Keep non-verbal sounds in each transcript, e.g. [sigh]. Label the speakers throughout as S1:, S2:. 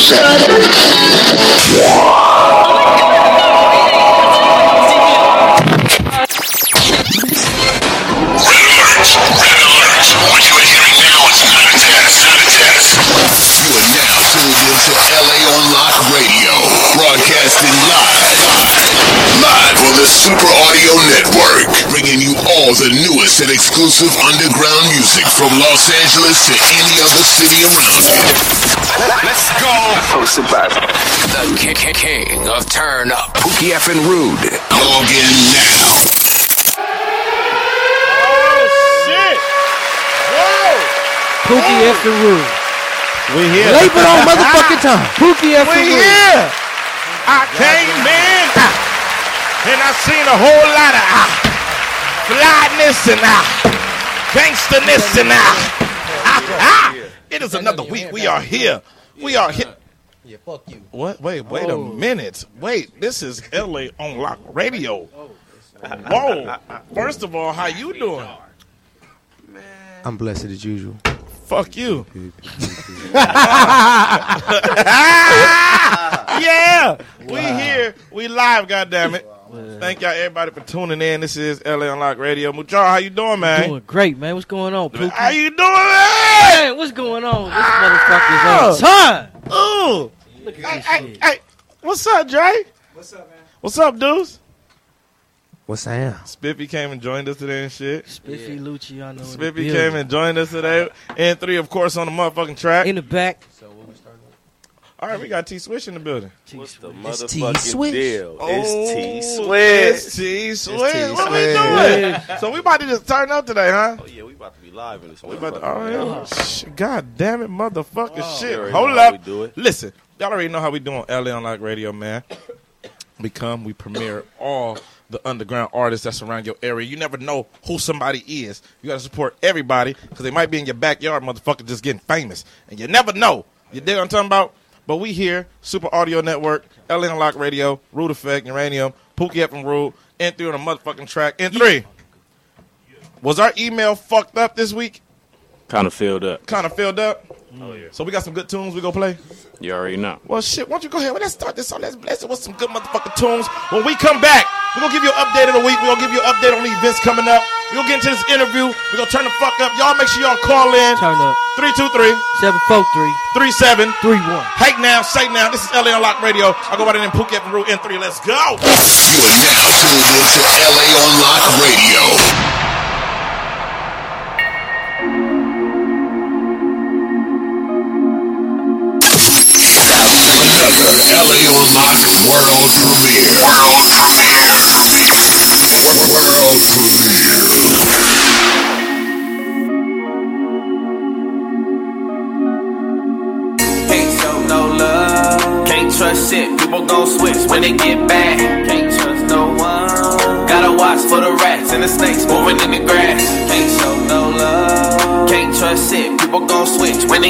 S1: What the newest and exclusive underground music from Los Angeles to any other city around you. Let's go. Hosted by
S2: The ki- ki- king of turn up. Pookie F and Rude.
S1: Log in now.
S3: Shit! Whoa!
S4: Pookie F the Rule.
S3: We here.
S4: Labor on motherfucking [laughs] time. Pookie F the
S3: We here. I came in and I seen a whole lot of ah, flyness and ah, gangsterness and ah, ah, ah. It is another week. We are here. We are here.
S4: Yeah, fuck you.
S3: What? Wait, wait a
S4: Oh.
S3: minute. Wait, this is LA on Lock Radio. Whoa. First of all, how you doing?
S4: I'm blessed as usual.
S3: Fuck you. [laughs] [laughs] yeah, we here. We live, goddammit. Thank y'all everybody for tuning in. This is LA on Lock Radio. Mujar, how you doing, man?
S4: Doing great, man. What's going on, Pookie?
S3: How you doing, man?
S4: Man, what's going on? This ah! motherfucker's on time.
S3: Ooh.
S4: Look at
S3: Hey,
S4: this
S3: hey,
S4: shit.
S3: hey, what's up, Dre? What's up, man? What's up, dudes?
S4: What's that?
S3: Spiffy came and joined us today and shit.
S4: Spiffy Luciano. in the
S3: Spiffy came and joined us today. And three, of course, on the motherfucking track.
S4: in the back.
S3: All right, we got T Swish in the building.
S5: What's the
S4: It's T
S5: motherfucking
S4: Swish.
S5: deal?
S3: Oh,
S5: it's T
S3: oh,
S5: Switch.
S3: It's T Swish.
S4: T
S3: What we doing? So we about to just turn up today, huh?
S5: Oh yeah, we about to be live in this.
S3: We about to, oh, yeah. Sh- God damn it, motherfucker oh,
S5: shit. Already
S3: Hold
S5: know how we
S3: up.
S5: do it.
S3: Listen, y'all already know how we doing LA on Lock Radio, man. [coughs] We come, we premiere all the underground artists that's around your area. You never know who somebody is. You got to support everybody because they might be in your backyard, motherfucker, just getting famous. And you never know. You dig what I'm talking about? But we here, Super Audio Network, LA on Lock Radio, Root Effect, Uranium, Pookie F and Root, and three on a motherfucking track. And three. Was our email fucked up this week?
S5: Kind of filled up.
S3: Kind of filled up? Oh, yeah. So we got some good tunes we gonna play?
S5: You already know.
S3: Well, shit, why don't you go ahead? Well, let's start this song. Let's bless it with some good motherfucking tunes. When we come back, we're gonna give you an update of the week. We're gonna give you an update on the events coming up. We're gonna get into this interview. We're gonna turn the fuck up. Y'all make sure y'all call in.
S4: Turn up.
S3: 323
S4: 743
S3: 37
S4: 31.
S3: Hey now, say now. This is LA on Lock Radio. I go by the name Pookie F and Root N3. Let's go.
S1: You are now tuned into LA on Lock Radio. Another LA on Lock world premiere. World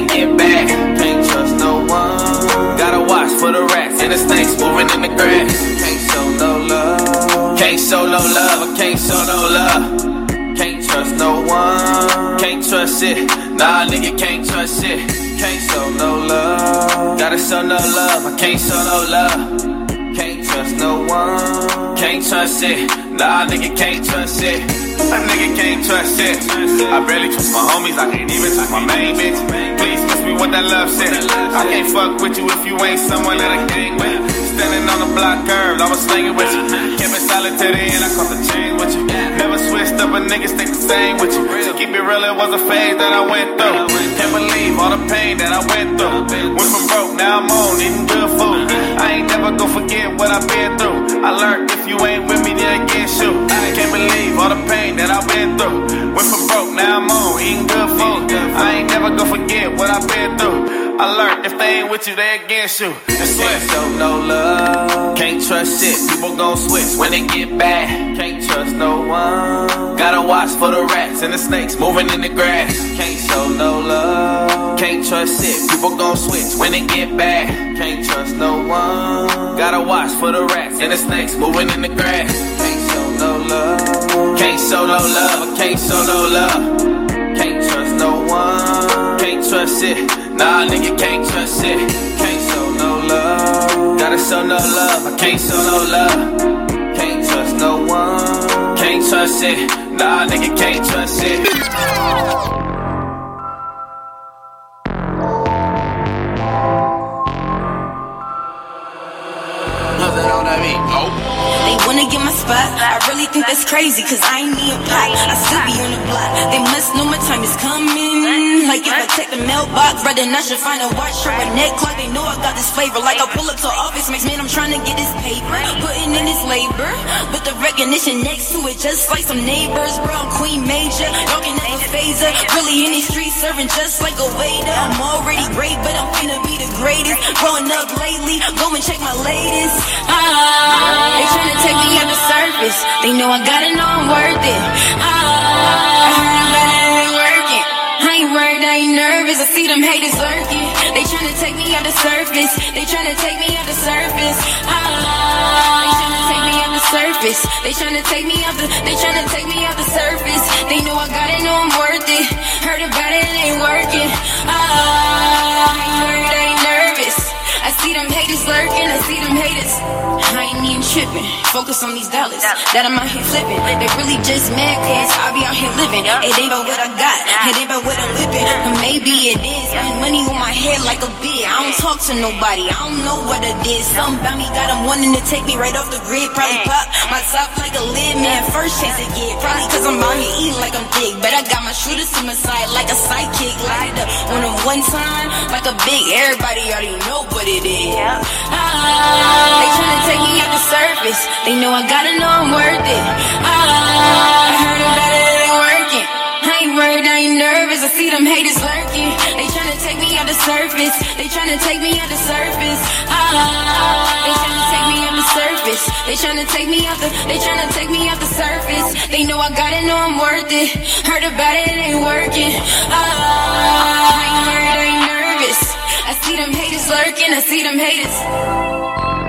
S6: they get back. Can't trust no one. Gotta watch for the rats and the snakes moving in the grass. Can't show no love. Can't show no love. I can't show no love. Can't trust no one. Can't trust it. Nah, nigga, can't trust it. Can't show no love. Gotta show no love. I can't show no love. Can't trust no one. Can't trust it. Nah, nigga, can't trust it. A nigga can't trust it. I barely trust my homies. I can't even trust my main bitch. Please miss me with that love shit. I can't fuck with you if you ain't someone that I gang with. Standing on the block curb, I was slinging with you. Kept it solitary and I caught the chain with you. Never switched up, but niggas think the same with you. To keep it real, it was a phase that I went through. Can't believe all the pain that I went through. Went from broke, now I'm on eating good food. I ain't never gonna forget what I've been through. I learned if you ain't against you. I can't believe all the pain that I've been through. Went from broke, now I'm on eating good food. I ain't never gonna forget what I've been through. I learned if they ain't with you, they against you. That's Can't show no love. Can't trust shit. People gon' switch when they get back. Can't trust no one. Gotta watch for the rats and the snakes moving in the grass. Can't show no love. Can't trust shit. People gon' switch when they get back. Can't trust no one. Gotta watch for the rats and the snakes moving in the grass. No love. Can't show no love. I can't show no love. Can't trust no one. Can't trust it. Nah, nigga, can't trust it. Can't show no
S7: love. Gotta show no love. I can't show no love. Can't trust no one. Can't trust it. Nah, nigga, can't trust it.
S8: Get my spot. I really think that's crazy, cause I ain't even pop. I still be on the block. They must know my time is coming. Like if I check the mailbox, right then I should find a watch or a neck clock. They know I got this flavor. Like I pull up to office, makes man, I'm trying to get this paper. Putting in this labor. But the recognition next to it, just like some neighbors. Bro, I'm Queen Major. Y'all can never phase her. Really in these streets, serving just like a waiter. I'm already great, but I'm finna be the greatest. Growing up lately, go and check my latest. Ah, they tryna take me out the surface. They know I gotta know I'm worth it. Ah, I it ain't working. I ain't worried, I ain't nervous. I see them haters lurking. They tryna take me out the surface. They tryna take me out the surface. Ah, they tryna take me out the surface. They tryna take me out the. They tryna take me out the surface. They know I gotta know I'm worth it. Heard about it, it ain't working. Ah, I ain't worried, I ain't. See them haters lurking, I see them haters. I ain't even tripping. Focus on these dollars that I'm out here flipping. They really just mad cause I be out here living. It ain't about what I got, it ain't about what I'm whipping. Or maybe it is. Money on my head like a bit. I don't talk to nobody, I don't know what it is. Something about me got them wanting to take me right off the grid. Probably pop my top like a lid, man. First chance to get. Probably cause I'm out here eating like I'm thick. But I got my shooters to my side like a sidekick. Light up on them one time like a big. Everybody already know what it is. Ah, they tryna take me out the surface. They know I gotta know I'm worth it. Ah, I heard about it, it ain't working. I ain't worried, I ain't nervous. I see them haters lurking. They tryna take me out the surface. They tryna take me out the surface. Ah, they tryna take me out the surface. They tryna take me out the. They tryna take me out the surface. They know I gotta know I'm worth it. Heard about it, it ain't working. Ah, I ain't worried, I ain't nervous. I see them haters lurking. I see them haters.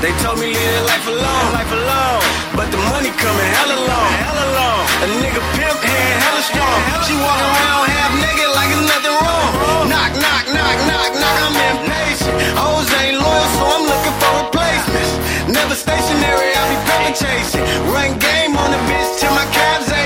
S7: They told me leave life alone, life alone. But the money coming hella long, hella long. A nigga strong. She walk around half naked like it's nothing wrong. Knock, knock, knock, knock, knock. I'm impatient. Hoes ain't loyal, so I'm looking for replacements. Never stationary, I be paper chasing. Run game on the bitch till my calves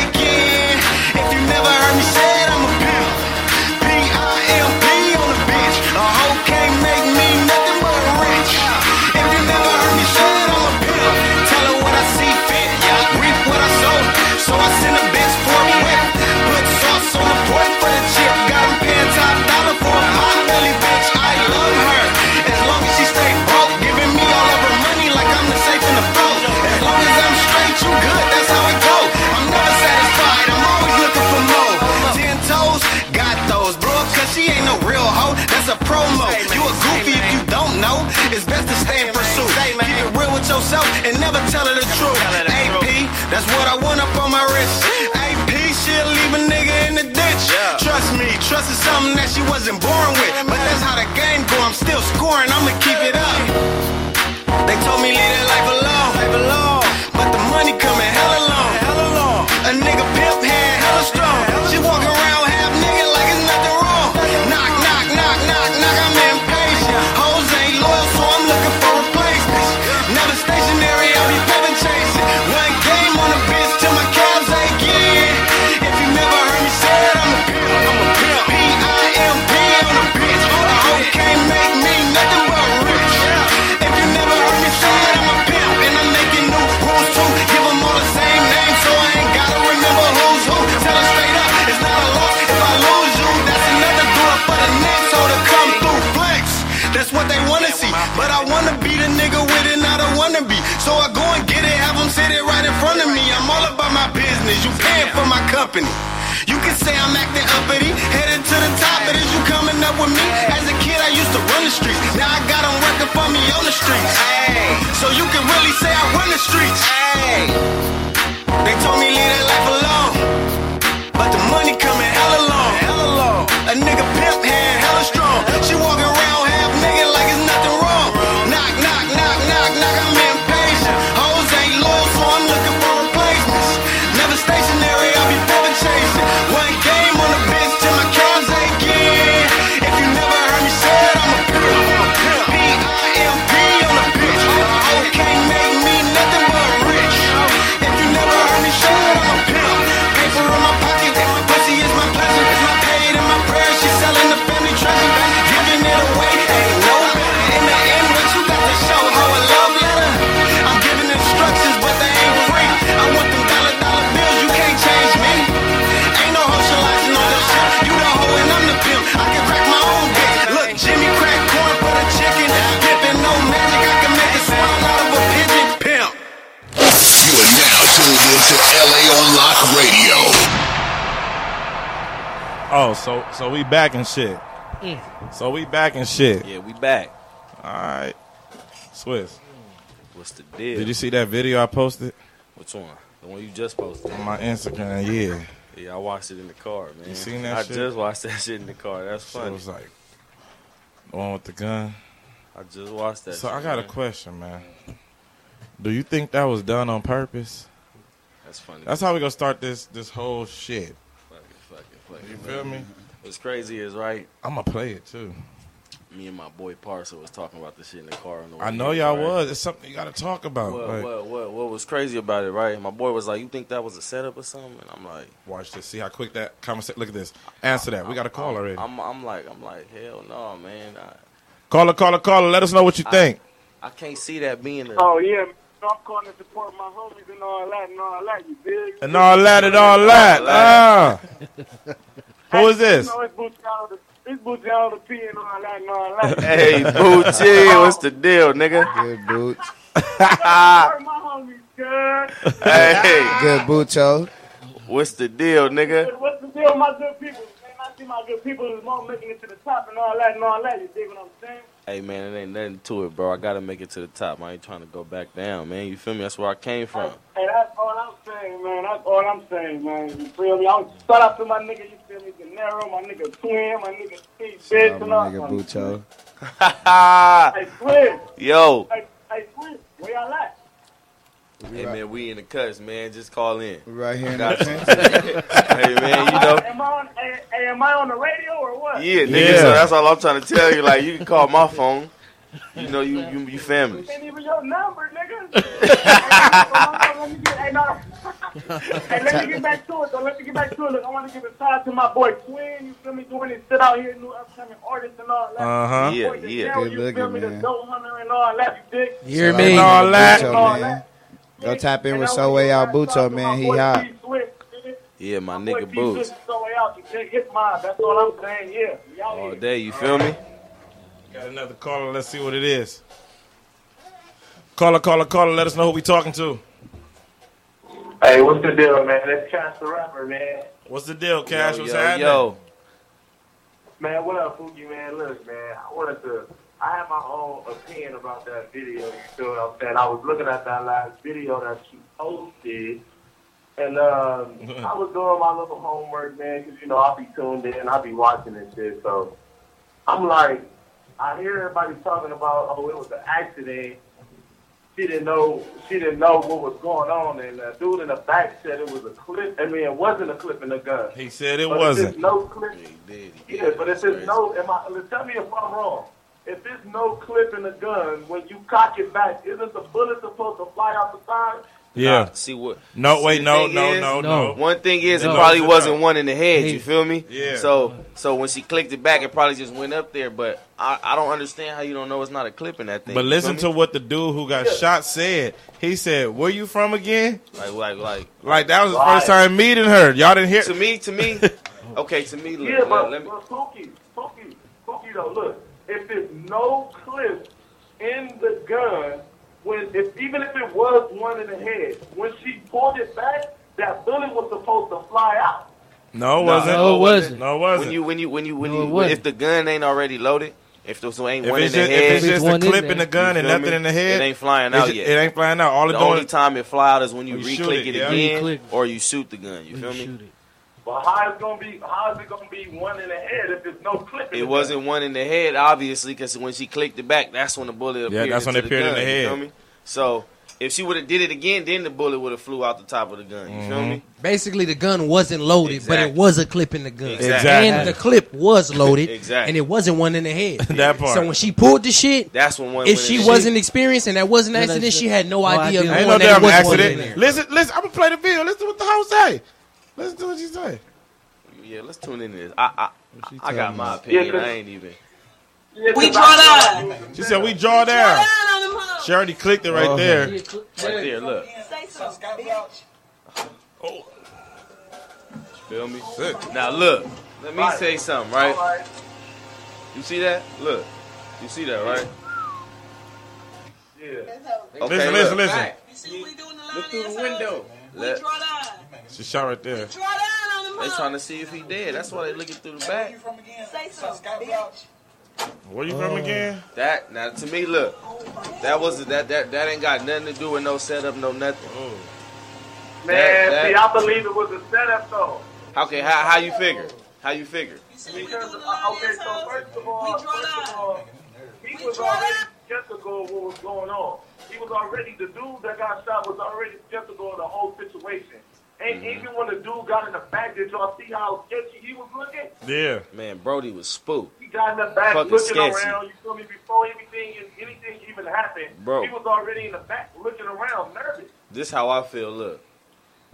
S7: I want up on my wrist. AP, she'll leave a nigga in the ditch. Trust me, trust is something that she wasn't born with. But that's how the game go. I'm still scoring. I'ma keep it up. They told me leave that company. You can say I'm acting uppity, headed to the top, but is you coming up with me? As a kid, I used to run the streets. Now I got them working for me on the streets. So you can really say I run the streets. Hey, they told me leave that life alone,
S3: so so we back and shit. So we back and shit.
S5: Yeah, we back.
S3: All right. Swish.
S5: What's the deal?
S3: Did you see that video I posted
S5: Which one? The one you just posted.
S3: on my Instagram? Yeah.
S5: Yeah, I watched it in the car, man.
S3: You seen that
S5: I
S3: shit?
S5: just watched that [laughs] shit in the car. That's
S3: funny. it was like the one with the gun.
S5: I just watched that.
S3: So
S5: shit,
S3: I got a question, man. Do you think that was done on purpose?
S5: That's funny.
S3: That's how we gonna start this this whole shit.
S5: Fuck it, it, fuck it.
S3: You feel me?
S5: What's crazy is right.
S3: I'm gonna play it too.
S5: Me and my boy Parcel was talking about this shit in the car. On the way
S3: I know
S5: here,
S3: y'all
S5: right?
S3: was. It's something you gotta talk about.
S5: What,
S3: Like,
S5: what, what, what was crazy about it, right? My boy was like, "You think that was a setup or something?" And I'm like,
S3: Watch this. See how quick that conversation. Look at this. Answer that. We got a call already.
S5: I'm, I'm like, I'm like, hell no, man. I,
S3: Caller, caller, caller. Let us know what you think.
S5: I can't see that being a.
S9: Oh yeah, so I'm calling to support my homies and all that and all that. You dig?
S3: And all that and all that. Ah. Who is this?
S9: You know, it's Boots out of the it's Boots out the P and all that and all that.
S5: Hey, Boochie, what's the deal, nigga?
S10: Good boots.
S9: My homies, good.
S5: Hey,
S10: Good boocho.
S5: what's the deal, nigga?
S9: What's the deal, my good people? Man, I see my good people is more making it to the top and all that and all that. You dig what I'm saying?
S5: Hey, man, it ain't nothing to it, bro. I gotta make it to the top. I ain't trying to go back down, man. You feel me? That's where I came from.
S9: Hey, that's all I'm saying, man. That's all I'm saying, man. You feel me? I'm shout out to my nigga. You feel me? Gennaro, my nigga Twin, my nigga Steve Bitch,
S10: Shout
S9: and all
S10: my nigga
S9: that.
S10: Boocho. [laughs]
S9: Hey, Twin.
S5: Yo,
S9: Hey, hey, Twin. Where y'all at?
S5: Hey, man, we in the cuts, man. Just call in.
S10: We right here in the
S5: you. [laughs] Hey, man, you know.
S9: Am I on? Hey, hey, am I on the radio or what?
S5: Yeah, nigga.
S3: Yeah.
S5: So that's all I'm trying to tell you. Like, you can call my phone. You know, you you, you family.
S9: Ain't even your number, nigga. [laughs] hey, let me get, hey, no. hey, let me get back to it, though. Let me get back to it. Look, I want to give a shout out to my boy Twin. You feel me? Doing this shit out here, new upcoming artists and all that.
S3: Uh huh.
S5: Yeah,
S9: Boy,
S5: yeah.
S9: Daryl,
S10: Good
S9: You feel
S10: looking,
S9: me? The
S10: man.
S9: dope hunter and all that. You dig?
S4: You hear me?
S3: And all
S10: Boocho,
S3: that.
S9: All that.
S10: Go tap in with
S9: I
S10: So
S9: wanna
S10: Way
S9: give a
S10: Out
S9: shout out
S10: Boocho,
S9: to
S10: man. He hot.
S9: T Swift, nigga.
S5: Yeah, my
S9: My
S5: nigga
S9: T
S5: Boots.
S9: Swift, So Way Out. You dig? Hit mine. That's all I'm saying. Yeah. Y'all
S5: All day, you feel me?
S3: Got another caller. Let's see what it is. Caller, caller, caller. Let us know who we talking to.
S9: Hey, what's the deal, man? That's Chance the Rapper, man.
S3: What's the deal, Cash?
S5: Yo,
S3: What's
S5: yo,
S3: happening?
S5: yo.
S9: Man, what up, Pookie, man? Look, man, I wanted to, I have my own opinion about that video, you feel what I'm saying? I was looking at that last video that you posted, and um, [laughs] I was doing my little homework, man, because, you know, I'll be tuned in, I'll be watching this shit, so I'm like, I hear everybody talking about, oh, it was an accident. She didn't know. She didn't know what was going on, and the dude in the back said it was a clip. I mean, it wasn't a clip in the gun.
S3: He said it
S9: But
S3: wasn't.
S9: no clip.
S5: Yeah, he did. He
S9: Yeah,
S5: did.
S9: but
S5: That's
S9: there's
S5: crazy.
S9: no, am I, tell me if I'm wrong. If there's no clip in the gun, when you cock it back, isn't the bullet supposed to fly out the side?
S3: Yeah.
S5: Nah, see what?
S3: No,
S5: see,
S3: wait, no, no,
S5: is-
S3: no,
S4: No.
S3: no.
S5: One thing is,
S3: No.
S5: it probably
S3: No.
S5: wasn't one in the head. You feel me?
S3: Yeah.
S5: So, so when she clicked it back, it probably just went up there. But I, I don't understand how you don't know it's not a clip in that thing.
S3: But listen
S5: feel
S3: to what the dude who got shot said. He said, "Where you from again?"
S5: like, like, like.
S3: Like that was the first time meeting her. Y'all didn't hear?
S5: To me, to me. [laughs] Okay, to me. Look,
S9: Yeah,
S5: let,
S9: but,
S5: let me.
S9: but Pookie, Pookie, Pookie, though, look, if there's no clip in the gun, when if even if it was one in the head, when she pulled it back, that bullet was supposed to fly out.
S3: No, it wasn't.
S4: No, it wasn't.
S3: No, it wasn't.
S5: When you, when you, when you, when
S4: No,
S5: you,
S4: it
S5: if the gun ain't already loaded, if there's ain't
S3: if
S5: one in
S3: it's
S5: the
S3: just,
S5: head,
S3: if it's just a
S4: one in
S3: clip in the gun and nothing
S5: me?
S3: in the head,
S5: it ain't flying out
S3: ju-
S5: yet.
S3: It ain't flying out. All it
S5: the only time it fly out is when you
S3: When you
S5: re-click
S3: it,
S5: it,
S3: yeah.
S5: again
S4: Re-click.
S5: or you shoot the gun. You
S4: We
S5: feel me?
S4: Shoot it.
S9: But how is gonna be? How is it gonna be one in the head if there's no clip? In
S5: It wasn't
S9: gun?
S5: one in the head, obviously, because when she clicked it back, that's when the bullet appeared.
S3: Yeah, that's when it appeared in
S5: gun,
S3: the
S5: you
S3: head.
S5: feel me? So if she would have did it again, then the bullet would have flew out the top of the gun. You
S3: Mm-hmm.
S5: feel me?
S11: Basically, the gun wasn't loaded, but it was a clip in the gun.
S5: Exactly.
S11: And the clip was loaded,
S5: Exactly.
S11: and it wasn't one in the head. [laughs]
S3: that part.
S11: So when she pulled the shit,
S5: That's when one.
S11: if she
S5: the
S11: wasn't experienced and that wasn't an
S4: Yeah,
S11: accident, she had no,
S4: no
S11: idea.
S4: idea.
S3: ain't no damn
S11: was one in
S3: accident. Listen, listen. I'm gonna play the video. Listen to what the host say. Listen do what she say.
S5: Yeah, let's tune into this. I, I, I got my
S10: about?
S5: opinion.
S9: Yeah, 'cause-
S5: I ain't even.
S9: Yeah,
S8: We
S9: 'cause
S8: draw
S9: I-
S8: down.
S3: She said we draw down.
S8: Down on.
S3: She already clicked it right
S10: Oh.
S3: there.
S5: Right there, look.
S8: Say something, bitch. Oh.
S5: Feel me?
S3: Sick.
S5: Now look, let me say something,
S9: All
S5: right?
S9: right.
S5: You see that? Look, you see that, right?
S9: Yeah.
S5: Okay,
S3: Listen,
S5: look.
S3: listen, listen.
S8: You see what we doing the line
S5: Look through the
S8: asshole?
S5: Window.
S8: We
S5: Let-
S8: draw down.
S3: She shot right there.
S8: Draw down on them
S5: They trying to see if he dead. That's why they looking through the back.
S3: Where are you from again?
S5: That now to me, look, that was that that that ain't got nothing to do with no setup, no nothing.
S9: Man,
S5: That- that-
S9: see, I believe it was a setup though.
S5: Okay, how how you figure? How you figure?
S9: Because uh, okay, so first of all, first of all, he was already skeptical of what was going on. He was already the dude that got shot was already skeptical of the whole situation. And
S5: Mm-hmm.
S9: even when the dude got in the back, did y'all see how sketchy he was looking?
S3: Yeah.
S5: Man, Brody was spooked.
S9: He got in the back
S5: Fucking
S9: looking
S5: sketchy.
S9: around. You feel me? Before anything anything even happened,
S5: Bro.
S9: he was already in the back looking around, nervous.
S5: This how I feel. Look,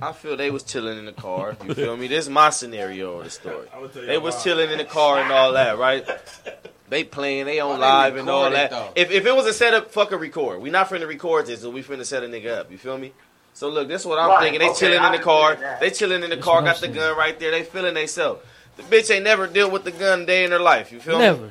S5: I feel they was chilling in the car. You feel me? This is my scenario of the story. [laughs]
S3: I tell you
S5: They was chilling in the car and all that, right? [laughs] They playing, they on
S12: Why they
S5: live and all that.
S12: though?
S5: If if it was a setup, fuck a record. We not finna record this, so we finna set a nigga up. You feel me? So look, this is what I'm
S9: Right,
S5: thinking. They
S9: okay,
S5: chilling in the car. They chilling in the
S4: That's
S5: car, got the gun right there. They feeling themselves. The bitch ain't never dealt with the gun day in her life. You feel me?
S4: Never.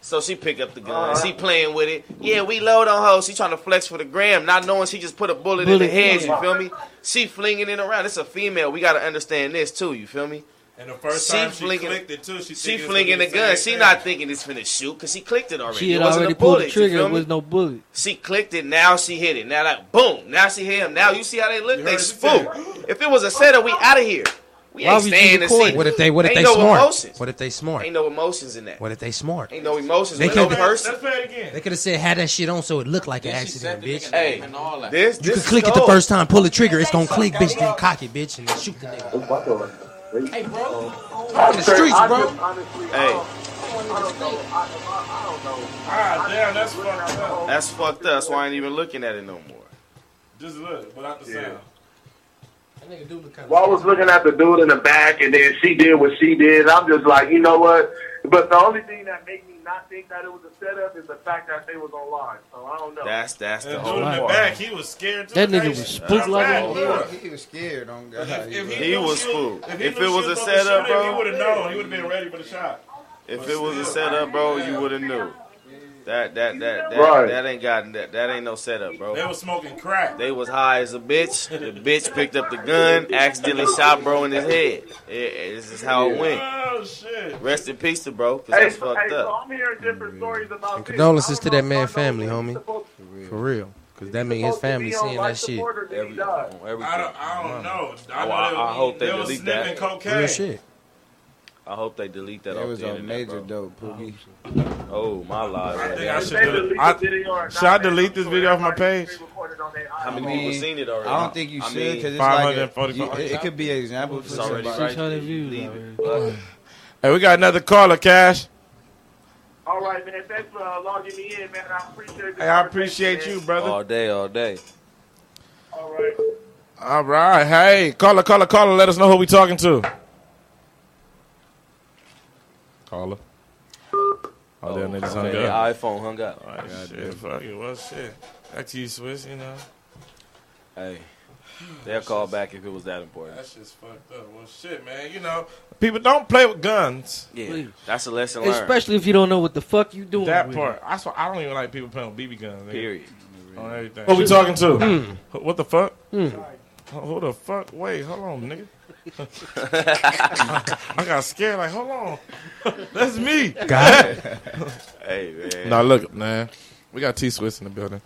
S5: So she pick up the gun.
S9: Uh-huh.
S5: She playing with it. Yeah, we load on her. She trying to flex for the gram, not knowing she just put a bullet, in the head. You feel me? She flinging it around. It's a female. We gotta understand this too. You feel me?
S3: And the first
S5: She
S3: time she
S5: flinging-
S3: clicked it too, she,
S5: She
S3: it's
S5: flinging
S3: gonna
S5: the gun. She
S3: thing.
S5: not thinking it's finna shoot because she clicked it already.
S4: She had
S5: it wasn't
S4: already
S5: a
S4: pulled
S5: bullet.
S4: the trigger.
S5: feel
S4: It
S5: me?
S4: was no bullet.
S5: She clicked it. Now she hit it. Now like boom. Now she hit him. Now you see how they look.
S3: You
S5: They
S3: heard she
S5: spook. If it was a setup, we out of here. We
S4: Why
S5: ain't
S4: would
S5: staying to
S4: record
S5: see.
S11: What if they? What if
S5: Ain't
S11: they
S5: no
S11: smart?
S5: emotions.
S11: What if they smart?
S5: Ain't no emotions in that.
S11: What if they smart?
S5: Ain't no emotions
S11: They
S5: with no
S11: can't-
S5: person.
S3: Let's play it again.
S11: They could have said had that shit on so it looked like an
S12: Then she
S11: accident, bitch.
S5: Hey,
S12: and all that.
S5: This
S11: You
S5: this
S11: could
S5: is
S11: click it the first time, pull the trigger, it's gonna click, bitch, then cock it, bitch, and then shoot the nigga.
S12: Hey, bro.
S11: In the streets, bro.
S9: just honestly,
S5: Hey.
S3: Ah, damn, that's fucked up.
S5: That's fucked up. That's why I ain't even looking at it no more.
S3: Just look, without the sound.
S11: That nigga do look kind
S9: Well, I was looking at the dude in the back, and then she did what she did. I'm just like, you know what? But the only thing that made me not think that it was a setup is the fact that they was online. So I don't know.
S5: That's that's the whole
S3: dude
S5: part.
S3: back, he was scared.
S4: That nigga was spooked like a-
S3: look.
S10: He was scared on God.
S3: If, if
S5: He
S3: knew
S5: was spooked.
S3: If,
S5: If it was a setup,
S3: shoot
S5: bro.
S3: he would have known. He would have been ready for the shot.
S5: If it was a setup, bro, you would have knew. That that that that,
S9: Right.
S5: that ain't got that that ain't no setup, bro.
S3: They was smoking crack.
S5: They was high as a bitch. The bitch picked up the gun, accidentally shot bro in his head. It- this is how it went.
S3: Oh shit.
S5: Rest in peace to bro, cause
S9: Hey,
S5: that's
S9: so, hey,
S5: fucked
S9: so. I'm hearing different mm-hmm. stories about
S11: And
S9: this.
S11: condolences to that
S9: know
S11: man
S9: if I know
S11: family, homie.
S9: he's supposed-
S11: For real. Cause that mean
S9: he's
S11: his family seeing that shit.
S9: support or did he
S5: Every,
S3: I don't, I don't know. I, know
S5: I-
S3: they,
S5: I hope they
S3: they
S5: delete
S3: sniffing
S5: that.
S3: cocaine.
S11: Real shit.
S5: I hope they delete that
S10: It
S5: off
S10: was
S5: the
S10: on
S5: internet,
S10: major
S5: bro.
S10: dope, Pookie.
S5: Oh my live.
S3: I think I should
S9: they
S3: delete.
S9: delete
S3: I,
S9: the video or
S3: should I delete this video off my page?
S9: recorded on their
S5: How many
S9: iPhone.
S5: people seen it already?
S10: I don't think you
S5: I
S10: should because it's like a, you- it, it could be an example for
S5: It's already
S10: somebody.
S5: right.
S4: 600 views
S5: Leave
S4: already.
S5: it. Fuck.
S3: Hey, we got another caller, Cash.
S9: All right, man. Thanks for uh, logging me in, man. I appreciate. the
S3: Hey, I appreciate you, brother.
S5: All day, all day.
S9: All right.
S3: All right. Hey, caller, caller, caller. Let us know who we talking to. Caller. Oh, that niggas hung
S5: Okay,
S3: up.
S5: iPhone hung up.
S3: All right, shit, fuck it. Well, shit. Back to you, Swish, you know.
S5: Hey, they'll call back if it was that important.
S3: That shit's fucked up. Well, shit, man. You know, people don't play with guns.
S5: Yeah,
S4: Please.
S5: that's a lesson learned.
S4: Especially if you don't know what the fuck you doing.
S3: That
S4: with
S3: part. That's why I don't even like people playing with BB guns. nigga.
S5: Period.
S3: On everything. What we talking to?
S4: Hmm.
S3: What the fuck?
S4: Hmm.
S3: Who the fuck? Wait, hold on, nigga. I got scared. Like, hold on, that's me.
S11: Got it. [laughs]
S5: Hey man.
S3: Now look, man, we got T Swish in the building.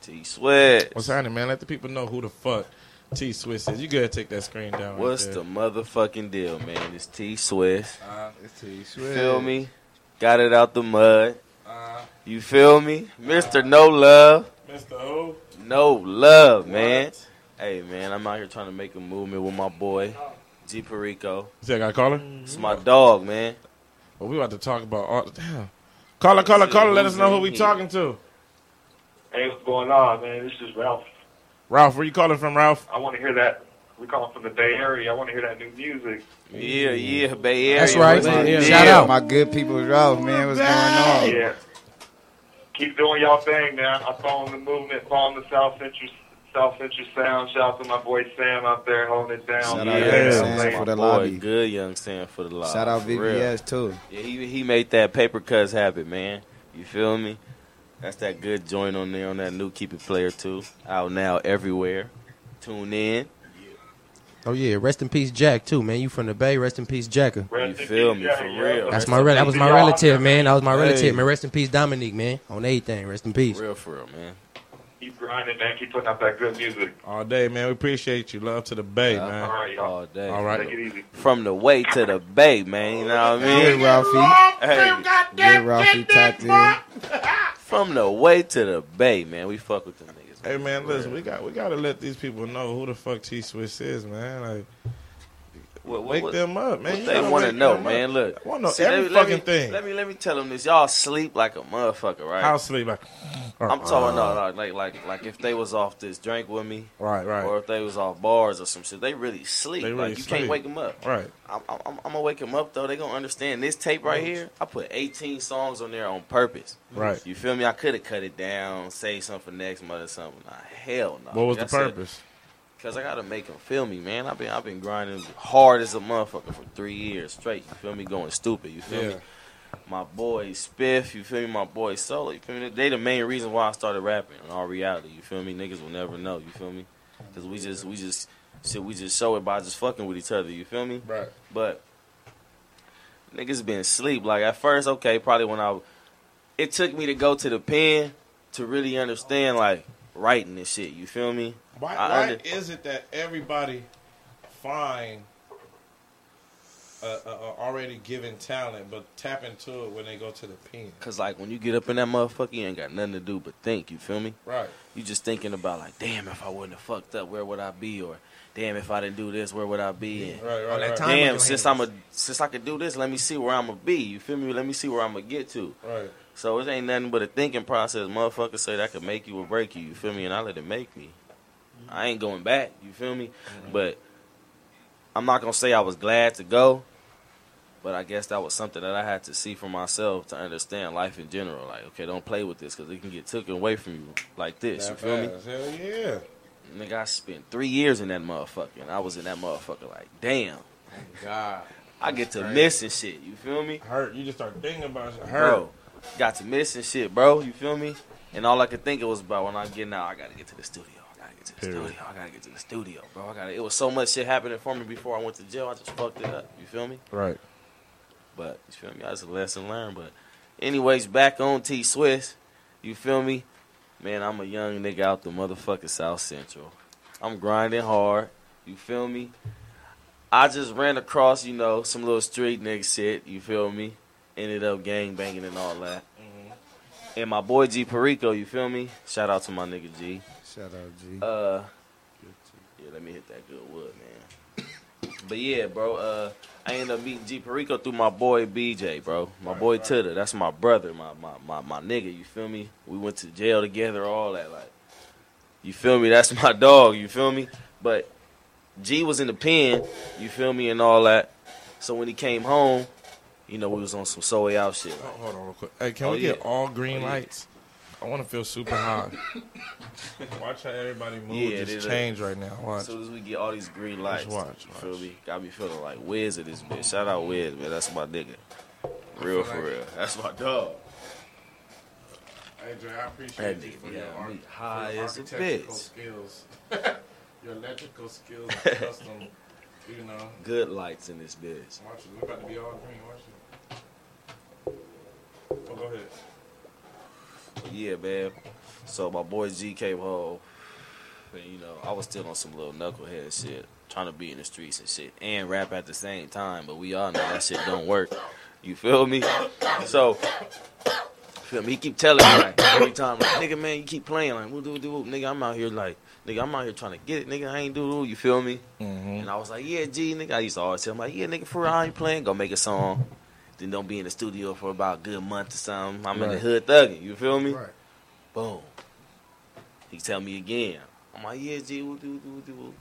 S5: T Sweat.
S3: What's happening, man? Let the people know who the fuck T Swish is. You gotta take that screen down. right
S5: What's
S3: there.
S5: the motherfucking deal, man? It's T Swish.
S10: It's T Swift.
S5: Feel me? Got it out the mud.
S3: Uh,
S5: You feel me? Mr. No Love.
S3: Mr. Who?
S5: No love, man. Hey man, I'm out here trying to make a movement with my boy, G Perico.
S3: Is that guy got a caller.
S5: It's my dog, man.
S3: Well, we about to talk about all. Damn. Caller, caller, caller. Let us know who we talking to.
S9: Hey, what's going on, man? This is Ralph.
S3: Ralph, where you calling from, Ralph?
S9: I want to hear that. We calling from the Bay Area. I want to hear that new music.
S5: Yeah, yeah, Bay Area.
S11: That's right.
S5: What's the
S11: Yeah. Shout out.
S10: My good people, Ralph, man. What's going on?
S9: Yeah. Keep doing y'all thing, man. I'm following the movement, following the South Central, South Central Sound. Shout out to my boy Sam out there holding it down.
S10: Shout
S5: Yeah,
S10: out
S3: Yeah.
S5: Sam
S10: Sam for the
S5: boy,
S10: lobby.
S5: Good young Sam for the lobby.
S10: Shout out
S5: for real.
S10: Too.
S5: Yeah, he he made that paper cuts happen, man. You feel me? That's that good joint on there on that new Keep It Player too. Out now everywhere. Tune in.
S11: Oh yeah, rest in peace, Jack too, man. You from the Bay? Rest in peace, Jacka.
S5: You feel me for real?
S11: That's my re- that was my relative, man. That was my relative, man. Rest in peace, Dominique, man. On everything, rest in peace.
S5: Real for real, man.
S9: Keep grinding, man. Keep putting out that good music.
S3: All day, man. We appreciate you. Love to the Bay,
S9: All
S3: man.
S9: right, y'all.
S5: All day.
S3: All right.
S9: Take it easy.
S5: From the way to the bay, man. You know what I
S10: Good,
S5: mean?
S10: Ralphie.
S5: Hey,
S10: Good, Ralphie tapped in.
S5: from the way to the bay, man. We fuck with them niggas.
S3: Hey man, listen, we got we got to let these people know who the fuck T Swish is, man. Like,
S5: What, what,
S3: wake
S5: what-
S3: them up, man.
S5: they want to know,
S3: up.
S5: man. Look,
S3: I want to know
S5: See,
S3: every
S5: let me- let
S3: fucking
S5: me-
S3: thing.
S5: Let me let me tell them this. Y'all sleep like a motherfucker, right?
S3: How sleep like?
S5: I'm uh-uh. talking no, no, like like like if they was off this drink with me,
S3: Right, right,
S5: or if they was off bars or some shit, they really sleep.
S3: They really
S5: like you
S3: sleep.
S5: can't wake them up.
S3: right.
S5: I'm, I'm, I'm gonna wake them up though. They gonna understand this tape right here. I put 18 songs on there on purpose.
S3: Right.
S5: You feel me? I could have cut it down, say something for next month or something. Nah, hell no.
S3: What was the
S5: purpose? it. Cause I gotta make them feel me, man. I've been I've been grinding hard as a motherfucker for three years straight. You feel me? Going stupid. You feel
S3: Yeah.
S5: me? My boy Spiff, you feel me? My boy Solo, you feel me? They the main reason why I started rapping. In all reality, you feel me? Niggas will never know. You feel me? Cause we just we just shit we just show it by just fucking with each other. You feel me?
S3: Right.
S5: But niggas been asleep. Like at first, okay, probably when I it took me to go to the pen to really understand like writing this shit. You feel me?
S3: Why, why
S5: under-
S3: is it that everybody find a, a, a already given talent, but tap into it when they go to the pen?
S5: Cause like when you get up in that motherfucker, you ain't got nothing to do but think. You feel me?
S3: Right.
S5: You just thinking about like, damn, if I wouldn't have fucked up, where would I be? Or damn, if I didn't do this, where would I be? And,
S3: Right.
S11: All
S3: Right.
S11: that
S3: Right.
S5: damn, since. I'm a since I could do this, let me see where I'm gonna be. You feel me? Let me see where I'm gonna get to.
S3: right.
S5: So it ain't nothing but a thinking process. Motherfuckers say that could make you or break you. You feel me? And I let it make me. I ain't going back. You feel me? But I'm not gonna say I was glad to go. But I guess that was something that I had to see for myself to understand life in general. Like, okay, don't play with this because it can get taken away from you like this. You feel me?
S3: Hell yeah.
S5: Nigga, I spent three years in that motherfucker, and I was in that motherfucker like, damn,
S3: God.
S5: I get to missing shit. You feel me?
S3: Hurt. You just start thinking about it. Hurt.
S5: Bro, got to missing shit, bro. You feel me? And all I could think it was about when I'm getting out, I gotta get to the studio. I gotta get to the
S3: Period.
S5: studio. I gotta get to the studio, bro. I gotta. It was so much shit happening for me before I went to jail. I just fucked it up. You feel me?
S3: Right.
S5: But you feel me? That's a lesson learned. But anyways, back on T Swish. You feel me? Man, I'm a young nigga out the motherfucking South Central. I'm grinding hard. You feel me? I just ran across, you know, some little street nigga shit. You feel me? Ended up gang banging and all that. Mm-hmm. And my boy G Perico, you feel me? Shout out to my nigga G.
S10: Shout out, G.
S5: Uh, yeah, let me hit that good wood, man. [coughs] But yeah, bro. Uh, I ended up meeting G Perico through my boy BJ, bro. My boy Titter. That's my brother, my, my my my nigga. You feel me? We went to jail together, all that. Like, you feel me? That's [laughs] my dog. You feel me? But G was in the pen. You feel me? And all that. So when he came home, you know, we was on some soy out shit.
S3: Oh, hold on real quick. Hey, can
S5: Oh,
S3: we get all green
S5: Oh, yeah.
S3: I want to feel super high. [laughs] Watch how everybody move
S5: Yeah,
S3: just change right now.
S5: As
S3: Watch.
S5: soon as we get all these green lights,
S3: watch,
S5: you feel me? Got me feeling like Wiz at this bitch. Shout out Wiz, man. That's my nigga. Real for real. That's my dog.
S3: Hey, Dre, I appreciate
S5: That
S3: you for your, arch-
S5: high
S3: your
S5: as a
S3: architectural
S5: bitch.
S3: skills. [laughs] your electrical skills, custom. You know,
S5: Good lights in this bitch.
S3: watch it. We about to be all green. Watch it. Oh, go ahead.
S5: Yeah, man. So my boy G came home. And, you know, I was still on some little knucklehead shit, trying to be in the streets and shit, and rap at the same time. But we all know that shit don't work. You feel me? So, feel me? He keep telling me like every time, like nigga, man, you keep playing like, woo, do, do, nigga, I'm out here like, nigga, I'm out here trying to get it, nigga, I ain't do, do. You feel me?
S3: Mm-hmm.
S5: And I was like, yeah, G, nigga. I used to always tell him like, yeah, nigga, for real, I ain't playing. Go make a song. Then don't be in the studio for about a good month or something. I'm in the hood thugging. You feel me?
S11: Right.
S5: Boom. He tell me again. I'm like, yeah, G, what do, do, do.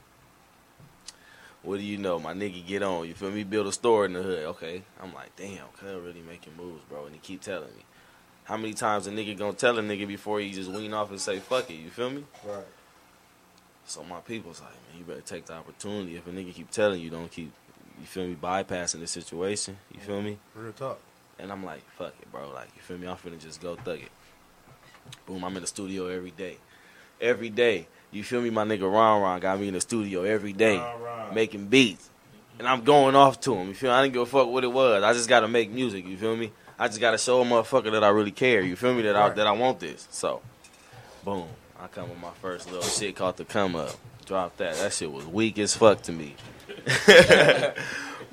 S5: What do you know? My nigga get on. You feel me? Build a store in the hood. Okay. I'm like, damn, cuz really making moves, bro. And he keep telling me. How many times a nigga gonna tell a nigga before he just wean off and say, fuck it? You feel me?
S3: Right.
S5: So my people's like, man, you better take the opportunity. If a nigga keep telling you, don't keep, you feel me, bypassing the situation. You feel me?
S11: Real talk.
S5: And I'm like, fuck it, bro. Like, you feel me? I'm finna just go thug it. Boom, I'm in the studio every day. Every day. You feel me? My nigga Ron Ron got me in the studio every day making beats. And I'm going off to him. You feel me? I didn't give a fuck what it was. I just gotta make music, you feel me? I just gotta show a motherfucker that I really care. You feel me? That I that I want this. So boom. I come with my first little shit called the come up. Drop that. That shit was weak as fuck to me. [laughs]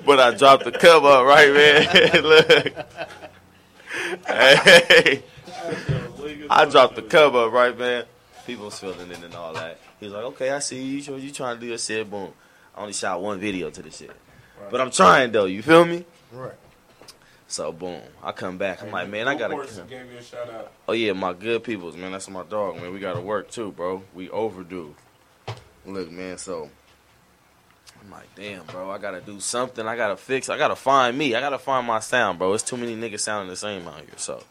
S5: but I dropped the come up, right, man? [laughs] Look. Hey. [laughs] I dropped the come up, right, man? People was feeling it and all that. He was like, okay, I see you. You sure you trying to do your shit. Boom. I only shot one video to the shit. But I'm trying, though. You feel me?
S3: Right.
S5: So, boom. I come back. I'm like, man, I gotta.
S3: Gave you a shout out.
S5: Oh yeah, my good peoples, man. That's my dog, man. We gotta work too, bro. We overdue. Look, man. So I'm like, damn, bro. I gotta do something. I gotta fix. I gotta find me. I gotta find my sound, bro. It's too many niggas sounding the same out here. So,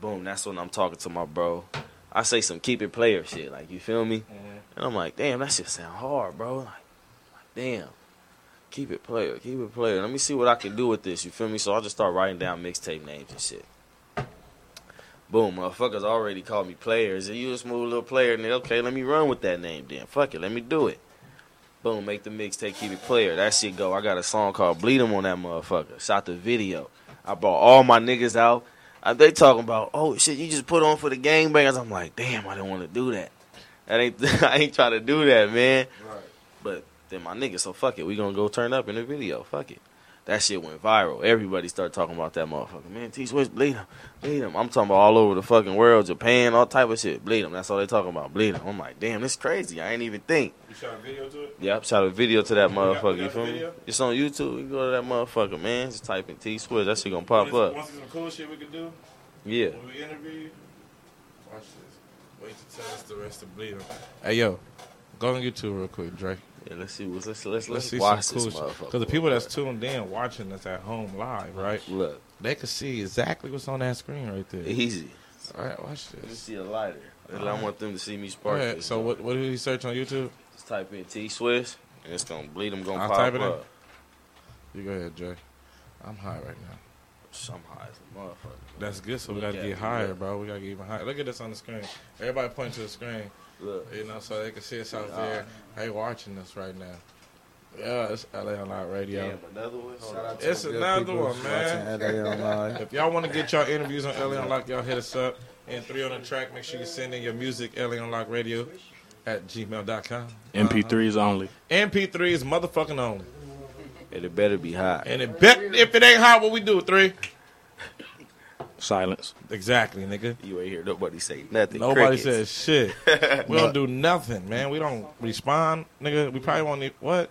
S5: boom. That's when I'm talking to my bro. I say some keep it player shit, like you feel me? Mm-hmm. And I'm like, damn, that shit sound hard, bro. Like, like, damn. Keep it player, keep it player. Let me see what I can do with this. You feel me? So I just start writing down mixtape names and shit. Boom, motherfuckers already called me players. And you a smooth little player, and then, okay, let me run with that name then. Fuck it, let me do it. Boom, make the mixtape, keep it player. That shit go. I got a song called Bleed 'em on that motherfucker. Shot the video. I brought all my niggas out. Uh, they talking about, oh shit, you just put on for the gangbangers. I'm like, damn, I didn't want to do that. That ain't [laughs] I ain't trying to do that, man. But then my niggas, so fuck it. We gonna go turn up in the video. Fuck it. That shit went viral. Everybody started talking about that motherfucker. Man, T Swish, bleed him. Bleed him. I'm talking about all over the fucking world, Japan, all type of shit. Bleed him. That's all they talking about. Bleed him. I'm like, damn, this crazy. I ain't even think.
S3: You shot a video to it?
S5: Yep, shot a video to that
S3: you
S5: motherfucker. You
S3: got
S5: feel me? It's on YouTube. You go to that motherfucker, man. Just type in T Swish. That shit gonna pop
S3: Want
S5: up.
S3: see some cool shit we could do?
S5: Yeah.
S3: When we interview you? Watch this. Wait to tell us the rest of Bleed 'em. Hey, yo. Go on YouTube real quick, Dre.
S5: Yeah, let's see. Let's let's let's,
S3: Let's see
S5: watch
S3: some cool
S5: this motherfucker.
S3: Because the people that's tuned in, watching us at home live, right?
S5: Look,
S3: They can see exactly what's on that screen right there.
S5: easy.
S3: All right, watch this.
S5: see a lighter. I want them to see me spark.
S3: right,
S5: this
S3: so what, what did he search on YouTube?
S5: Just type in T Swish, and it's gonna bleed. them. gonna
S3: I'll
S5: pop
S3: type it in.
S5: up.
S3: You go ahead, Jay. I'm high right now.
S5: Some high as a motherfucker.
S3: That's good, so we
S5: Look
S3: got to
S5: at
S3: get higher, bro. We got to get even higher. Look at this on the screen. Everybody point to the screen,
S5: Look,
S3: you know, so they can see us out
S5: Yeah.
S3: there. Hey, watching us right now. Yeah, it's LA Online Radio.
S5: damn, another one. Hold on.
S3: It's another one, man. If y'all want to get y'all interviews on LA on Lock, y'all hit us up. And three on the track, make sure you send in your music, LA on Lock Radio at gmail.com.
S12: MP3s uh-huh.
S3: only. MP3s motherfucking only.
S5: And it better be hot.
S3: And it bet if it ain't hot, what we do, three?
S12: Silence.
S3: Exactly, nigga.
S5: You ain't hear nobody say nothing.
S3: Nobody
S5: Crickets.
S3: says shit. [laughs] we don't do nothing, man. We don't respond, nigga. We probably won't need what?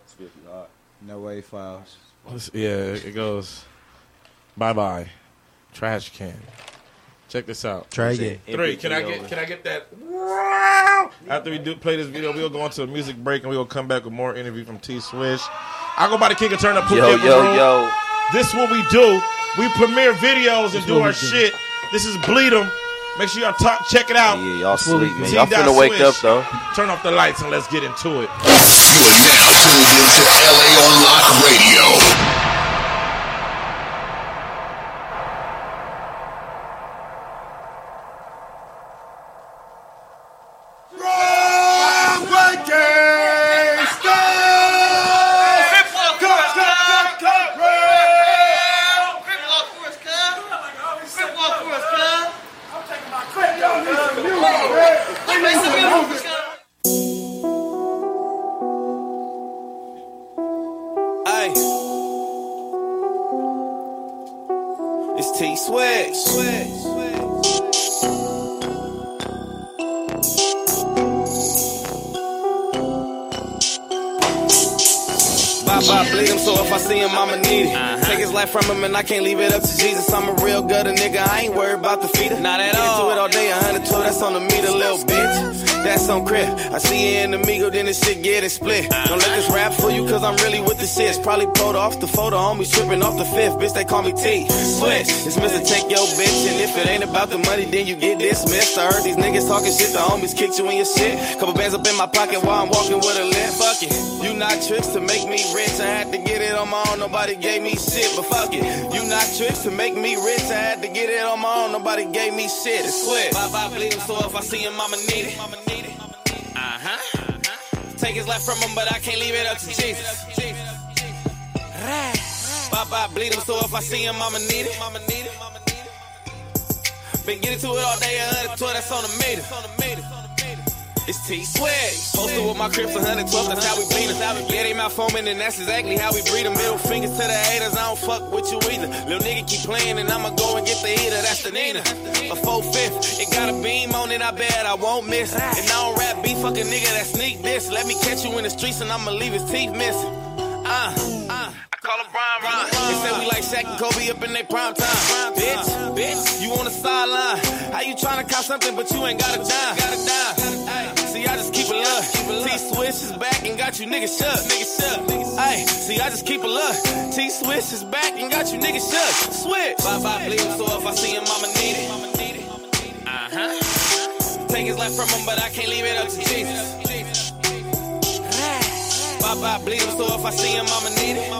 S10: No way files.
S3: What's- Yeah, it goes. Bye bye, trash can. Check this out.
S11: Try again.
S3: Three. Can I get? Can I get that? After we do play this video, we'll go into a music break and we'll come back with more interview from T Swish. I go by the King of Turn Up.
S5: Yo,
S3: Pookie F
S5: yo,
S3: Room.
S5: yo.
S3: This is what we do. We premiere videos and do our
S11: do.
S3: shit. This is Bleed 'em. Make sure y'all talk, check it out.
S5: Yeah, y'all sleep, man. Y'all
S3: Dot
S5: finna wake up though.
S3: Turn off the lights and let's get into it.
S1: You are now tuned into LA on Lock Radio.
S6: Tripping off the fifth. Bitch, they call me T. Swish. It's Mr. Take Your Bitch, and if it ain't about the money, then you get dismissed. I heard these niggas talking shit, the homies kicked you in your shit. Couple bands up in my pocket while I'm walking with a limp. Fuck it. You not tricks to make me rich. I had to get it on my own, nobody gave me shit. But fuck it. You not tricks to make me rich. I had to get it on my own, nobody gave me shit. It's sweat. Bye bye, bleed him, so if I see him, I'ma need it. Uh huh. Take his life from him, but I can't leave it up to Jesus. Bop, I bleed him, so if I see him, I'ma need it. Been getting to it all day, 112, that's on the meter. It's T Swish. Posted with my Crips 112, that's how we bleed them. Yeah, they mouth foaming, and that's exactly how we breed them. Middle fingers to the haters, I don't fuck with you either. Little nigga keep playing, and I'ma go and get the heater, that's the Nina. A 4 fifth, it got a beam on it, I bet I won't miss. And I don't rap beef, fuck a nigga that sneak this. Let me catch you in the streets, and I'ma leave his teeth missing. Uh, call him Brian Ron. They said we like Shaq and Kobe up in their prime time. Bitch, bitch, you on the sideline. How you tryna cop something, but you ain't got a dime? Got a dime. Ay, See, I just keep it love. T Swish is back and got you niggas shook. Niggas shook. Hey, see, I just keep it love. T Swish is back and got you niggas shook. Switch. Bye bye, bleed so if I see him, I'ma need it. Uh huh. Take his life from him, but I can't leave it up to Jesus. Bye bye, bleed him, so if I see him, I'ma need it.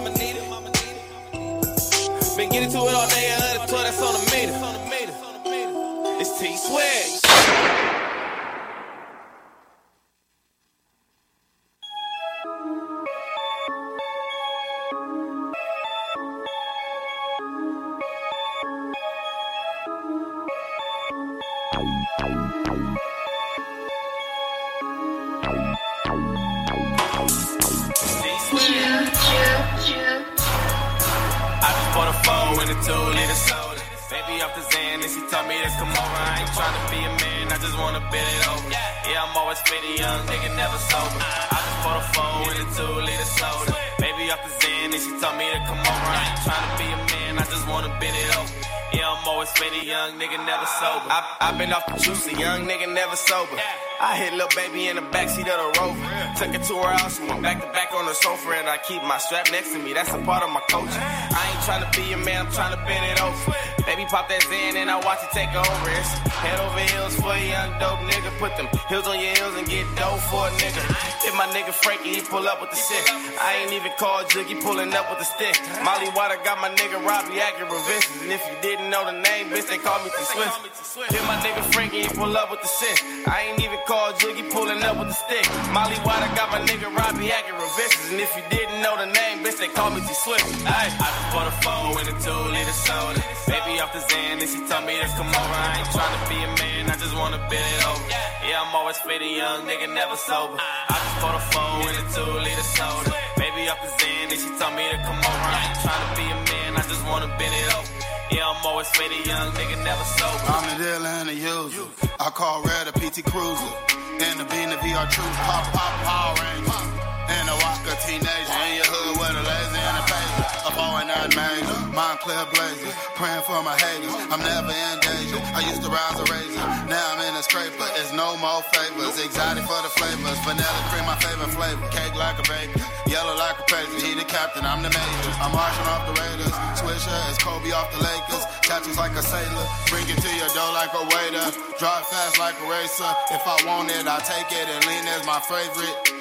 S6: Been getting to it all day, 112, that's on the meter. It's T to come over. I ain't tryna be a man, I just wanna bend it over. Yeah, I'm always fitty, young nigga, never sober. I just bought a phone with a two liter soda. Baby off the Xan, and she told me to come over. I ain't tryna be a man, I just wanna bend it over. Yeah, I'm always fitty, young nigga, never sober. I, I been off the juice, a young nigga, never sober. I hit little baby in the backseat of the rover. Took her to her house, we went back to back on the sofa, and I keep my strap next to me. That's a part of my culture. I ain't tryna be a man, I'm tryna bend it over. Baby pop that Xan and I watch it take over. It's head over heels for a young dope nigga. Put them heels on your heels and get dope for a nigga. If my nigga Frankie, he pull up with the shit. I ain't even called Jiggy pulling up with the stick. Molly Water got my nigga Robbie acting revisions. And if you didn't know the name, bitch, they call me T Swish. If my nigga Frankie, he pull up with the shit. I ain't even called Jiggy pulling up with the stick. Molly Water got my nigga Robbie acting revisions. And if you didn't know the name, bitch, they call me T Swish. I just bought a phone with a two liter soda. Baby off the Xan, and she told me to come over. I ain't tryna be a man, I just wanna bend it over. Yeah, I'm always fitty, young nigga, never sober. I just bought a phone with a two liter soda. Baby off the Xan, and she told me to come over. I ain't tryna be a man, I just wanna bend it over. Yeah, I'm always fitty, young nigga, never sober.
S12: I'm the dealer and the user. I call Red a PT Cruiser. And the bean, the VR Truth. Pop, pop, Power Ranger. And a Walker teenager. In your hood with a lazy and a nine major. Mind clear blazer. Praying for my haters. I'm never in danger. I used to rise a razor. Now I'm in a scraper. It's no more favors. Exotic for the flavors. Vanilla cream, my favorite flavor. Cake like a baker. Yellow like a crazy. He the captain, I'm the major. I'm marching off the Raiders. Swisher is Kobe off the Lakers. Tattoos like a sailor. Bring it to your door like a waiter. Drive fast like a racer. If I want it, I take it. And lean is my favorite.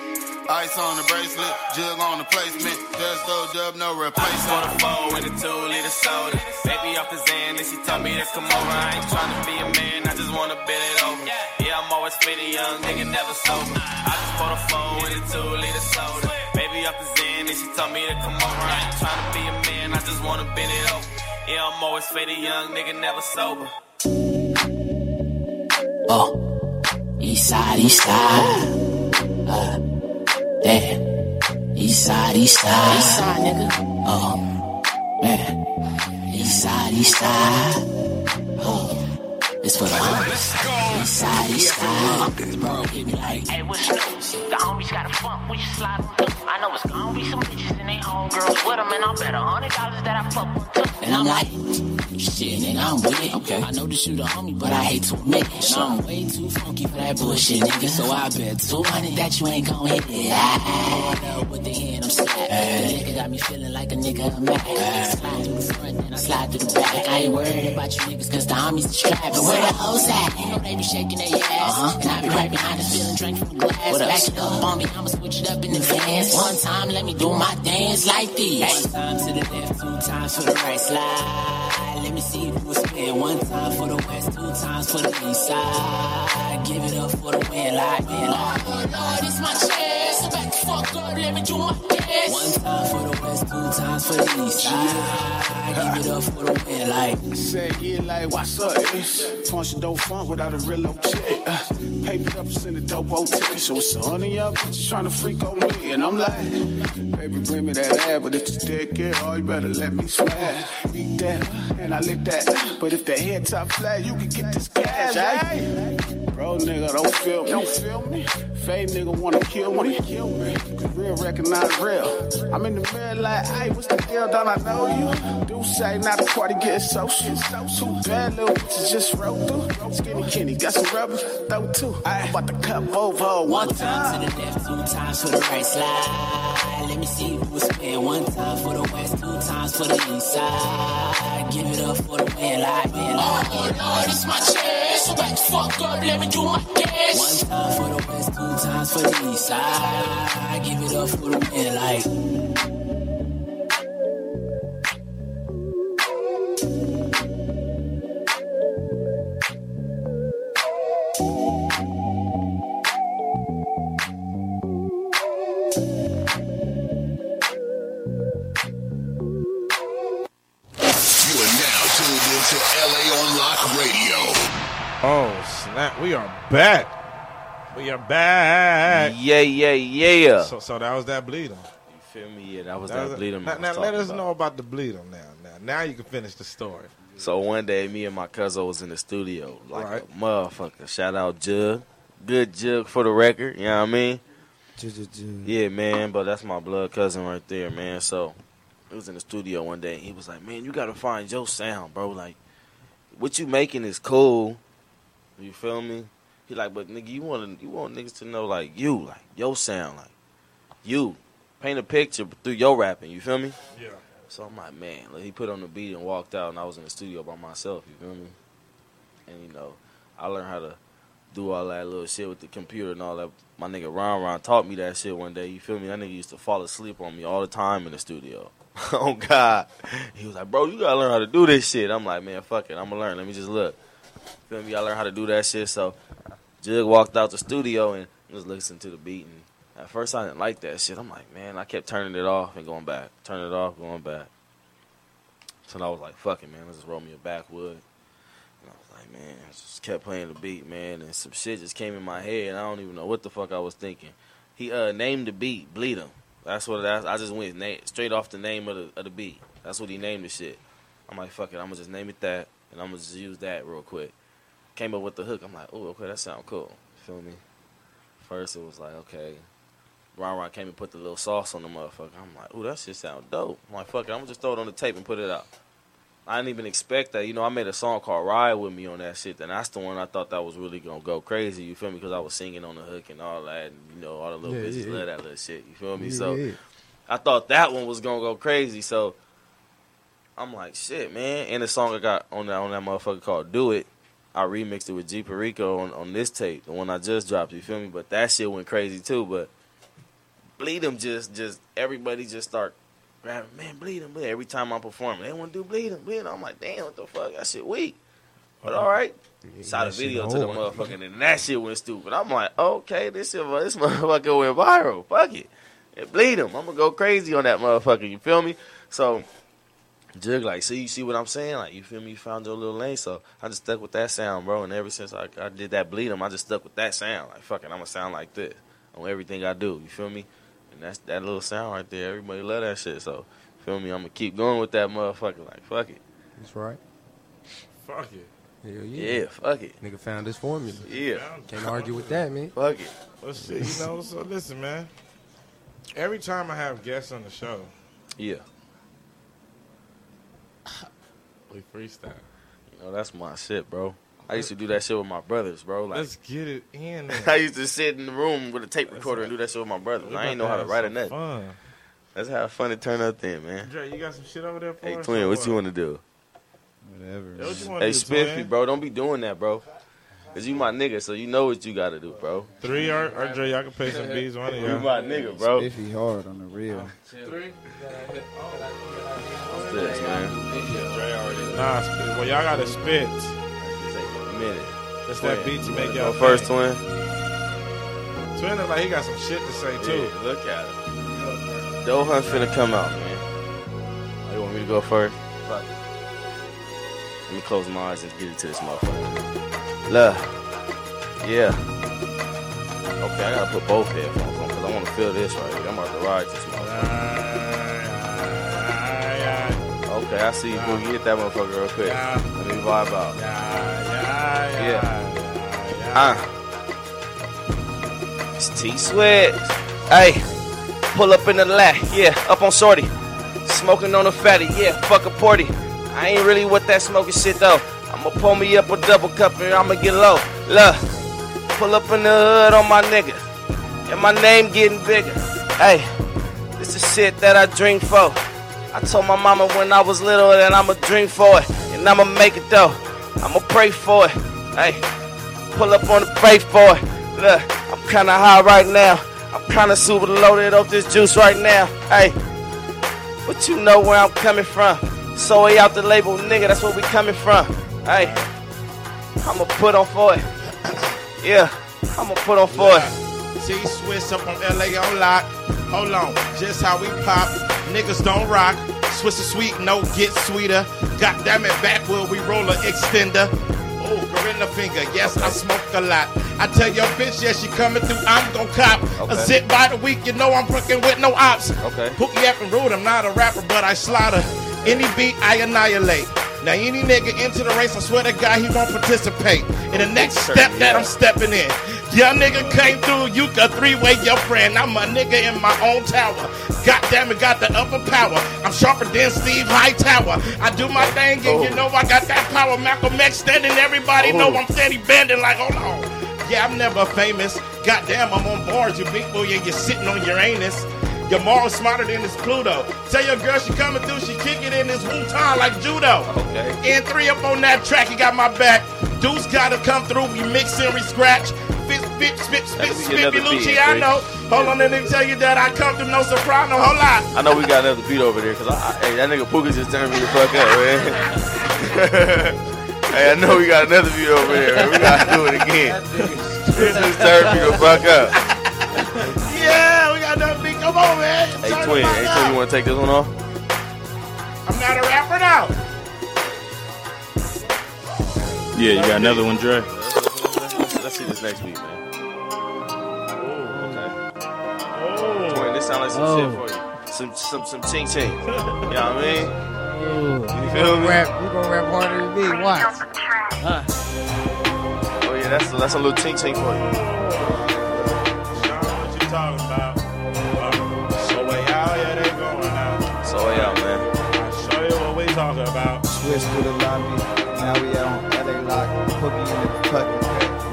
S12: Ice on the bracelet, jug on the placement. There's no dub, no
S6: I just
S12: replacement.
S6: bought a phone with a two liter soda. Baby off the Xan, and she told me to come over. I ain't tryna be a man, I just wanna bend it over. Yeah, I'm always fitty, young nigga, never sober. I just bought a phone with a two liter soda. Baby off the Xan, and she told me to come over. I ain't tryna be a man, I just wanna bend it over. Yeah, I'm always fitty, young nigga, never sober.
S13: Oh, east side, east side. Uh, damn. East side, east side. East side, nigga. Oh, man. East side, east side. It's for the homies. East side, east side. Bro, give me like.
S14: Hey, what's new? The homies got a funk, we just slide on through. I know it's gonna be some bitches and they homegirls with them, and I'll bet a hundred dollars that I fuck with too.
S13: And I'm like, shit, nigga, I'm with it. Okay. I know that you the homie, but I hate to admit it. So I'm way too funky for that bullshit, nigga. So I bet 200 that you ain't gon' hit it. Ah, with the hand, I'm slapped. The nigga got me feeling like a nigga I'm mad. Slide through the front, then I slide through the back. I ain't worried about you niggas, cause the homies. But where the hoes at? You know they be shaking their ass. Uh-huh. And I be right behind us, feeling drink from the glass.
S14: What up?
S13: Back it up on me, I'ma switch it up in advance. One time, let me do my dance like this. One time to the left, two times for the right slide. Let me see you do a spin. One time for the west, two times for the east side. Give it up for the win, like man. Lord, Lord, it's my chance. So back the fuck up, let me do my dance. One time for the west, two times for the east side. Give it up for the win, like.
S15: Say yeah, like what's up? It's function dope funk without a real old chick. Uh, paper up, send a dope old ticket. So it's on the up, bitches trying to freak on me, and I'm like, baby, bring me that ass, but if it's dead kid, oh, you better let me smash. Beat that, and I lick that. But if the head top flat, you can get this cash, eh? Bro, nigga, don't feel me. Don't feel me. Fade nigga wanna kill me. Kill me. Real recognize real. I'm in the mirror like, hey, what's the deal? Don't I know you? Do say not the party get social. Two bad little bitches just roll through. Skinny Kenny got some rubber, throw two. I about to cut both of
S13: One time to the left, two times for the right slide. Let me see you do a spin. One time for the west, two times for the east side. Give it up for the win, like man. Lord, oh, Lord, Lord, it's my chance. So back the fuck up, let me do my dance. One time for the west, two times for the east side. Give it up for the win, like.
S1: You are now tuned into LA on Radio.
S3: Oh snap! We are back. We are back.
S5: Yeah, yeah, yeah.
S3: So, so that was that bleed 'em.
S5: You feel me? Yeah, that was that,
S3: was-
S5: bleed 'em
S3: Now, now let us
S5: about.
S3: know about the bleed 'em now. Now, now you can finish the story.
S5: So one day, me and my cousin was in the studio, like
S3: Right.
S5: a motherfucker. Shout out Jug, good Jug for the record. You know what I mean? Yeah, man. But that's my blood cousin right there, man. So he was in the studio one day. and He was like, "Man, you gotta find your sound, bro. Like, what you making is cool. You feel me? He like, but nigga, you want you want niggas to know like you, like your sound, like you. Paint a picture through your rapping. You feel me?
S3: Yeah.
S5: So I'm like, man, like, he put on the beat and walked out, and I was in the studio by myself. You feel me? And you know, I learned how to do all that little shit with the computer and all that. My nigga Ron Ron taught me that shit one day. You feel me? That nigga used to fall asleep on me all the time in the studio. [laughs] oh God, he was like, bro, you gotta learn how to do this shit. I'm like, man, fuck it, I'm gonna learn. Let me just look. Feel me? I learned how to do that shit. So, Jug walked out the studio and was listening to the beat. And at first, I didn't like that shit. I'm like, man, I kept turning it off and going back, turning it off, going back. So I was like, fuck it, man. Let's just roll me a backwood. And I was like, man, I just kept playing the beat, man, and some shit just came in my head. I don't even know what the fuck I was thinking. He uh named the beat Bleed 'em. That's what that's, I just went na- straight off the name of the of the beat. That's what he named the shit. I'm like, fuck it, I'm gonna just name it that, and I'm gonna just use that real quick. Came up with the hook. I'm like, oh, okay, that sound cool. Feel me? First, it was like, okay. Ron Ron came and put the little sauce on the motherfucker. I'm like, ooh, that shit sound dope. I'm like, fuck it, I'm gonna just throw it on the tape and put it out. I didn't even expect that. You know, I made a song called Ride With Me on that shit, and that's the one I thought that was really gonna go crazy. You feel me? Because I was singing on the hook and all that, and you know, all the little
S16: Yeah,
S5: bitches
S16: yeah,
S5: love that little shit. You feel me?
S16: Yeah,
S5: so
S16: yeah.
S5: I thought that one was gonna go crazy. So I'm like, shit, man. And the song I got on that on that motherfucker called Do It, I remixed it with G Perico on, on this tape, the one I just dropped, you feel me? But that shit went crazy too. But bleed them just just everybody just start grabbing, man, bleed 'em, bleed. Every time I'm performing, they want to do bleed them. Bleed them. I'm like, damn, what the fuck? That shit weak. But all right. Shot a video to the motherfucker, and that shit went stupid. I'm like, okay, this shit, this [laughs] motherfucker went viral. Fuck it. It bleed him. I'm gonna go crazy on that motherfucker. You feel me? So, Jug, like, see, you see what I'm saying? Like, you feel me? You found your little lane. So I just stuck with that sound, bro. And ever since I, I did that bleed him, I just stuck with that sound. Like, fucking, I'm gonna sound like this on everything I do. You feel me? And that's that little sound right there. Everybody love that shit. So, feel me? I'm gonna keep going with that motherfucker. Like, fuck it.
S16: That's right.
S3: Fuck it.
S16: Hell yeah.
S5: Yeah, fuck it.
S16: Nigga found his formula.
S5: Yeah.
S16: Can't argue with that, man.
S5: Fuck it.
S3: Well, shit, you know. So listen, man. Every time I have guests on the show,
S5: Yeah.
S3: We freestyle.
S5: You know, that's my shit, bro. I used to do that shit with my brothers, bro. Like,
S3: Let's get it in. [laughs]
S5: I used to sit in the room with a tape recorder and do that shit with my brothers. I ain't know how
S3: to
S5: to write a
S3: some
S5: nothing.
S3: Fun.
S5: Let's have fun and turn up then, man.
S3: Dre, you got some shit over there for
S5: Hey,
S3: us?
S5: twin,
S3: or
S5: what you want to do?
S10: Whatever.
S3: Yeah, what you wanna
S5: Hey,
S3: do,
S5: Spiffy,
S3: twin?
S5: bro, don't be doing that, bro. Cause you my nigga, so you know what you gotta do, bro.
S3: Three or, or Dre, y'all can pay some beats on it.
S5: You
S3: y'all.
S5: my nigga, bro.
S10: Spiffy hard on the real.
S3: Um, Three.
S5: this, man?
S3: Nah, spit. well, y'all gotta spit.
S5: Take a minute.
S3: That's that beat to make y'all
S5: first,
S3: think.
S5: twin.
S3: Twin look like he got some shit to say too.
S5: Yeah, look at it. Doe Hunt's finna come out, man. Oh, you want me to go first? Fuck. Let me close my eyes and get into this motherfucker. Look. Yeah. Okay, I gotta put both headphones on because I want to feel this right here. I'm about to ride this motherfucker. Okay, I see you. Boogie. Hit that motherfucker real quick. Let me vibe out. Yeah. Uh. It's T Swish. Hey, pull up in the lat. Yeah, up on Shorty. Smoking on a fatty. Yeah, fuck a porty. I ain't really with that smoking shit though. I'ma pull me up a double cup and I'ma get low. Look, pull up in the hood on my nigga. And my name getting bigger. Hey, this is shit that I dream for. I told my mama when I was little that I'ma dream for it. And I'ma make it though. I'ma pray for it. Hey, pull up on the for it. Look, I'm kinda high right now. I'm kinda super loaded off this juice right now. Hey, but you know where I'm coming from. So way out the label, nigga, that's where we coming from. Hey, I'ma put on for it. Yeah, I'ma put on for it.
S3: T Swish up on LA on lock. Hold on, just how we pop. Niggas don't rock. Swish is sweet, no get sweeter. God damn it, back where we roll a extender. Oh, gorilla finger, yes, I smoke a lot. I tell your bitch, yes, she coming through, I'm gon' cop.
S5: Okay.
S3: A zip by the week, you know I'm fucking with no ops.
S5: Okay.
S3: Pookie effing rude, I'm not a rapper, but I slaughter. Any beat, I annihilate. Now, any nigga into the race, I swear to God, he won't participate. In the next step that I'm stepping in. Young nigga came through, you got three-way your friend. I'm a nigga in my own tower. God damn it, got the upper power. I'm sharper than Steve Hightower. I do my thing, and you oh. know I got that power. Malcolm X standing, everybody oh. know I'm steady bending like, hold on. Yeah, I'm never famous. Goddamn, I'm on boards, you big boy, and you're sitting on your anus. Your morals smarter than this Pluto. Tell your girl she coming through, she kicking in this Wu-Tang like judo.
S5: Okay.
S3: And three up on that track, he got my back. Deuce gotta come through, we mix and we scratch. Spit, spit, spit, spit, spit,
S5: another
S3: me
S5: beat,
S3: Luciano. Hold on, let me tell you that I come through no soprano. Hold on.
S5: I know we got another beat over there because I, I, hey, that nigga Pookie just turned me the fuck up, man. [laughs] hey, I know we got another beat over there, man. We gotta do it again. This just turned me the fuck up.
S3: On, man.
S5: Hey,
S3: Turn
S5: twin,
S3: the
S5: hey,
S3: fuck
S5: twin,
S3: up.
S5: you wanna take this one off?
S3: I'm not a rapper now.
S17: Yeah, you got another one, Dre.
S5: Let's, let's see this next beat, man. Okay. Twin, this sound like some shit for you. Some, some, some ching ching. You know what I mean? You feel me?
S11: Rap, you gonna rap harder than me? Watch. Huh.
S5: Oh yeah, that's that's a little ching ching for you.
S3: What you talking about? About.
S10: Switch through the lobby. Now we out on LA Lock. Cookie in the fucking cut.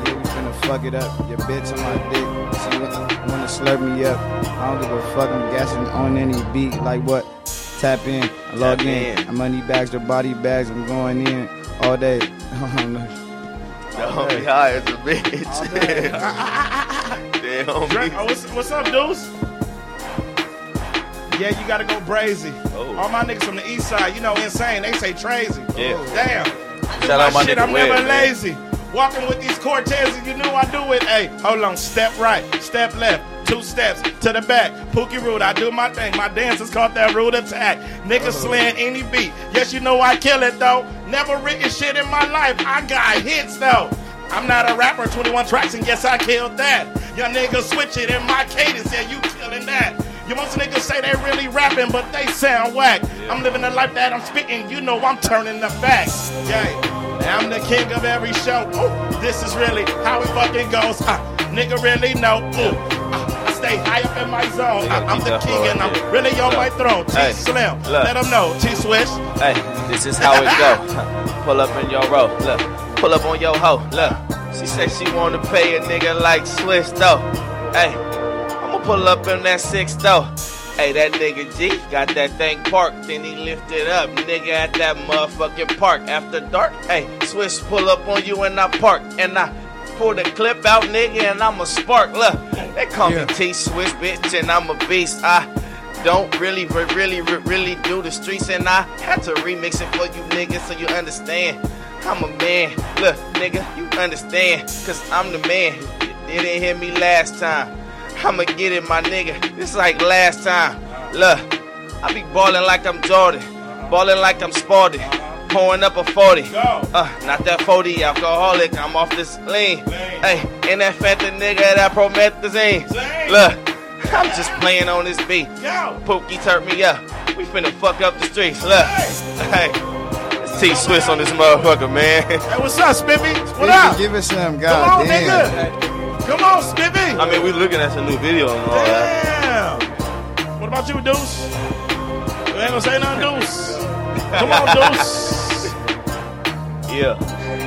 S10: Yeah, we finna fuck it up. Your bitch on my dick. She wa- wanna slurp me up. I don't give a fuck. I'm gassing on any beat. Like what? Tap in. I log
S5: Tap
S10: in.
S5: in.
S10: I'm money bags or body bags. I'm going in all day. I don't know.
S5: The homie high as a bitch. [laughs] Damn, homie.
S3: Drake, oh, what's, what's up, Deuce? Yeah, you gotta go brazy. Oh. All my niggas from the east side, you know, insane. They say crazy.
S5: Yeah.
S3: Oh, damn.
S5: Shout out my
S3: shit, I'm never
S5: man.
S3: lazy. Walking with these Cortezes, you know I do it. Hey, hold on, step right, step left, two steps to the back. Pookie Rude, I do my thing. My dance is called that rude attack. Niggas oh. slaying any beat. Yes, you know I kill it though. Never written shit in my life. I got hits though. I'm not a rapper, 21 tracks, and yes, I killed that. Young niggas switch it in my cadence, yeah, you killing that. You most niggas say they really rapping, but they sound whack. I'm living the life that I'm spitting, you know I'm turning the facts. Yeah. I'm the king of every show. Ooh, this is really how it fucking goes. Uh, nigga really know. Ooh, uh, I stay high up in my zone. Uh, I'm the king and I'm really on my throne. T
S5: Hey,
S3: Slim,
S5: look.
S3: let them know. T Swish.
S5: Hey, this is how it go. [laughs] Pull up in your row, look. Pull up on your hoe, look. She said she wanna pay a nigga like Swish though. Hey, pull up in that six though. Hey, that nigga G got that thing parked, then he lifted up, nigga at that motherfucking park after dark. Hey, Swish pull up on you and I park, and I pull the clip out, nigga, and I'm a spark. Look, they call me T Swish, bitch, and I'm a beast. I don't really, re- really, re- really do the streets, and I had to remix it for you niggas so you understand. I'm a man, look, nigga, you understand, cause I'm the man. You didn't hear me last time. I'ma get it, my nigga. It's like last time. Look, I be ballin' like I'm Jordan, ballin' like I'm Sporty, pouring up a 40. Uh, not that 40 alcoholic, I'm off this lean. Hey, and that Fanta nigga, that promethazine. Look, I'm just playing on this beat. Pookie turned me up. We finna fuck up the streets. Look, hey, it's T Swish on this motherfucker, man.
S3: Hey, what's up, Spiffy? What
S10: Nigga,
S3: up?
S10: Give us some,
S3: Come
S10: god
S3: on,
S10: damn.
S3: nigga. Come on, Spiffy.
S5: I mean, we looking at some new video and all that.
S3: Damn. What about you, Deuce? You ain't gonna say nothing, Deuce. Come on, Deuce. [laughs]
S5: Yeah.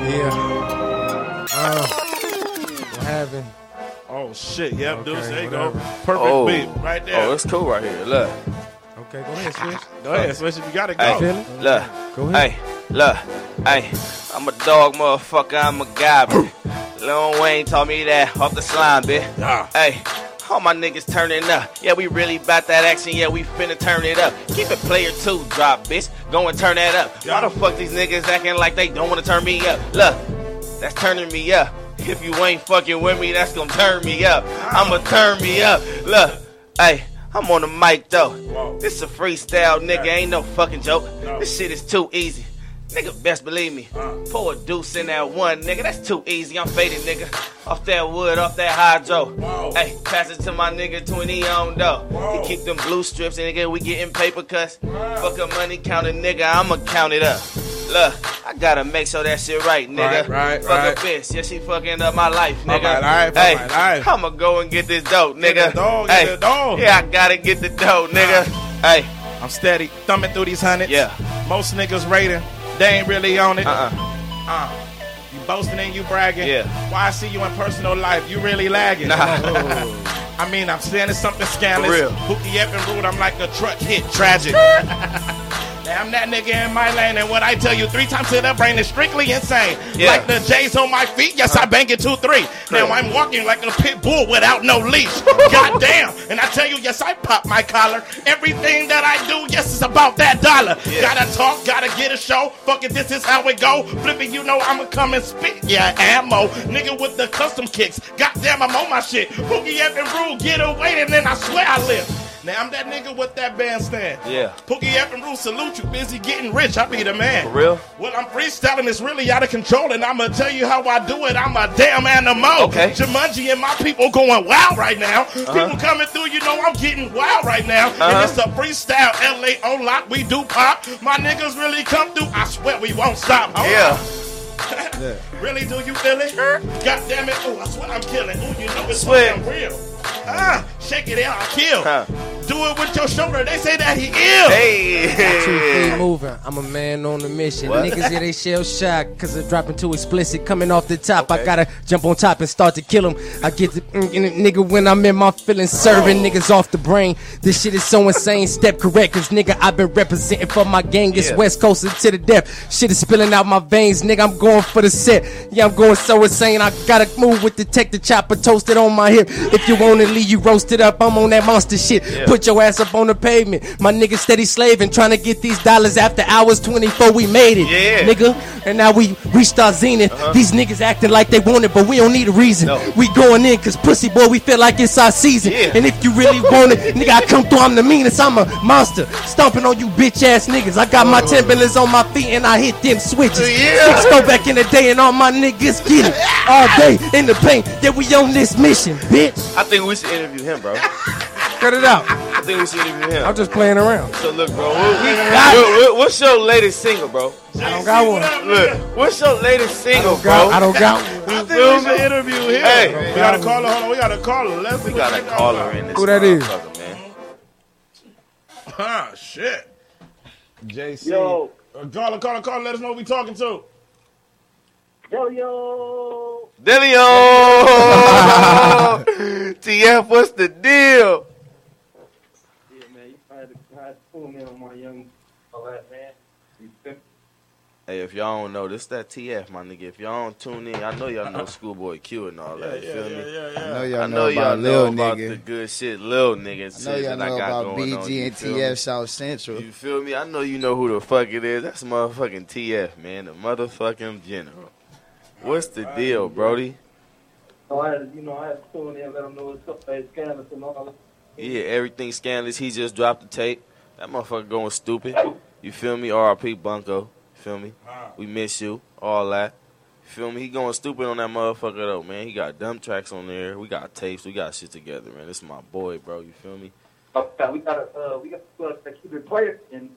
S16: Yeah. Uh, what happened?
S3: Oh shit, yep, Deuce. There you
S16: whatever.
S3: go. Perfect
S5: oh.
S3: beat right there.
S5: Oh, it's cool right here. Look.
S16: Okay, go ahead, Swish.
S3: Go ahead, Swish, if you gotta go.
S5: Hey, look.
S16: Go ahead.
S5: Hey, look. Hey, I'm a dog, motherfucker. I'm a guy, bitch. Lil Wayne taught me that off the slime, bitch. Hey, all my niggas turning up. Yeah, we really bout that action. Yeah, we finna turn it up. Keep it player two drop, bitch. Go and turn that up. Why the fuck these niggas acting like they don't wanna turn me up? Look, that's turning me up. If you ain't fucking with me, that's gonna turn me up. I'ma turn me up. Look, hey. I'm on the mic though. This a freestyle, nigga. Ain't no fucking joke. This shit is too easy. Nigga, best believe me. Pour a deuce in that one, nigga. That's too easy. I'm faded, nigga. Off that wood, off that hydro. Hey, pass it to my nigga 20 on though. He keep them blue strips, and nigga, we getting paper cuts. Fuck a money counter, nigga. I'ma count it up. Look, I gotta make sure that shit right, nigga.
S3: Right, right,
S5: Fuck
S3: right.
S5: a bitch. Yeah, she fucking up my life, nigga.
S3: Alright, alright,
S5: hey,
S3: alright, alright.
S5: I'ma go and get this dope, nigga.
S3: Get the dough, get
S5: hey,
S3: the dough.
S5: Yeah, I gotta get the dough, nigga. Hey,
S3: I'm steady thumbing through these hundreds.
S5: Yeah.
S3: Most niggas rating, they ain't really on it.
S5: Uh-uh.
S3: Uh. You boasting and you bragging.
S5: Yeah.
S3: Why I see you in personal life, you really lagging.
S5: Nah. [laughs]
S3: I mean, I'm saying it's something scandalous.
S5: For real.
S3: Pookie F and Rude, I'm like a truck hit. Tragic. [laughs] now, I'm that nigga in my lane, and what I tell you three times to the brain is strictly insane.
S5: Yeah.
S3: Like the J's on my feet, yes, I bang it two, three. Now I'm walking like a pit bull without no leash. [laughs] God damn. And I tell you, yes, I pop my collar. Everything that I do, yes, it's about that dollar.
S5: Yeah.
S3: Gotta talk, gotta get a show. Fuck it, this is how it go. Flipping, you know I'ma come and spit. Yeah, ammo. Nigga with the custom kicks. Goddamn, I'm on my shit. Pookie F and Rule, get away, and then I swear I live. Now I'm that nigga with that bandstand.
S5: Yeah.
S3: Pookie F and Rule salute you. Busy getting rich. I be the man.
S5: For real?
S3: Well, I'm freestyling. It's really out of control, and I'ma tell you how I do it. I'm a damn animal.
S5: Okay.
S3: Jumanji and my people going wild right now.
S5: Uh-huh.
S3: People coming through, you know I'm getting wild right now.
S5: Uh-huh.
S3: And it's a freestyle. LA on lock. We do pop. My niggas really come through. I swear we won't stop. Hold
S5: Yeah.
S3: on. [laughs] Really, do you feel it? God damn it. Oh, I swear I'm killing. Oh, you know it's
S5: Swear.
S3: real. Ah, shake it out. I kill.
S5: Huh.
S3: Do it with your shoulder. They say that he ill.
S16: Two feet moving. I'm a man on a mission.
S5: What?
S16: Niggas, yeah, they shell shocked because they're dropping too explicit. Coming off the top, I gotta jump on top and start to kill them. I get the mm, in it, nigga when I'm in my feelings, serving niggas off the brain. This shit is so insane. Step correct, cause nigga, I've been representing for my gang. It's
S5: Yeah.
S16: West Coast to the death. Shit is spilling out my veins, nigga. I'm going for the set. Yeah, I'm going so insane. I gotta move with the tech, the chopper toasted on my hip. If you wanna leave, you roasted up. I'm on that monster shit.
S5: Yeah.
S16: Put your ass up on the pavement. My nigga steady slaving, trying to get these dollars after hours 24. We made it,
S5: Yeah.
S16: nigga. And now we reached our zenith. Uh-huh. These niggas acting like they want it, but we don't need a reason.
S5: No.
S16: We going in cause pussy boy, we feel like it's our season.
S5: Yeah.
S16: And if you really [laughs] want it, nigga, I come through, I'm the meanest. I'm a monster. Stomping on you bitch ass niggas. I got my uh-huh. Timberlands on my feet and I hit them switches.
S5: Yeah.
S16: Six go back in the day and all my niggas get it. [laughs] All day in the paint. Yeah, we on this mission, bitch.
S5: I think we should interview him, bro. [laughs]
S16: Cut it out.
S5: I think we should interview him.
S16: I'm just playing around.
S5: So look, bro. What, what- what- what's your latest single, bro?
S16: I don't got one.
S5: Look, what's your latest single,
S16: don't got-
S5: bro?
S16: I don't got one.
S3: I
S5: You
S3: think
S5: feel
S3: we should
S5: me?
S3: interview him.
S5: Hey.
S3: we gotta call her. Hold on, we gotta call her. Let's
S5: We got a caller in this
S16: Who that is?
S5: motherfucker, man.
S3: Ah, shit. JC.
S9: Yo.
S3: Uh, call her, call her, call her. Let us know who we talking to.
S9: Yo, yo.
S5: Delio! [laughs] TF, what's the deal?
S9: Yeah, man, you tried to, tried to pull me on my young all that, man. You feel-
S5: Hey, if y'all don't know, this that TF, my nigga. If y'all don't tune in, I know y'all know [laughs] Schoolboy Q and all that. you
S3: yeah,
S5: feel
S3: yeah,
S5: me?
S3: yeah, yeah.
S10: I know y'all
S5: I
S10: know
S5: know y'all
S10: about
S5: know
S10: Lil
S5: about
S10: nigga.
S5: the good shit, Lil nigga.
S10: I know y'all
S5: that I
S10: know
S5: got
S10: about
S5: going on,
S10: BG and
S5: feel me?
S10: TF South Central.
S5: You feel me? I know you know who the fuck it is. That's motherfucking TF, man. The motherfucking general. What's the deal, Brody?
S18: So I you know, I have to tune in and let them know what's up, they scandalous and all that.
S5: Yeah, everything scandalous. He just dropped the tape. That motherfucker going stupid. You feel me? R.I.P. Bunko. You feel me? We miss you. All that. Feel me? He going stupid on that motherfucker though, man. He got dumb tracks on there. We got tapes. We got shit together, man. This is my boy, bro. You feel me?
S18: Okay, we got to, uh, we got to uh, keep it player and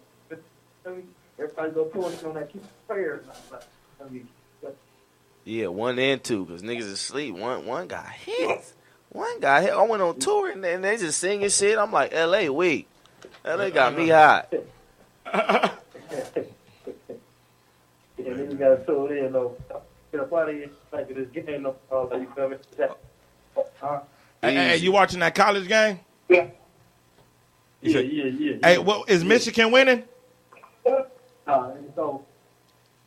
S18: I mean, everybody go pulling on that keep it player. I mean,
S5: Yeah, one and two, cause niggas is asleep. One one got hit. One guy hit. I went on tour and they, and they just singing shit. I'm like, L.A. Wait, L.A. got me hot. [laughs]
S18: yeah, then you got to tune in though. Get up out of here, like this game, no, all that, you feel me? Uh,
S3: Hey, hey, you watching that college game?
S18: Yeah.
S3: You
S18: Yeah,
S3: said-
S18: yeah, yeah.
S3: Hey, what is Michigan winning?
S18: Nah, it's over.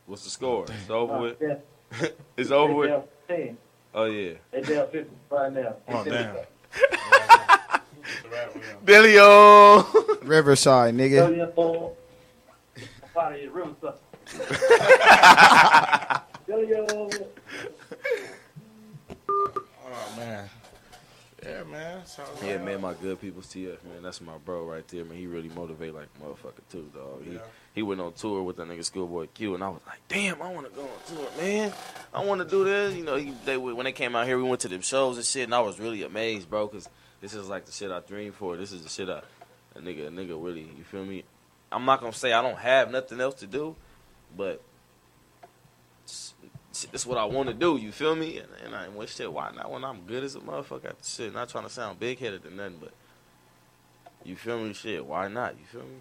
S5: What's the score? It's over with.
S18: Yeah. [laughs]
S5: it's over
S18: They
S5: with.
S18: down 10.
S5: Oh yeah.
S18: They down 50 right now.
S3: Oh damn. [laughs]
S5: Billy O.
S10: Riverside, nigga.
S18: Billy O. I'm out of here, Riverside. Billy O.
S3: Oh man. Yeah, man. So,
S5: Yeah, man, my good people's TF, man. That's my bro right there, man. He really motivate like a motherfucker too, dog. He
S3: Yeah.
S5: he went on tour with that nigga Schoolboy Q, and I was like, damn, I want to go on tour, man. I want to do this. You know, he, they when they came out here, we went to them shows and shit, and I was really amazed, bro, because this is like the shit I dreamed for. This is the shit I, a nigga, a nigga really, you feel me? I'm not gonna say I don't have nothing else to do, but it's, it's what I want to do. You feel me? And, and I well, shit. Why not? When I'm good as a motherfucker shit, not trying to sound big headed or nothing, but you feel me? Shit. Why not? You feel me?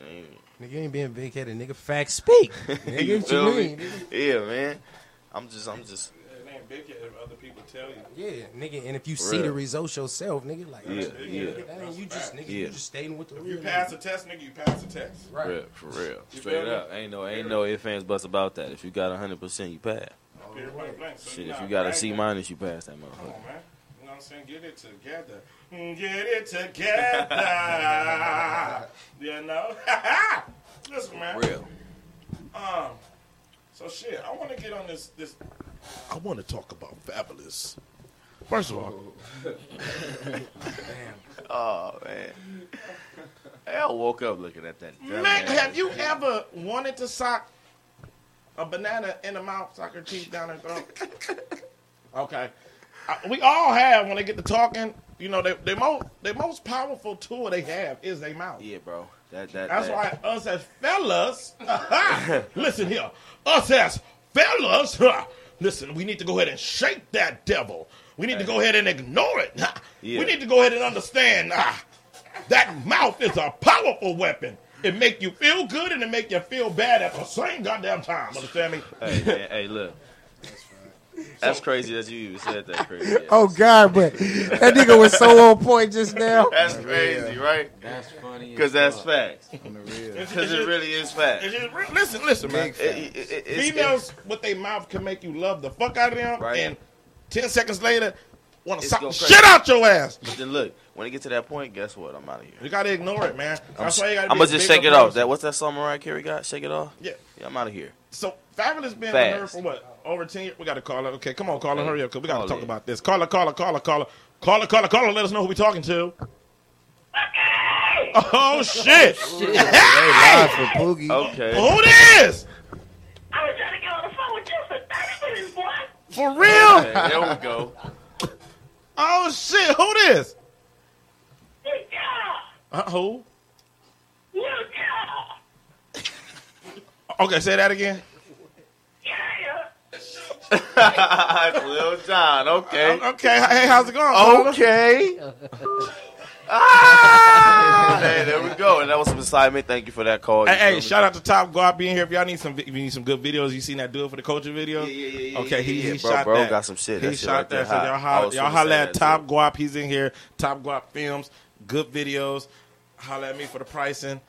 S5: Mm-hmm. Ain't-
S16: Nigga you ain't being big headed, nigga. Facts speak. [laughs] Nigga,
S5: you feel
S16: you
S5: me?
S16: mean? nigga?
S5: Yeah, man. I'm just, I'm just.
S3: It ain't big if other people tell you.
S16: Yeah, nigga, and if you see the results yourself, nigga, like
S5: Yeah,
S16: nigga,
S5: yeah.
S16: nigga, that ain't you just nigga, you
S5: Yeah.
S16: just stating with the
S3: If
S16: real.
S3: you pass the test, nigga, you pass the test.
S5: Right. real, for real.
S3: You
S5: Straight up. Ain't no, ain't no ifs, ands, buts about that. If you got 100%, you pass.
S3: Period. So
S5: Shit,
S3: you
S5: if you got a C minus, you pass that
S3: Come
S5: motherfucker.
S3: on, man. You know what I'm saying? Get it together. Mm, Get it together. [laughs] you know? [laughs] Listen, man.
S5: Real.
S3: Um, so shit, I want to get on this. This I want to talk about Fabolous. First of all, [laughs]
S5: Oh, man. Hey, I woke up looking at that. dumb
S3: man, have you
S5: shit.
S3: ever wanted to sock a banana in the mouth, sock her teeth down her throat? [laughs] okay, Uh, we all have when they get to talking. You know, they they most the most powerful tool they have is their mouth.
S5: Yeah, bro. That, that,
S3: That's
S5: that.
S3: why us as fellas, [laughs] listen here, us as fellas, huh, listen, we need to go ahead and shake that devil. We need to go ahead and ignore it.
S5: Yeah.
S3: We need to go ahead and understand ah, that mouth is a powerful weapon. It make you feel good and it make you feel bad at the same goddamn time. Understand me?
S5: Hey, man, hey, look. [laughs] That's crazy that you even said that crazy. ass. [laughs]
S16: Oh God, but that nigga was so on point just now. [laughs]
S5: That's crazy, right?
S4: That's funny.
S5: Because that's facts. Because it really is facts.
S3: just listen, listen, man.
S5: It- it- it- it's-
S3: Females with their mouth can make you love the fuck out of them,
S5: Right.
S3: and ten seconds later, want to suck the shit out your ass.
S5: But then look, when it get to that point, guess what? I'm out of here.
S3: You gotta ignore it, man.
S5: I'm,
S3: That's why you gotta.
S5: I'm gonna just shake it off. That what's that song Mariah Carey got? Shake it off.
S3: Yeah.
S5: Yeah, I'm out of here.
S3: So Fabolous been
S5: Fast.
S3: with her for what? Over ten years. We gotta call her. Okay, come on, call her. Hurry up, cause we gotta talk about this. Call her, call her, call her, call her, call her, call her, call her. Let us know who we talking to. Oh shit! [laughs]
S10: They live for Pookie.
S5: Okay.
S3: Who this?
S14: I was trying to get on the phone with you for 30 minutes, boy.
S3: For real?
S5: Okay, there we go.
S3: Oh shit! Who this?
S14: Hey, yeah.
S3: Uh, who?
S14: Little yeah.
S3: Okay, say that again.
S5: It's Lil John. Okay.
S3: Okay, hey, how's it going?
S5: Okay. [laughs] ah, hey, there we go. And that was some excitement. Thank you for that call.
S3: Hey, hey, shout out to Top Guap being here. If y'all need some, if you need some good videos, you seen that dude for the culture video?
S5: Yeah, yeah, yeah, yeah,
S3: Okay, he,
S5: yeah,
S3: he
S5: bro,
S3: shot
S5: bro
S3: that.
S5: got some shit.
S3: He
S5: That shit
S3: shot
S5: right
S3: that. So y'all
S5: I
S3: holla, y'all
S5: finna
S3: holla at Top
S5: too.
S3: Guap. He's in here. Top Guap Films, good videos. Holla at me for the pricing.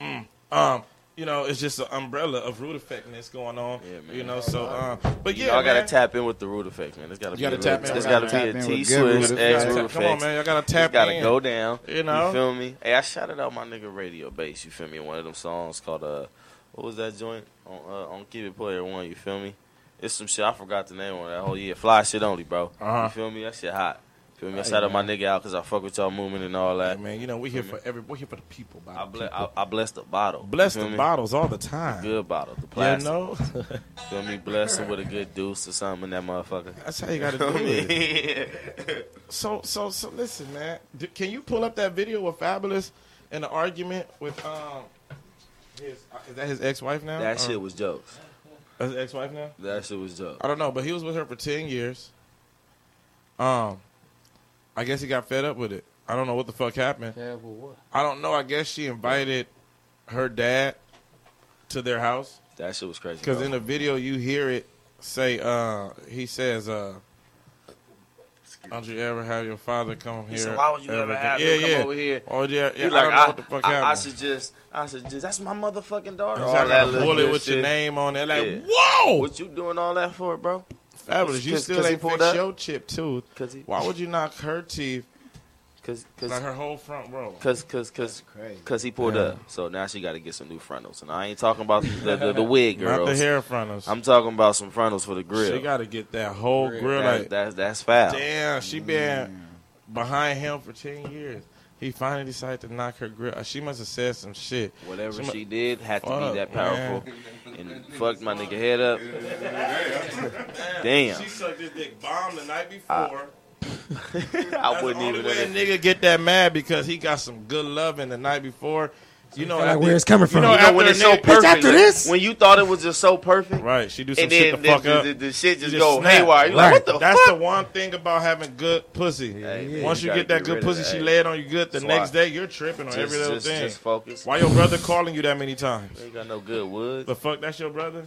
S3: Mm. Um, you know, it's just an umbrella of root effectness going on. You know, so um, but
S5: You
S3: yeah,
S5: know, I gotta
S3: man.
S5: tap in with the root effect, man. It's gotta
S3: You
S5: be.
S3: gotta
S5: a
S3: tap
S5: little-
S3: in
S5: It's
S3: with
S5: gotta
S3: that.
S5: be
S3: Tap
S5: a
S3: in
S5: T
S3: with good
S5: Swiss X
S3: effects.
S5: root
S3: Come on, man, y'all gotta tap
S5: It's gotta
S3: in.
S5: go down.
S3: You know?
S5: you feel me? Hey, I shouted out my nigga Radio Bass. You feel me? One of them songs called uh, what was that joint on uh, on Keep It Player One? You feel me? It's some shit I forgot the name on that whole year. Fly shit only, bro.
S3: Uh-huh.
S5: You feel me? That shit hot. Feel me? I shout out my nigga out because I fuck with y'all movement and all that.
S3: man, you know we here for every we here for the people. By
S5: I, ble-
S3: people.
S5: I, I bless the bottle.
S3: Bless the
S5: me?
S3: bottles all the time.
S5: Good bottle. The plastic.
S3: You know?
S5: feel me? Bless him with a good deuce or something in that motherfucker.
S3: That's how you gotta do it. [laughs] so so so listen, man. D- Can you pull up that video with Fabolous in the argument with um his is that his ex wife now?
S5: That
S3: Or-
S5: shit was jokes.
S3: That's his ex wife now?
S5: That shit was jokes.
S3: I don't know, but he was with her for ten years. Um, I guess he got fed up with it. I don't know what the fuck happened.
S4: Fed up with what?
S3: I don't know. I guess she invited her dad to their house
S5: That shit was crazy.
S3: because in the video you hear it say, uh, he says, uh, "Don't you ever have your father come
S5: He
S3: here?"
S5: said, "Why would you ever have
S3: yeah,
S5: him come
S3: yeah.
S5: over here?"
S3: Oh yeah,
S5: He
S3: yeah.
S5: like,
S3: I don't know
S5: I,
S3: what the fuck
S5: I, I
S3: happened.
S5: should I should just. That's my motherfucking daughter.
S3: He's
S5: All
S3: got
S5: that
S3: bullet
S5: good
S3: with your name on it. Like,
S5: Yeah.
S3: whoa!
S5: What you doing all that for, bro?
S3: Fabolous. You still
S5: cause he
S3: ain't
S5: pulled
S3: fixed
S5: up?
S3: your chip too.
S5: Cause he-
S3: Why would you knock her teeth?
S5: Cause, cause,
S3: like her whole front row.
S5: Cause, cause, cause,
S10: crazy.
S5: cause he pulled
S3: Yeah.
S5: up. So now she got to get some new frontals. And I ain't talking about the the, the [laughs] wig
S3: Not the hair frontals.
S5: I'm talking about some frontals for the grill.
S3: She got to get that whole grill.
S5: That-
S3: like
S5: that's that's foul.
S3: Damn, she been behind him for ten years. He finally decided to knock her grill. Uh, She must have said some shit.
S5: Whatever
S3: mu-
S5: she did had to
S3: Fuck,
S5: be that powerful.
S3: man.
S5: And fucked my nigga head up. Damn.
S3: She sucked his dick bomb the night before. [laughs]
S5: I wouldn't
S3: the only
S5: even.
S3: way a nigga get that mad because he got some good loving the night before. You know
S11: Like
S3: after-
S11: where it's coming from.
S3: You know,
S5: You know when it's so
S3: nigga-
S5: perfect.
S11: after this?
S5: when you thought it was just so perfect,
S3: Right, she do some
S5: and
S3: shit
S5: then
S3: to fuck
S5: the,
S3: up.
S5: the, the shit
S3: You
S5: just go
S3: snap.
S5: haywire. You're like, what the
S3: That's
S5: fuck?
S3: the one thing about having good pussy.
S5: man,
S3: Once
S5: you
S3: you, get that
S5: get
S3: good pussy,
S5: that.
S3: she lay it on you good. The
S5: So
S3: next
S5: I-
S3: day, you're tripping on
S5: Just-
S3: every little
S5: just-
S3: thing.
S5: just focus.
S3: Why your brother calling you that many times?
S5: Ain't got no good wood.
S3: The fuck, that's your brother?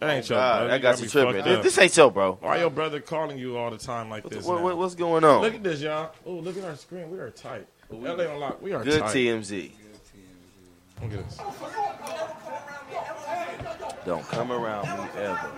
S3: That ain't
S5: Oh,
S3: your
S5: God,
S3: brother.
S5: that
S3: You
S5: got
S3: me
S5: you tripping. This- this ain't your bro.
S3: Why your brother calling you all the time like
S5: What,
S3: this?
S5: what, what- what's going on?
S3: Look at this, y'all. Oh, look at our screen. We are tight. LA on lock. We are
S5: Good
S3: tight.
S5: TMZ.
S3: Look at this.
S5: Don't come around me ever.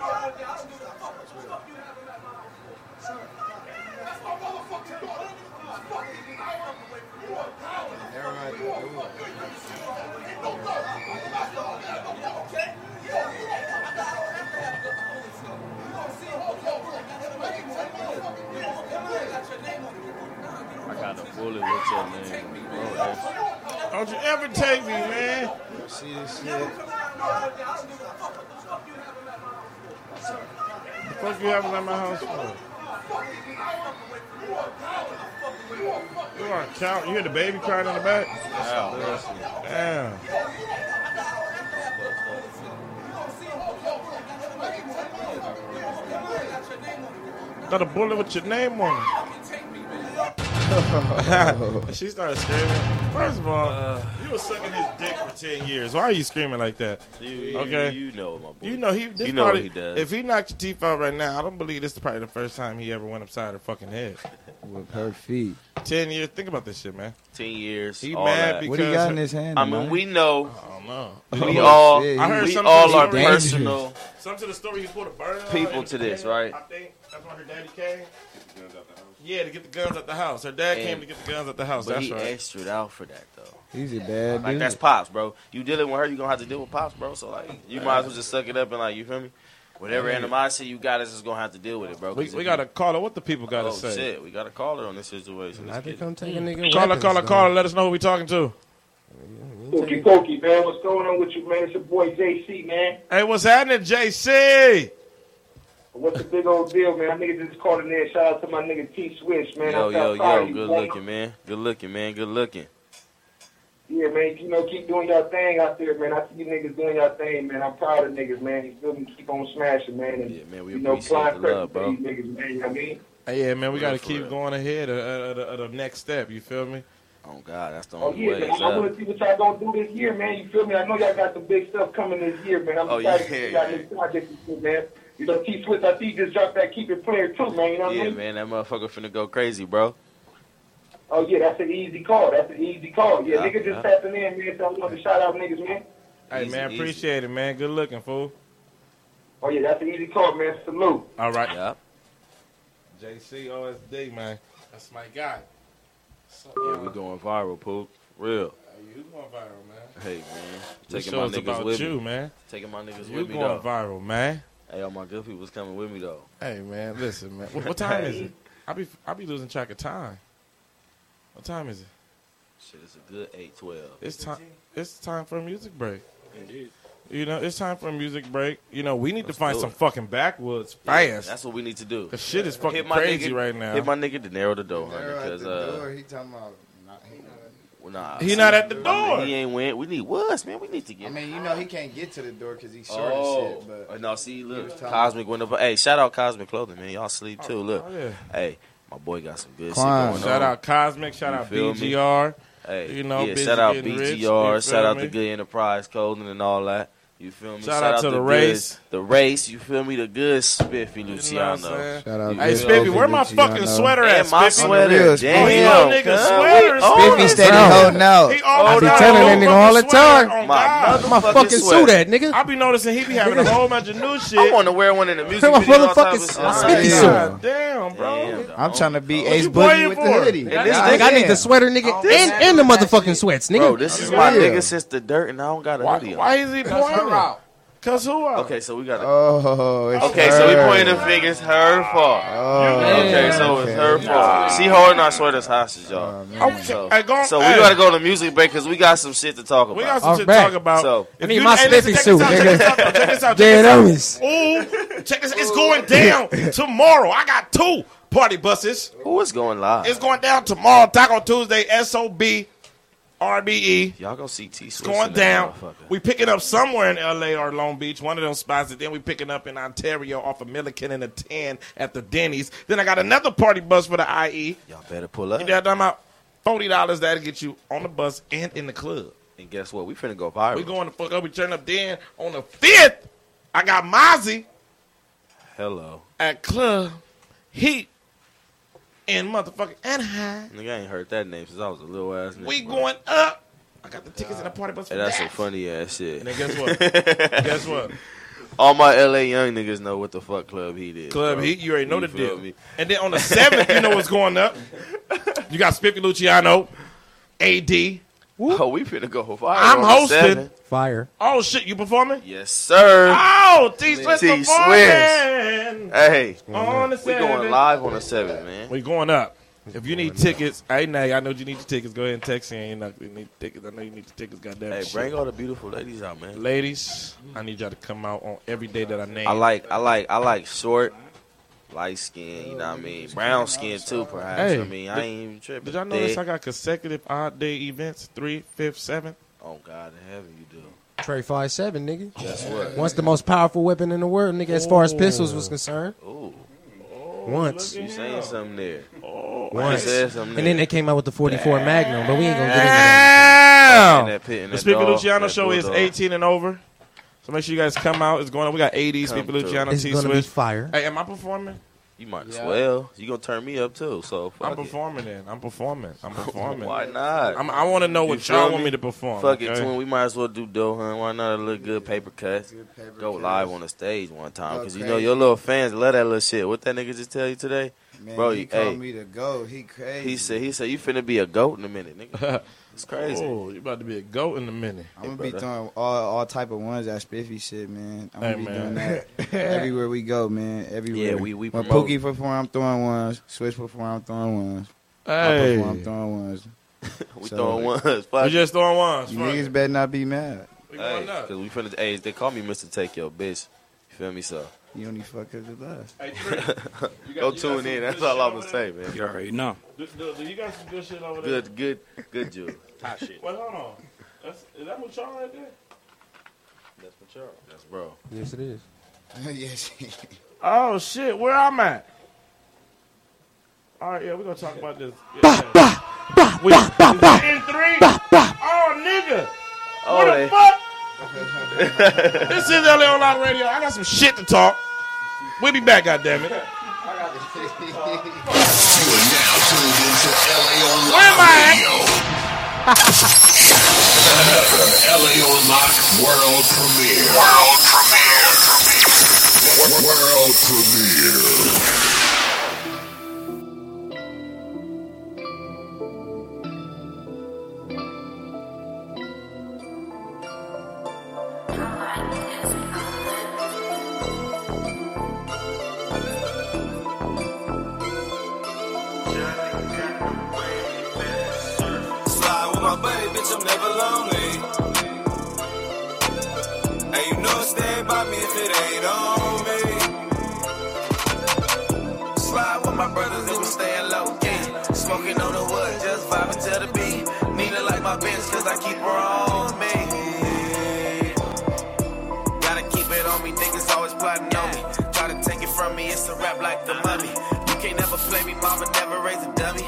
S5: I got a bullet with your name. Oh, that's-
S3: Don't you ever take me, man.
S10: See this shit?
S3: The fuck you having at my house for? You are count. You hear the baby crying in the back?
S5: Ow.
S3: Damn. Got a bullet with your name on it. [laughs] she started screaming. First of all, uh, you was sucking his dick for ten years. Why are you screaming like that?
S5: You,
S3: Okay.
S5: you, you know my boy.
S3: You know he. This
S5: You know
S3: probably,
S5: what he does.
S3: If he knocked your teeth out right now, I don't believe this is probably the first time he ever went upside her fucking head.
S10: With her feet.
S3: Ten years. Think about this shit, man.
S5: Ten years.
S3: He
S5: all
S3: mad
S5: that.
S3: because
S10: What he got in his hand?
S5: I mean,
S10: man?
S5: we know.
S3: I don't know.
S5: We
S10: Oh,
S5: all,
S10: shit.
S3: I heard
S5: we
S3: something
S5: all are
S3: story.
S5: personal.
S3: Some to the story he pulled a burner
S5: People to this, right?
S3: I think that's why her daddy came. Yeah, to get the guns at the house. Her dad
S5: And-
S3: came to get the guns at the house.
S5: But
S3: That's
S5: he
S3: right.
S5: extra out for that though.
S10: He's a bad
S5: Like
S10: dude.
S5: that's pops, bro. You dealing with her, you gonna have to deal with pops, bro. So like, you might as well just suck it up and like, you feel me? Whatever
S3: Yeah.
S5: animosity you got, is just gonna have to deal with it, bro.
S3: we
S5: 'Cause
S3: we got to
S5: you-
S3: call her. What the people got to
S5: Oh
S3: say?
S5: shit, we got to call her on this situation.
S11: I
S5: Let's
S11: think
S5: get
S11: I'm
S5: it.
S11: taking nigga
S3: Call her,
S11: weapons,
S3: call her,
S11: though.
S3: call her. Let us know who we talking to.
S18: Pokey Pokey, man. What's going on with you, man? It's your boy JC, man.
S3: Hey, what's happening, JC?
S18: What's the big old deal, man? I nigga just called in there. Shout out to my nigga T Swish, man.
S5: Yo,
S18: I'm
S5: yo, yo,
S18: you,
S5: good
S18: boy.
S5: looking, man. Good looking, man. Good looking.
S18: Yeah, man. You know, keep doing your thing out there, man. I see you niggas doing your thing, man. I'm proud of niggas, man. You feel me? Keep on smashing, man. And,
S5: Yeah, man, we
S18: you know,
S5: appreciate
S18: flying
S5: the love, bro.
S18: these niggas, man. You know what I mean?
S3: Hey, yeah, man, we got to keep
S5: real.
S3: going ahead at the next step. You feel me?
S5: Oh God, that's the
S18: Oh
S5: only
S18: yeah,
S5: way.
S18: man.
S5: It's
S18: I want
S5: up.
S18: to see what y'all gonna do this year, man. You feel me? I know y'all got some big stuff coming this year, man. I'm
S5: Oh,
S18: excited
S5: yeah,
S18: to see y'all
S5: yeah.
S18: new projects man. You know, T Swish, I see you just dropped that Keep It Player too, man. You know what I
S5: Yeah,
S18: mean?
S5: man, that motherfucker finna go crazy, bro.
S18: Oh yeah, that's an easy call. That's an easy call. Yeah,
S5: Yeah,
S18: nigga just
S5: yeah.
S18: tapping in, man. So I want to shout out niggas, man.
S3: Hey
S5: Easy,
S3: man,
S5: easy.
S3: appreciate it, man. Good looking, fool.
S9: Oh yeah, that's an easy call, man. Salute.
S3: All right.
S5: Yep.
S3: JC OSD, man. That's my guy. So,
S5: Yeah, we going viral, poop. Real.
S3: you going viral, man.
S5: Hey man,
S3: This
S5: taking my niggas with
S3: you,
S5: me.
S3: man.
S5: Taking my niggas
S3: You
S5: with me
S3: going
S5: though.
S3: viral, man.
S5: Hey, all my good people's coming with me though.
S3: Hey man, listen, man. What, what [laughs] time is it? I be I be losing track of time. What time is it?
S5: Shit, it's a good eight twelve.
S3: It's time. It's time for a music break.
S5: Indeed.
S3: You know, it's time for a music break. You know, we need
S5: Let's
S3: to find some fucking backwoods
S5: Yeah,
S3: fast.
S5: that's what we need to do.
S3: The shit is fucking
S5: Hit my
S3: crazy
S5: nigga-
S3: right now.
S5: Hit my nigga to narrow the door, honey, because uh,
S10: door, he talking about. Not, he,
S5: nah,
S3: He
S5: see,
S3: not at the
S5: I mean,
S3: door.
S5: he ain't went. We need what's man. We need to get.
S10: I mean, you know, he can't get to the door because he's short
S5: Oh,
S10: as shit. But
S5: no, see, look, Cosmic went up. Hey, shout out Cosmic Clothing, man. Y'all sleep oh, too. Oh, look,
S3: oh, yeah.
S5: hey, my boy got some good
S10: Quan.
S5: shit going
S3: Shout
S5: on.
S3: out Cosmic. Shout
S5: You
S3: out
S5: feel me?
S3: BGR.
S5: Hey,
S3: You know,
S5: yeah, shout out
S3: getting rich,
S5: BGR. Shout out
S3: me?
S5: the Good Enterprise Clothing and all that. You feel me?
S3: Shout out to the
S5: good-
S3: race.
S5: the race. You feel me? The good Spiffy
S3: You know
S5: Luciano.
S10: shout out.
S3: Hey,
S5: feel
S3: Spiffy,
S5: me?
S3: where my
S10: Luciano.
S3: fucking sweater at?
S5: And my
S3: Spiffy?
S5: sweater.
S10: real,
S5: Damn,
S3: Oh, he owe niggas
S5: cuz,
S3: sweaters.
S5: we own
S10: Spiffy steady holding out.
S3: He
S16: I be telling that nigga all the time.
S5: My
S16: My
S5: motherfucking
S16: fucking suit at, nigga.
S3: I be noticing he be having a whole bunch of new [laughs] shit.
S5: I want to wear one in the music
S16: My
S5: video. all type of
S16: motherfucking
S5: shit.
S10: Oh,
S16: Spiffy suit.
S3: Damn, bro.
S10: I'm trying to be
S3: What
S10: Ace Boogie with the hoodie.
S5: And this
S16: Nigga, I need the sweater, nigga, oh, and, and the motherfucking sweats, nigga.
S5: Bro, this is my nigga since the dirt, and I don't got a
S3: Why,
S5: hoodie on.
S3: why is he pointing? Cause who out?
S5: Okay, so we got to.
S10: Oh, it's
S5: Okay, so we
S10: her.
S5: pointing the fingers. Her fault.
S10: Oh,
S5: Okay, so it's her fault. She holding our sweaters hostage, y'all.
S3: Oh, okay,
S5: So,
S3: hey, go-
S5: so we
S3: hey.
S5: gotta go to music break because we got some shit to talk about.
S3: We got some
S16: All
S3: shit
S16: right.
S3: to talk about.
S5: So-
S3: If
S16: I need
S3: you-
S16: my
S3: hey, listen,
S16: Spiffy suit,
S3: this out, Check
S16: nigga.
S3: this out. Check this out.
S16: Dead
S3: Check this out. Ooh, check this. It's going down tomorrow. I got two party buses.
S5: Who is going live?
S3: It's going down tomorrow. Taco Tuesday. Sob. RBE.
S5: Y'all gonna see T
S3: It's going down. We picking up somewhere in LA or Long Beach, one of them spots, and then we picking up in Ontario off of Milliken and a 10 at the Denny's. Then I got another party bus for the IE.
S5: Y'all better pull up.
S3: You know what I'm? Forty dollars that'll get you on the bus and in the club.
S5: And guess what? We finna go viral.
S3: We going to fuck up. We turn up then on the fifth. I got Mozzy
S5: Hello.
S3: at Club Heat in motherfucking Anaheim.
S5: Nigga, I ain't heard that name since I was a little ass nigga.
S3: We going up. I got the tickets in the party bus for
S5: Hey, that's some
S3: that.
S5: funny ass shit.
S3: And then guess what? [laughs] guess what?
S5: All my LA young niggas know what the fuck Club Heat is.
S3: Club
S5: bro.
S3: Heat, you already know the
S5: feel
S3: deal.
S5: me?
S3: And then on the seventh, you know what's going up. [laughs] You got Spiffy Luciano, AD.
S5: Oh, we finna go viral.
S3: I'm hosting.
S5: seven.
S16: Fire.
S3: Oh shit, you performing?
S5: Yes, sir.
S3: Oh, T Swish
S5: T
S3: performing.
S5: Hey,
S3: On the
S5: we going live on the seven, man.
S3: We going up. If you need tickets, hey Nay, I know you need the tickets. Go ahead and text in. You know you need tickets. I know you need the tickets. Goddamn.
S5: Hey,
S3: shit.
S5: bring all the beautiful ladies out, man.
S3: ladies. I need y'all to come out on every day that I name.
S5: I like, I like, I like short, light skin. You know what I oh, mean? Brown skin too, perhaps.
S3: Hey,
S5: I mean, I
S3: did-
S5: ain't even tripping.
S3: Did y'all notice
S5: Thick.
S3: I got consecutive odd day events? Three, fifth, seventh.
S5: Oh God in heaven, you do.
S16: Trey five seven, nigga.
S5: Guess what?
S16: Once the most powerful weapon in the world, nigga, as far as pistols was concerned.
S5: Ooh, oh,
S16: Once.
S5: you saying something there?
S3: Oh,
S16: Once.
S5: said something
S16: And then they came out with the 44 Magnum, but we ain't gonna get into that.
S3: Damn.
S5: In that pit, in
S3: The
S5: that
S3: Speaker Luciano
S5: that
S3: show is 18 and over. So make sure you guys come out. It's going on. We got 80s,
S5: Come
S3: Speaker
S5: through.
S3: Luciano,
S16: It's
S3: T
S16: gonna be
S3: Swift.
S16: fire.
S3: Hey, am I performing?
S5: You might as
S10: Yeah.
S5: well. You gonna turn me up too? So fuck
S3: I'm
S5: it.
S3: performing then. I'm performing. I'm [laughs] performing.
S5: Why not?
S3: I'm, I want to know what
S5: feel
S3: y'all
S5: me?
S3: want me to perform.
S5: Fuck it,
S3: okay?
S5: twin. We might as well do dough hunt. Why not a little good paper cuts?
S10: Good paper
S5: Go
S10: cuts.
S5: live on the stage one time
S10: Go
S5: because you know
S10: crazy.
S5: your little fans love that little shit. What that nigga just tell you today?
S10: Man,
S5: Bro,
S10: he
S5: you-
S10: called
S5: hey.
S10: me the goat. He crazy.
S5: He said he said you finna be a goat in a minute, nigga. [laughs] It's crazy.
S3: Oh, you about to be a goat in a minute.
S10: I'm gonna
S5: Hey,
S10: be throwing all all type of ones that spiffy shit, man. I'm
S3: Hey,
S10: gonna be
S3: man.
S10: doing that [laughs] everywhere we go, man. Everywhere.
S5: Yeah, we- we
S10: when
S5: promote.
S10: Pookie perform, I'm throwing ones. Swish perform, I'm throwing ones. I
S3: Hey,
S10: perform, I'm throwing ones. [laughs]
S5: we
S10: So-
S5: throwing ones.
S3: we
S5: Fuck.
S3: just throwing ones.
S10: You niggas better not be mad.
S3: We
S5: Hey, cause we finna. Hey, they call me Mister Take Your Bitch. You feel me? So
S10: You only fuck us with us.
S3: Hey, [laughs] got-
S5: go tune in. That's all I'm gonna say, man.
S17: You already know.
S3: Do, do, do you got some good shit over there?
S5: Good, good, good, Jew.
S17: Hot shit.
S3: Wait, hold on. That's, is that what y'all right there?
S5: That's what y'all. That's bro.
S16: Yes, it is. [laughs]
S10: yes.
S3: Oh shit, where I'm at? All right, yeah, we're gonna talk about this. Yeah. We- is that in three? Oh, nigga.
S5: Oh,
S3: what
S5: they-
S3: the fuck? [laughs] this is LA on Lock Radio. I got some shit to talk. We'll be back, goddammit.
S1: You are now tuned into LA
S3: Where am I
S1: Online Radio. LA on Lock World Premiere. World Premiere. World Premiere.
S6: On me, niggas always plotting on me. Try to take it from me, it's a rap like the mummy. You can't never play me, mama never raise a dummy.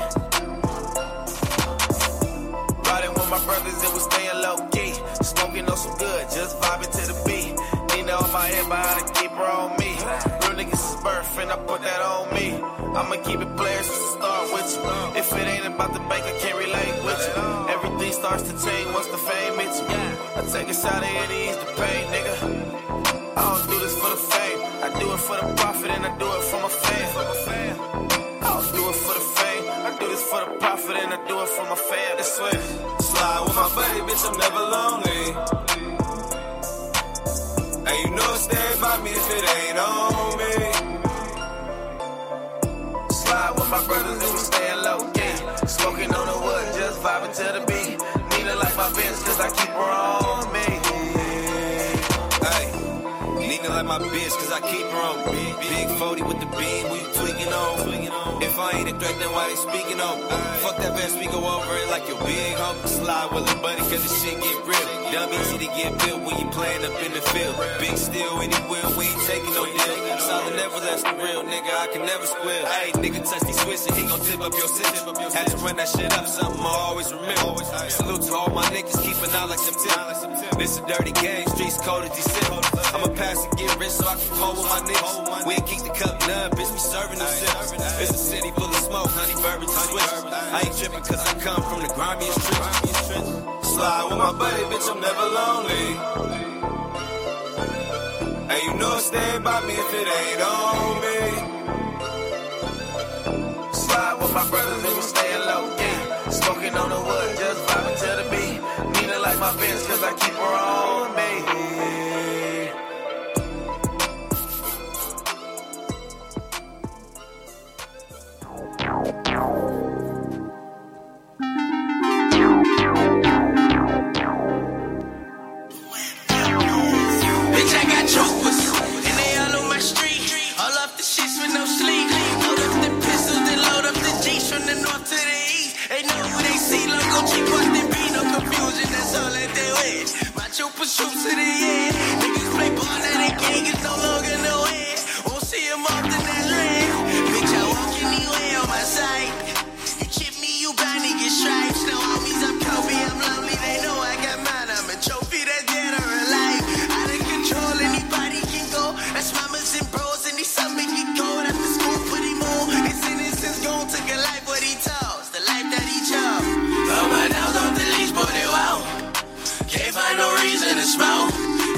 S6: Riding with my brothers, it was staying low key. Smoking on some good, just vibing to the beat. Nina on my head, but I to keep her on me. Real niggas is birth, and I put that on me. I'ma keep it players the start with you. If it ain't about the bank, I can't relate with you. Everything starts to change once the fame hits you. I take a shot at it, ease the pain, nigga. I don't do this for the fame. I do it for the profit, and I do it for my fam. I don't do it for the fame. I do this for the profit, and I do it for my fam. It's Swish. Slide with my buddy, bitch, I'm never lonely. And you know stay by me if it ain't on me. Slide with my brothers and we staying low key. Smoking on the wood, just vibing to the beat. Nina like my bitch, cause I keep her on my bitch, cause I keep her on me. Big 40 with the beam, we tweaking on. If I ain't a threat, then why they speaking on? Fuck that best, we go over it like your big homie. Slide with a buddy, cause the shit get real. Dumb easy to get built when you playing up in the field. Big steel anywhere, we ain't taking no deal. Solid never less the real nigga, I can never squeal. Hey, nigga, touch these switches, he gon' tip up your system. Had to run that shit up, something I always remember. Salute to all my niggas, keeping out like September. This a dirty game, streets cold as December. I'ma pass and get rich so I can roll with my niggas. We ain't keep the cup none, bitch, we serving them It's a city full of smoke, honey, bourbon, switch. I ain't tripping cause I come from the grimiest trenches. Slide with my buddy, bitch, I'm never lonely. And you know stay by me if it ain't on me. Slide with my brothers and we staying low key. Smoking on the wood, just vibing to the beat. Nina like my bitch cause I keep her on
S19: Shoot to the end. Niggas play ball, now they can't get no longer no head. Won't see them often that No reason to smoke.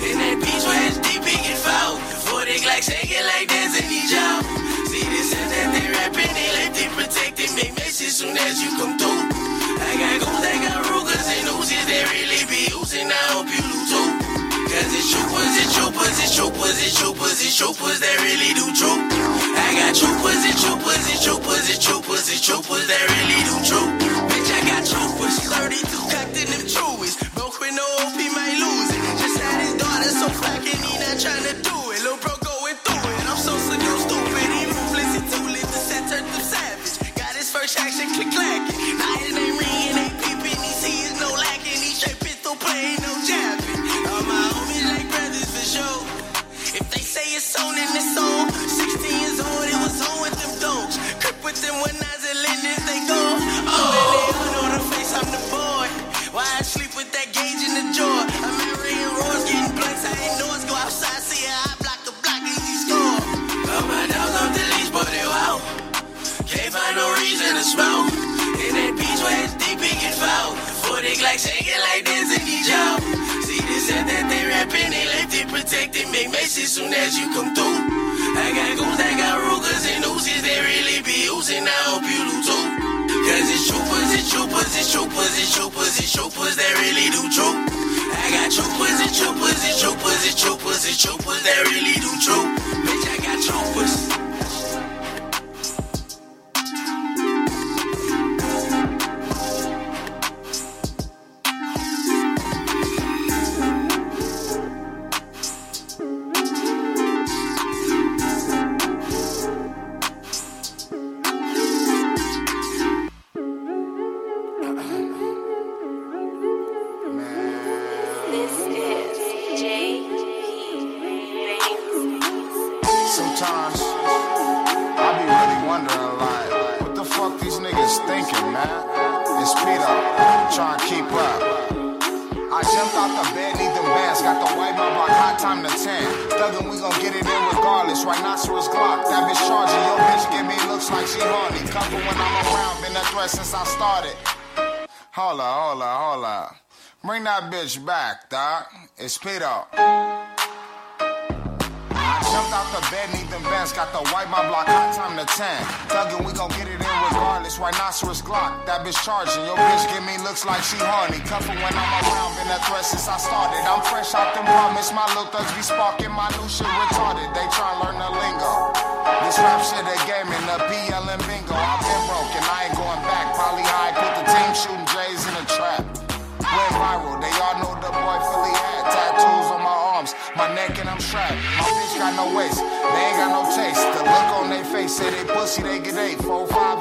S19: In that beach where it's deep, it get foul. Before they like shaking like dancing each out. See this and that they rapping, they let they protect it, make messages soon as you come through. I got goons, I got Rugers and Uzis, they really be using. I hope you do too. Cause it's troopers, it's troopers, it's troopers, it's troopers, it's troopers that really do troop. I got troopers, it's troopers, it's troopers, it's troopers, it's troopers that really do troop. Bitch, I got troopers, 32 cocked he not trying to do bitch
S12: charging. Your bitch give me looks like she horny. Cover when I'm around, been a threat since I started. I'm fresh out them promise, my little thugs be sparking, my new shit retarded. They try learn the lingo. This rap shit a game in the PL and bingo. I've been broke and I ain't going back. Probably high, put the team shooting J's in a trap. Went viral, they all know the boy Philly had tattoos on my arms, my neck and I'm strapped. My bitch got no waist, they ain't got no taste. The look on their face say they pussy, they get eight, four, five.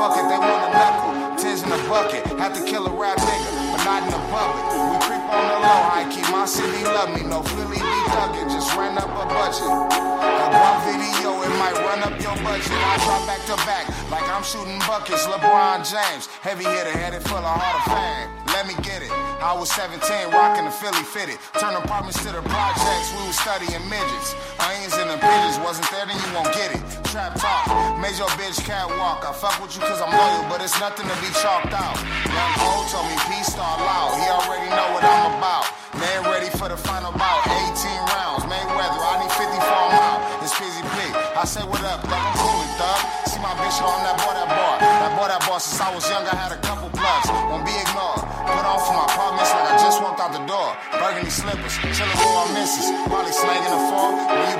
S12: Fuck it, they want a knuckle, tens in a bucket. Had to kill a rap nigga, but not in the public. We creep on the low, I keep my city love me. No Philly be thuggin', just ran up a budget. A one video, it might run up your budget. I drop back to back like I'm shooting buckets. LeBron James, heavy hitter, headed full of Hall of Fame. Let me get it. I was 17, rocking the Philly fitted. Turn apartments to the projects, we was studying midgets. Onions and the pigeons, wasn't there, then you won't get it. Trap talk, made your bitch catwalk. I fuck with you cause I'm loyal, but it's nothing to be chalked out. Young Cole told me peace star loud. He already know what I'm about. Man ready for the final bout. 18 rounds, Mayweather, I need 50 for him out. It's Fizzy P. I say what up, thug, I'm cool thug. See my bitch on that boy, that bar. That boy, that bar, since I was young, I had a couple plugs. Won't be ignored. Put on for my apartments like I just walked out the door. Burgundy slippers, chillin' with my missus. Probably slanging the fall. When you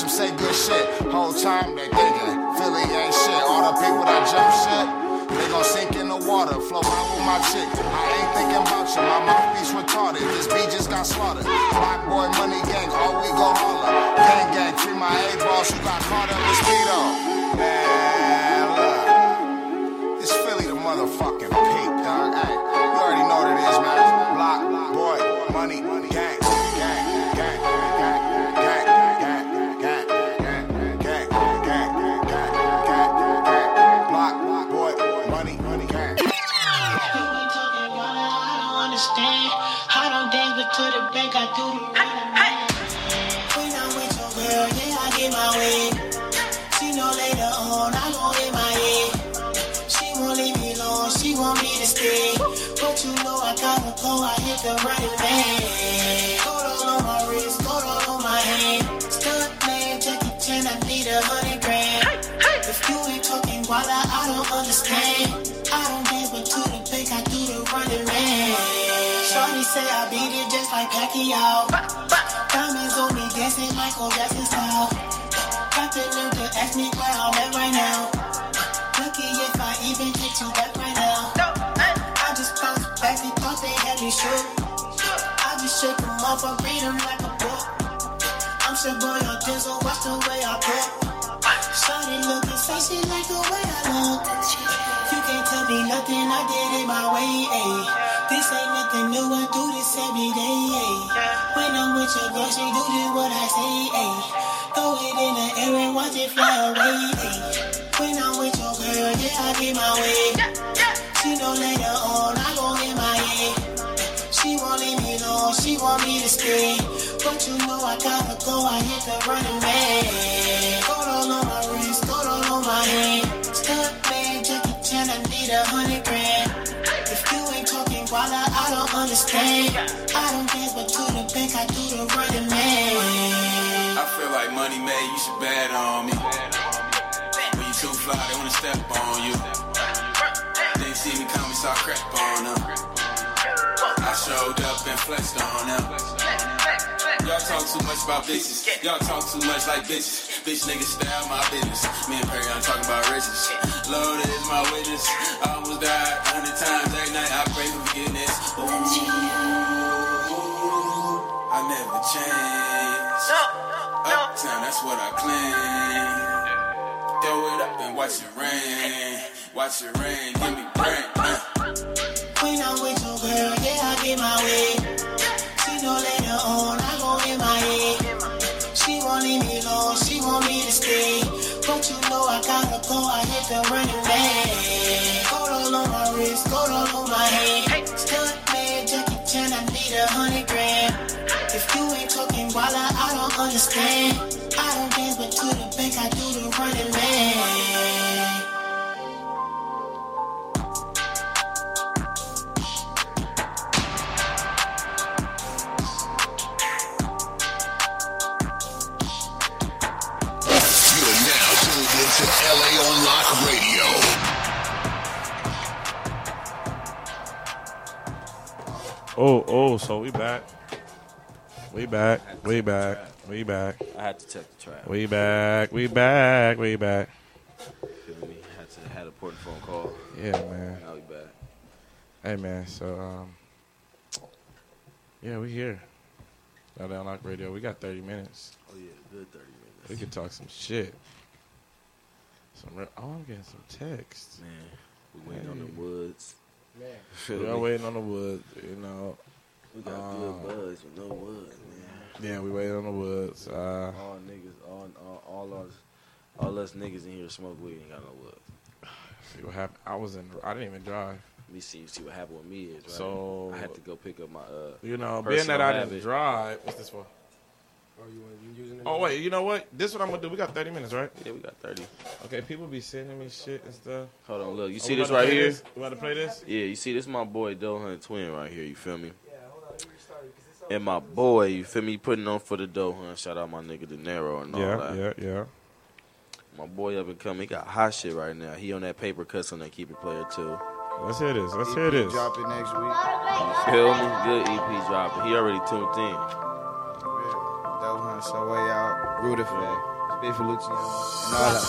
S12: them say good shit. Whole time they thinking Philly ain't shit. All the people that jump shit. They gon' sink in the water, flow out with my chick. I ain't thinking about you, my mouthpiece retarded. This beat just got slaughtered. Black boy, money gang, all we go holler. Gang gang, treat my A boss, you got caught up with speedo. Man,
S20: I I hit the running man. All on my wrist, all on my hand. Stunt man, Jackie Chan, I need a hundred grand. If you ain't talking while I, I don't understand. I don't dance, but to the bank, I do the running man. Shorty say I beat it just like Pacquiao. Diamonds on me dancing Michael Jackson style. The to ask me where I'm at right now. Lucky if I even hit you back me shook. I just shaking them off, I read them like a book. I'm sure boy on Dizzle, watch the way I put. Shawty looking sexy like the way I look. You can't tell me nothing, I did it my way. Ayy. This ain't nothing new, I do this every day. Ayy. When I'm with your girl, she do just what I say. Ayy. Throw it in the air and watch it fly away. Ayy. When I'm with your girl, yeah, I get my way. She know later on, I gon' get she want me to stay. But you know I gotta go, I hit the running man. Gold all on my wrist, gold all on my hand. Stunt man, Jackie Chan, I need a hundred grand. If you ain't talking while I, I don't understand. I don't dance, but to the bank, I do the running man.
S21: I feel like money made, you should bet on me. When you too fly, they wanna step on you. They see me coming, start crap on them. I showed up and flexed on them. Y'all talk too much about bitches. Y'all talk too much like bitches. Bitch niggas style my business. Me and Perry, I'm talking about riches. Lord is my witness. I almost died a hundred times every night. I pray for forgiveness. Ooh, I never change. Uptown, that's what I claim. Throw it up and watch it rain. Watch it rain. Give me brain. Uh.
S20: When I'm with your girl, yeah, I get my way. She know later on, I go in my head. She won't leave me alone, she want me to stay. But you know I gotta go, I hit the running man. Gold all on my wrist, gold all on my hand. Stunt man, Jackie Chan, I need a hundred grand. If you ain't talking while I don't understand.
S1: LA on Lock Radio.
S3: Oh, oh, so we back. We back. We back. We back.
S5: I had to check the trap.
S3: We back. We back. We back.
S5: Feel me? Had to had a important phone call.
S3: Yeah, man.
S5: Now we back.
S3: Hey, man. So, um, yeah, we here. LA on Lock Radio. We got 30 minutes.
S5: Oh yeah, good thirty minutes.
S3: We could talk some shit. Some real, oh, I'm getting some texts.
S5: Man, we waiting on the woods.
S3: Man. [laughs] We are
S5: me?
S3: waiting on the woods, you know.
S5: We got
S3: Uh,
S5: good buzz with no wood, man.
S3: Yeah, we waiting on the woods. Uh,
S5: all niggas, all, all, all us, all us niggas in here smoke weed ain't got no wood.
S3: see what happened. I was in. I didn't even drive.
S5: Let me see, see what happened with me is right.
S3: So-
S5: I had to go pick up my uh.
S3: You know, being that I didn't
S5: habit.
S3: drive. What's this for? Oh wait, you know what? This what I'm gonna do. We got 30 minutes, right?
S5: Yeah, we got 30.
S3: Okay, people be sending me shit and stuff.
S5: Hold on, look. You see this right here?
S3: this? We about to play this?
S5: Yeah, you see this my boy Doe Hunt Twin right here. You feel me? Yeah, hold on. And my boy, you feel me? Putting on for the Doe Hunt. Shout out my nigga De Niro and all
S3: Yeah,
S5: that.
S3: yeah, yeah.
S5: My boy up and coming. He got hot shit right now. He on that paper cuts on that keep it player too.
S3: Let's hear this. Let's hear this.
S22: Drop it next week.
S5: You feel me? Good EP dropping. He already tuned in.
S22: Dope Hunt, way out. Rooted for that. Speak for Luciano and all that.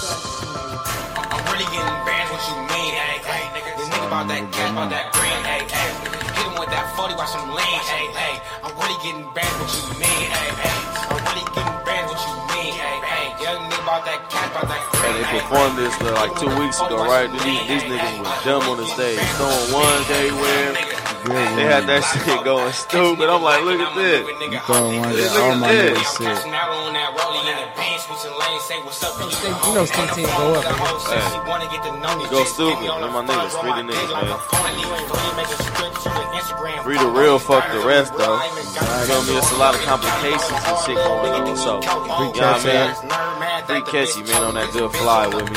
S19: I'm really getting bad what you mean, hey, hey. The nigga about that cat, about that green, hey, hey. Hit him with that 40, watch him lean, hey, hey. I'm really getting bad what you mean, hey, hey. I'm really getting bad what you mean, hey, hey. Young nigga about that cat, about that
S5: And
S19: green,
S5: they performed this uh, like two weeks ago, right? These, these niggas was dumb on the stage, throwing ones everywhere. They had that shit going stupid. I'm like, look at this.
S22: Throwing one
S5: Look
S22: at all
S5: at
S22: my
S5: this.
S22: niggas shit.
S19: Now on that rollie in the bench, switching lanes, say what's up, bitch.
S16: You know Sting Team go up, man.
S5: Hey.
S19: She wanna get to know
S5: Go
S19: just
S5: stupid.
S19: get me on
S5: Them my niggas. Free the niggas, man.
S19: a pony. Really make a stretch to the Instagram
S5: Free the real, fuck the rest, though. You feel me? It's a lot of complications and shit going on. So, you know what I mean? Free catchy, man, on that good fly with me.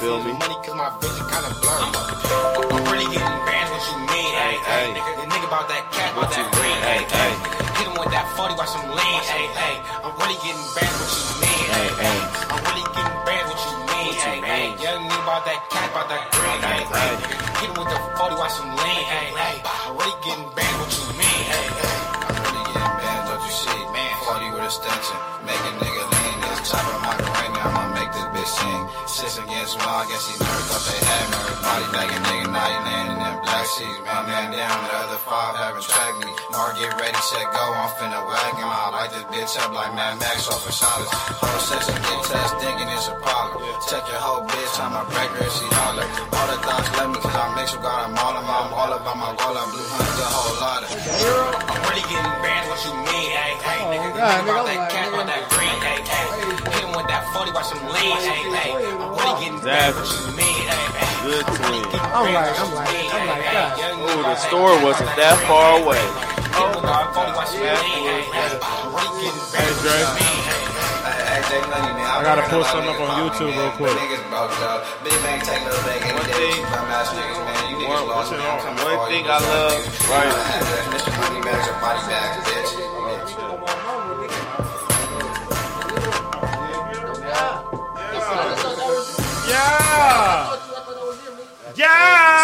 S5: Feel me?
S19: Getting bad what you mean, hey, hey. The nigga about that cat, about that green, hey, hey. Hit him with that 40, watch him lean, hey, hey. I'm really getting bad what you mean, hey, hey. I'm really getting bad what you mean, hey, hey. Young nigga about that cat, about that green, hey, hey. Hit him with the 40, watch him lean,
S10: sing. Six against one, I guess he never thought they had me. Body bagging nigga, now he laying in them black sheets. My man down, the other five haven't tracked me. Mark, get ready, set, go. I'm finna wagon. I light this bitch up like Mad Max off of Charlotte. Whole session, get test, thinking it's a problem. Check your whole bitch, I'm a breaker she holler. All the thoughts let me, cause I mix with God, I'm all of I'm all about my goal, I'm blue hunt, the whole lot of.
S19: I'm really getting bad what you mean, hey, hey. Nigga, oh,
S16: God,
S19: nigga about
S16: nigga,
S19: that
S16: I'm
S19: cat, about that green, 40, watch him lean, hey, hey. I'm really getting bad what you mean, hey, hey.
S5: Good twin.
S16: I'm like, I'm like, I'm like, God.
S5: Ooh, the store wasn't that far away.
S3: Hey, Dre. I gotta pull something up on YouTube real quick.
S5: One, one, one thing I love, right?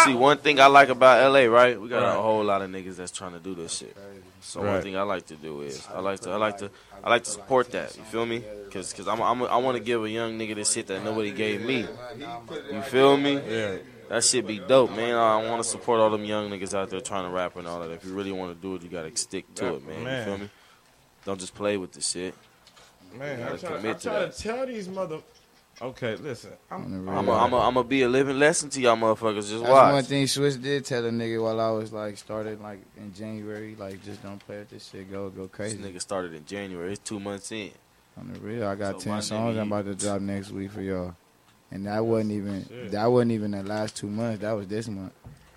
S23: See, one thing I like about LA, right? We got
S3: Right.
S23: a whole lot of niggas that's trying to do this shit. So one thing I like to do is I like to I like to I like to support that. You feel me? Cause, cause I'm, I'm I want to give a young nigga this shit that nobody gave me. You feel me?
S3: Yeah.
S23: That shit be dope, man. I want to support all them young niggas out there trying to rap and all that. If you really want to do it, you gotta stick to it, man.
S3: Man.
S23: You feel me? Don't just play with the shit.
S3: Man, I'm
S23: gotta
S3: trying, I'm
S23: commit to
S3: trying to tell these mother. Okay, listen. I'm,
S23: I'm a, I'm a, I'm be a living lesson to y'all motherfuckers. Just
S10: That's
S23: watch.
S10: one thing Swiss did tell a nigga while I was like started like in January, like just don't play with this shit, go go
S23: This
S10: crazy.
S23: nigga started in January. It's two months in.
S10: On the real, I got
S23: So
S10: ten songs
S23: nigga,
S10: I'm about to drop next week for y'all, and that wasn't even
S23: Shit.
S10: that wasn't even the last two months. That was this month.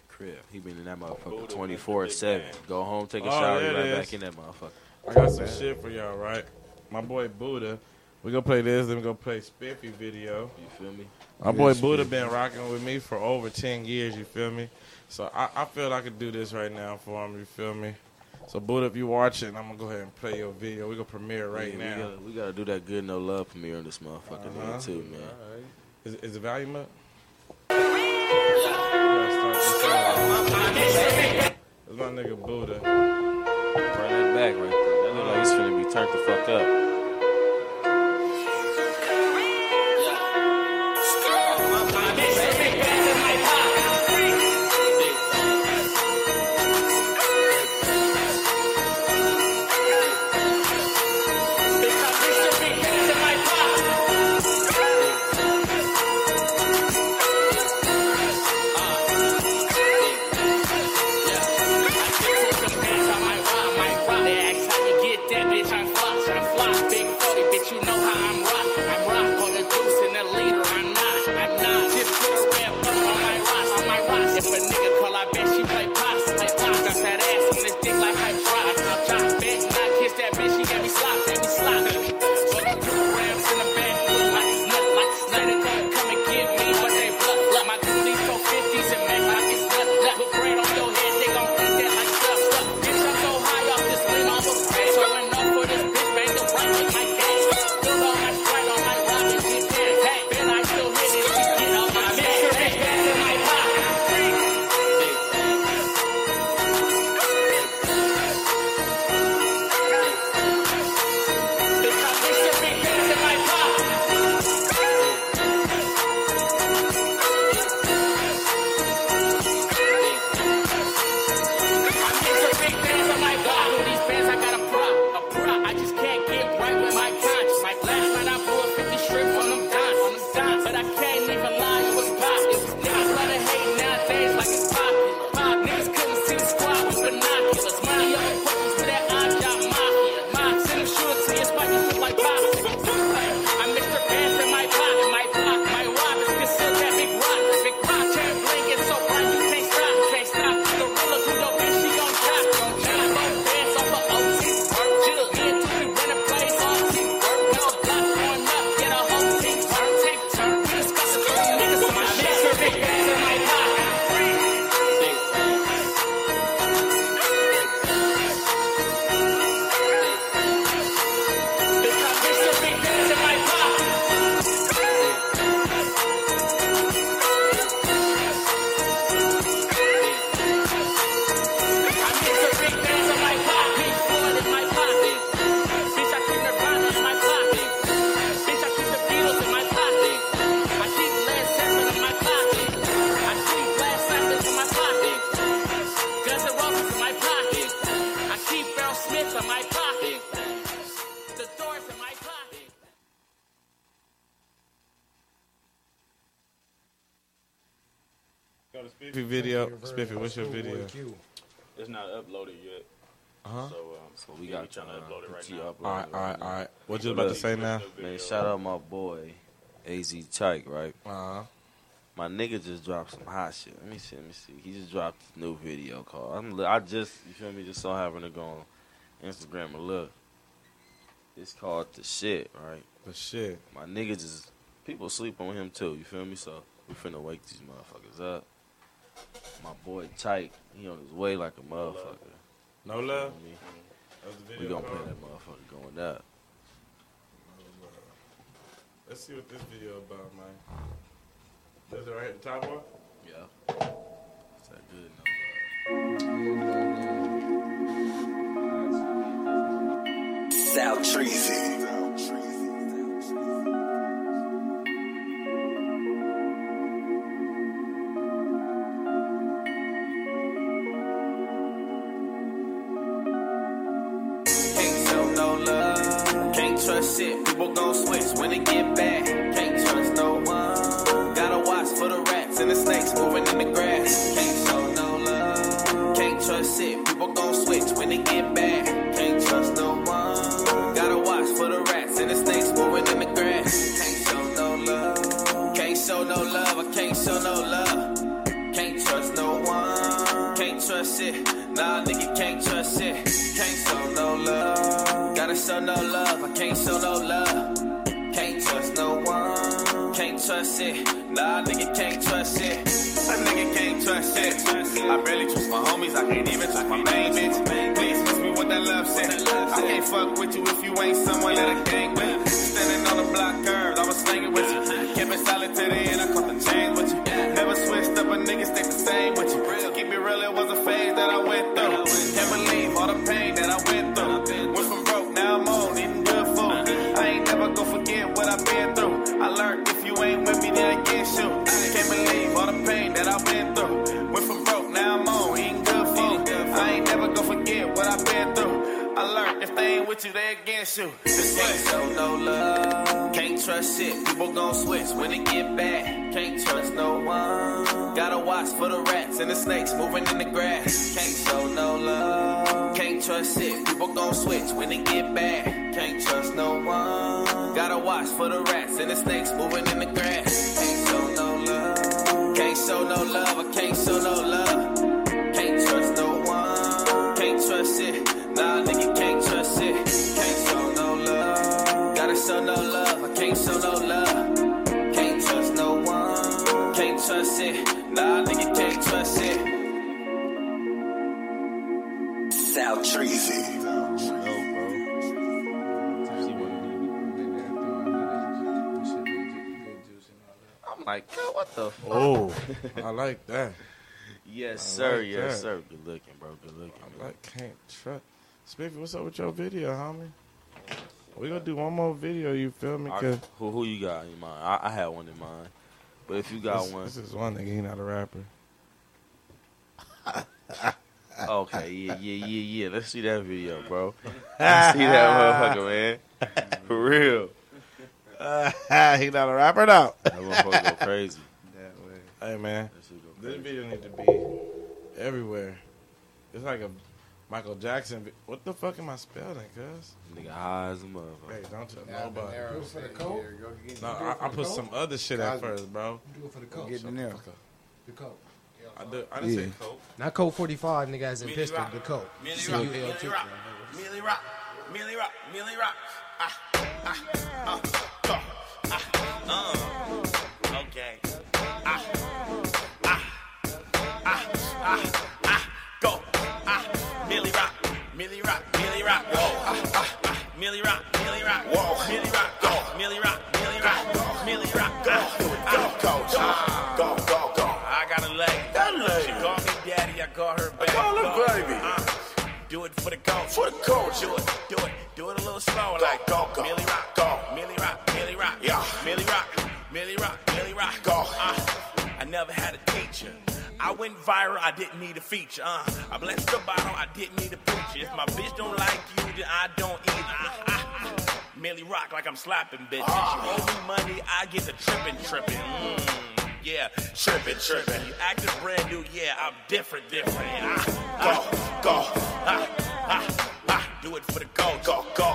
S23: Crib. He been in that motherfucker 24 7. Go home, take a
S3: Oh,
S23: shower,
S3: there
S23: you right back in that motherfucker.
S3: I got some shit for y'all, right? My boy Buddha. We gonna play this, then we're gonna play Spiffy video.
S23: You feel me?
S3: My boy
S23: Yes,
S3: Buddha been rocking with me for over ten years. You feel me? So I, I feel I could do this right now for him. You feel me? So Buddha, if you watching, I'm gonna go ahead and play your video. We're gonna premiere right
S23: Yeah,
S3: now.
S23: We gotta, we gotta do that good no love premiere in this motherfucker
S3: Uh-huh.
S23: nigga, too, man.
S3: Is, is the volume up? That's my nigga Buddha.
S23: Run that back right there. That look like he's finna be turned the fuck up.
S3: What's your video?
S5: It's not uploaded yet.
S3: Uh-huh.
S5: So, um,
S23: So we
S5: yeah,
S23: got
S5: we trying to
S23: uh,
S5: upload it right
S23: put you
S5: now.
S23: up
S3: All right, all right, all right. What you about to say now?
S23: Man, shout out my boy, AZ Chike, right?
S3: Uh-huh.
S23: My nigga just dropped some hot shit. Let me see, let me see. He just dropped this new video called. I'm, I just, you feel me, just so having to go on Instagram and look. It's called The Shit, right?
S3: The Shit.
S23: My nigga just, people sleep on him too, you feel me? So we finna wake these motherfuckers up. My boy Chike, he on his way like a motherfucker.
S3: No love?
S23: You feel me?
S3: That's the
S23: We
S3: video
S23: gonna play that motherfucker going up.
S3: Let's see what this video about, man. This it right at the top one?
S23: Yeah.
S6: Is that good no bad. South Treasy. When it get bad. Can't trust no one. Gotta watch for the rats and the snakes moving in the grass. Can't show no love. Can't trust shit. People gon' switch when it get bad. Can't trust no one. Gotta watch for the rats and the snakes moving in the grass. Can't show no love. Can't show no love. I can't show no love. Can't trust no one. Can't trust it. Nah, nigga, can't trust it. Can't show no love. Gotta show no love. I can't show no love. Can't trust it. Nah, nigga, can't trust it.
S24: South Treasy.
S5: I'm like, girl, what the fuck?
S3: Oh, [laughs] I like that.
S5: Yes,
S3: I
S5: sir.
S3: like
S5: yes,
S3: that.
S5: sir. Good looking, bro. Good looking.
S3: I like can't trust. Spiffy, what's up with your video, homie? We gonna do one more video. You feel me?
S5: I- who who you got in mind? I, I had one in mind, but if you got
S3: this,
S5: one,
S3: this is one nigga. He not a rapper. [laughs]
S5: okay, yeah, yeah, yeah, yeah. Let's see that video, bro. [laughs] Let's see that motherfucker, man. For real. [laughs]
S3: he not a rapper now.
S5: That motherfucker go crazy. That way.
S3: Hey man,
S5: That shit go
S3: this video need to be everywhere. It's like a Michael Jackson. What the fuck am I spelling, cuz?
S5: Nigga high as a motherfucker.
S3: Hey, don't tell
S10: Yeah,
S3: nobody.
S10: arrow
S16: Do it for the coat?
S3: No, I, I put some other shit at first, bro.
S16: Do it for the coat.
S10: Get in there.
S16: The coat.
S3: I, do, I didn't
S10: Yeah.
S3: say coke.
S16: Not code 45, nigga, as in pistol. The coat.
S25: Millie
S16: C
S25: Rock,
S16: U L
S25: Millie
S16: T.
S25: Rock, Millie Rock, Millie Rock, Millie Rock. Ah, ah, ah, go. Ah, uh, okay. Ah, for the coach.
S24: For the coach.
S25: Do it, do it, do it a little slower. like
S24: go, go.
S25: Millie Rock, go. Millie Rock, Millie Rock.
S24: Yeah.
S25: Millie Rock, Millie Rock, Millie Rock.
S24: Go.
S25: Uh, I never had a teacher. I went viral, I didn't need a feature. Uh, I blessed the bottle, I didn't need a preacher. If my bitch don't like you, then I don't either. Uh, uh, uh. Millie Rock like I'm slapping bitches. You owe me money, I get the trippin', trippin'. Mm, yeah, trippin', trippin'. You acting brand new, yeah, I'm different, different. Uh, go, go. Uh, uh, do it for the coach. Go, go.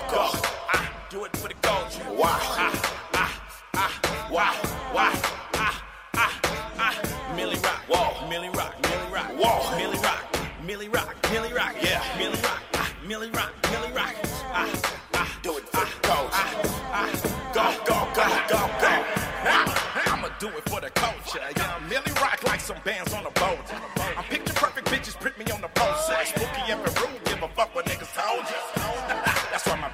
S25: Uh, do it for the coach.
S24: Wow.
S25: Uh, uh, uh, why, why, ah, ah, ah, Millie Rock, whoa, Millie Rock, Millie Rock, whoa, Millie Rock, Millie Rock, Millie Rock, yeah, Millie Rock, ah, Millie Rock, Millie Rock, ah, ah,
S24: Do it for the coach.
S25: ah, ah, go, go, go, go, go. I'ma do it for the culture. Yeah, Millie Rock like some bands on a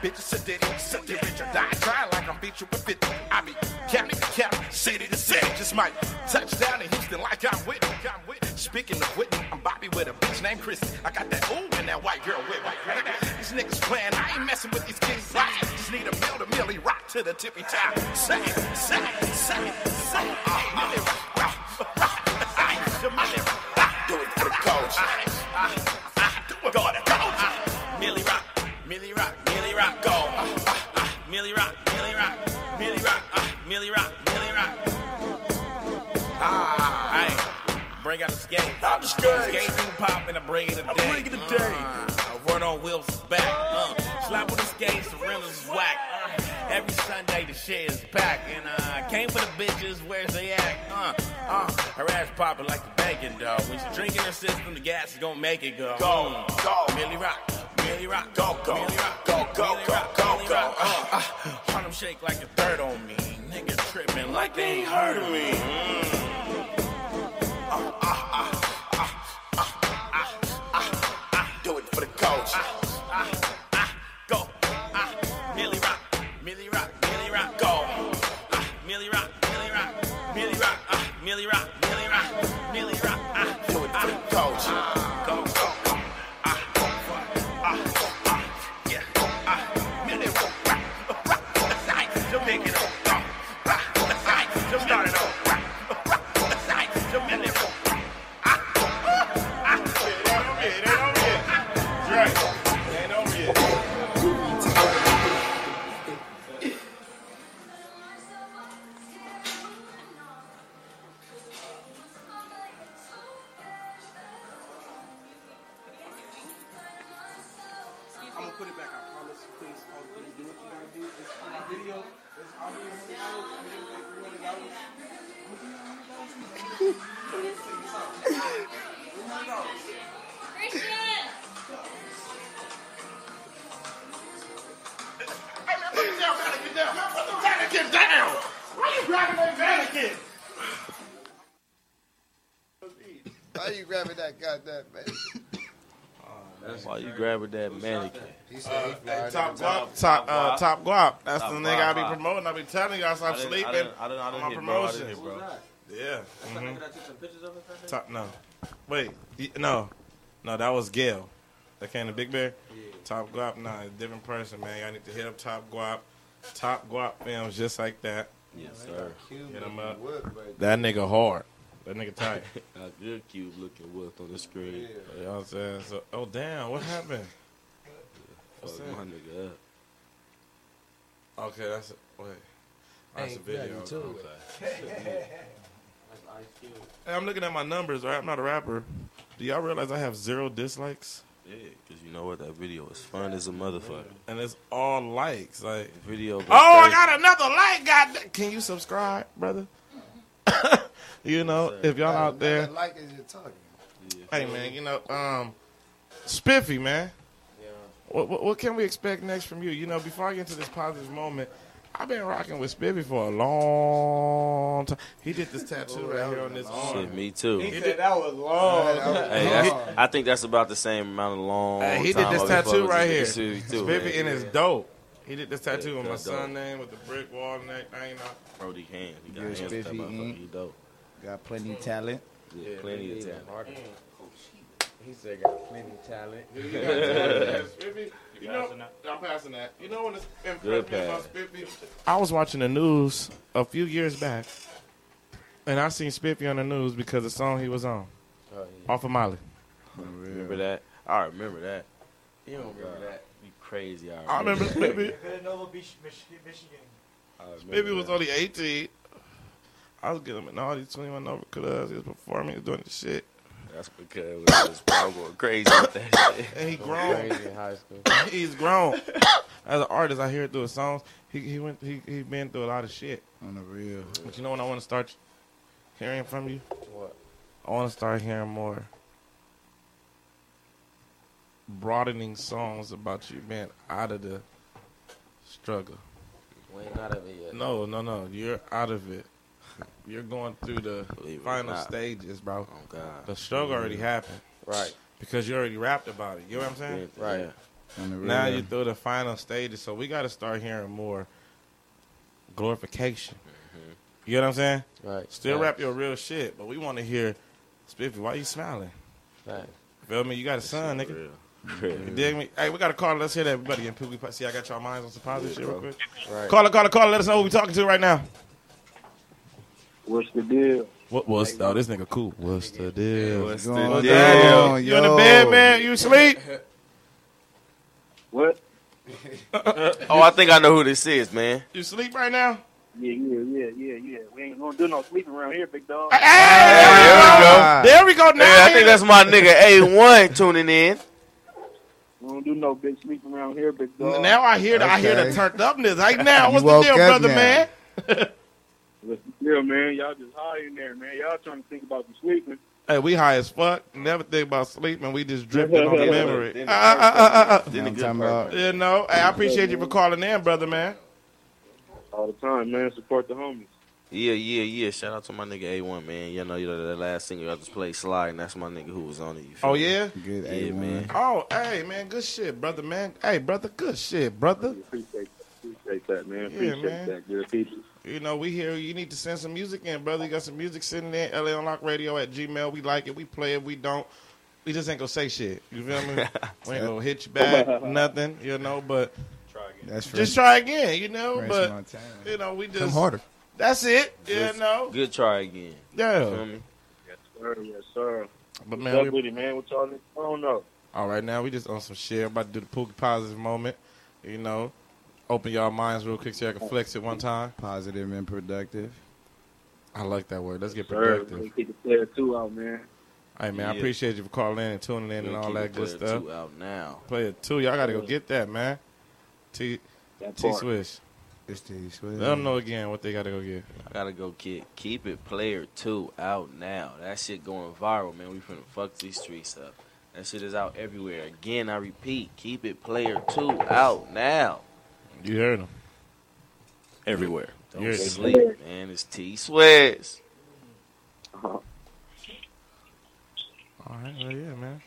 S25: bitch, sit there, sit there, bitch, or die trying like I'm beat you with 50. I be county to county, city to city, just might touch down in Houston like I'm with, I'm with. Speaking of Whitney,
S3: I'm Bobby with a bitch named Chris. I got that ooh and that white girl with white.
S25: These niggas playing, I ain't messing with these kids. Right? Just need a mill to millie rock to the tippy top. Say it, say it, say it, say it. Uh-huh. Her ass popping like the bacon dog. When she drinking her system, the gas is gonna make it go. Go, go. Millie rock. Millie rock, go, go, Millie rock, go, go, go, go, go. Uh, uh, Harlem shake like a third on me. Niggas tripping like they ain't heard of me. Mm. Uh, uh,
S26: grabbing that
S10: goddamn man?
S5: Why you grabbing that mannequin?
S3: Uh, hey, top guap, top, uh, top guap. That's the nigga I be promoting. I be telling y'all stop
S5: I didn't- I
S3: sleeping
S5: didn't- I didn't- I
S3: on
S5: didn't
S3: my
S5: hit, bro. I didn't hit, bro.
S3: Yeah.
S26: That's not
S3: mhm.
S26: nigga that took some pictures of it.
S3: Top no, wait, no, no, that was Gail. That came to Big Bear. Top Guap, nah, different person, man. Y'all need to hit up Top Guap. Top Guap films just like that.
S5: Yes, sir.
S3: Hit him up. That nigga hard. That nigga tight. [laughs]
S5: A good cube looking wolf on the screen.
S3: You know what I'm saying? So, oh damn, what happened? What's
S5: Fuck
S3: that?
S5: my nigga up.
S3: Okay, that's a, wait. That's a video.
S5: nothing to
S3: Okay. [laughs] Hey, I'm looking at my numbers, right? I'm not a rapper. Do y'all realize I have zero dislikes?
S5: Yeah, because you know what? That video was fun as a motherfucker.
S3: And it's all likes. Like
S5: video.
S3: Oh, I got another like. God, can you subscribe, brother? [laughs] you know, if y'all out there,
S10: Like as you're talking.
S3: hey man, you know, um, Spiffy, man. What, what what can we expect next from you? You know, before I get into this positive moment, I've been rocking with Spiffy for a long time. He did this tattoo right here on this arm.
S5: Shit, me too.
S3: He did that was long.
S5: Hey, that's, I think that's about the same amount of long.
S3: Hey, he did this tattoo right here.
S5: this too,
S3: Spiffy
S5: man.
S3: and it's dope. He did this tattoo
S5: Yeah,
S3: with my
S5: that's dope.
S3: son name with the brick wall and everything.
S5: Brody Hand. He got
S10: You're
S5: hands with that
S10: Spiffy
S5: motherfucker.
S10: Inc.
S5: He dope.
S10: Got plenty of talent.
S5: Yeah, plenty of talent.
S27: He said got plenty of talent. [laughs]
S3: You got talent, Spiffy. You know, I'm passing that. You know what is
S5: Good
S3: impressed me about
S5: pass.
S3: Spiffy? I was watching the news a few years back, and I seen Spiffy on the news because the song he was on,
S5: Oh, yeah.
S3: off of Molly.
S5: Remember that? I remember that. You don't remember that? You crazy. I remember,
S3: I remember Spiffy. [laughs]
S26: Villanova Beach, Michigan.
S5: I remember
S3: was only 18. I was getting him in all these 21 over because he was performing, he was doing the shit.
S5: That's because we was probably going crazy with that [laughs] shit.
S3: And he grown.
S27: Crazy in high school. [laughs]
S3: He's grown. As an artist, I hear it through his songs. He he went he he been through a lot of shit.
S10: On the real.
S3: But you know when I want to start hearing from you?
S27: What?
S3: I want to start hearing more broadening songs about you being out of the struggle.
S27: We ain't out of it yet.
S3: No, no, no. You're out of it. [laughs] You're going through the
S5: Believe
S3: final stages, bro.
S5: Oh, God.
S3: The struggle already happened.
S27: Right.
S3: Because you already rapped about it. You know what I'm saying?
S5: Right.
S10: On the real.
S3: Now you're through the final stages, so we got to start hearing more glorification. Mm-hmm. You know what I'm saying?
S27: Right.
S3: Still
S27: Right.
S3: rap your real shit, but we want to hear Spiffy. Why you smiling?
S27: Right.
S3: Feel me? You got a son, nigga.
S5: Real.
S3: You dig me? Hey, we got a call. Let's hear that. Everybody in Pookie Pie. See, I got y'all minds on some positive shit real quick.
S5: Right.
S3: Call it, call it, call it. Let us know who we talking to right now.
S18: What's the deal?
S3: What was? Oh, this nigga cool. What's the deal?
S5: What's
S3: What's
S5: the
S3: the
S5: deal?
S3: You in the bed, man? You asleep?
S18: What? [laughs]
S5: Oh, I think I know who this is, man.
S3: You sleep right now?
S18: Yeah, yeah, yeah, yeah, yeah. We ain't gonna do no sleeping around here, big dog.
S5: There we go.
S3: There we go. Now
S5: Hey, I think that's my nigga A1 tuning in.
S18: We don't do no big sleeping around here, big dog.
S3: Now I hear the I hear the turned upness. Right [laughs] now, what's the deal, brother,
S10: now.
S3: man?
S18: What's the deal, man? Y'all just high in there, man. Y'all trying to think about the sleeping.
S3: Hey, we high as fuck. Never think about sleeping. We just drifting on [laughs] [laughs] the memory.
S5: then
S3: Uh,
S5: the
S3: uh, uh, uh, uh.
S10: You know what I'm talking about?
S3: You know, hey, I appreciate you for calling in, brother, man.
S18: All the time, man. Support the homies.
S5: Yeah, yeah, yeah. Shout out to my nigga A1, man. You know, you know that last single I just played Slide, and that's my nigga who was on it. You feel
S3: Oh
S5: me?
S3: yeah.
S10: Good
S5: Yeah,
S10: A1.
S5: man.
S3: Oh, hey, man, good shit, brother, man. Hey, brother, good shit, brother.
S18: Appreciate that. Appreciate that, man.
S3: Yeah,
S18: Appreciate
S3: man.
S18: that. Good people.
S3: You know, we here. You need to send some music in, brother. You got some music sitting there. LA on Lock Radio at Gmail. We like it. We play it. We don't. We just ain't gonna say shit. You feel me? [laughs] we ain't gonna hit you [laughs] back. nothing. You know, but
S10: That's
S3: just try again. You know,
S10: French
S3: but
S10: Montana.
S3: you know, we just
S11: Come harder.
S3: That's it. You
S5: Good-
S3: know.
S5: Good try again.
S3: Yeah.
S5: Feel me?
S18: Yes, sir. Yes, sir.
S3: But
S18: What's
S3: man,
S18: up
S3: we,
S18: with it, man? What y'all I don't know?
S3: all right now we just on some shit. About to do the Pookie positive moment. You know, open y'all minds real quick so I can flex it one time.
S10: Positive and productive.
S3: I like that word. Let's get
S18: Sir,
S3: productive.
S18: we keep the player two out, man.
S3: Hey man, I appreciate you for calling in and tuning in and
S5: We'll
S3: all
S5: keep
S3: that
S5: it
S3: good
S5: player
S3: stuff.
S5: two out now.
S3: Player two, y'all gotta go get that, man. T
S18: That
S3: T
S18: part.
S3: Swish.
S10: It's the sweat.
S3: Let them know again what they gotta go get.
S5: I gotta go get Keep It Player 2 out now. That shit going viral, man. We finna fuck these streets up. That shit is out everywhere. Again, I repeat, Keep It Player 2 out now.
S3: You heard them.
S5: Everywhere. Don't
S3: heard them.
S5: sleep, man. It's T Swish.
S18: Uh-huh.
S3: All right, well yeah, man.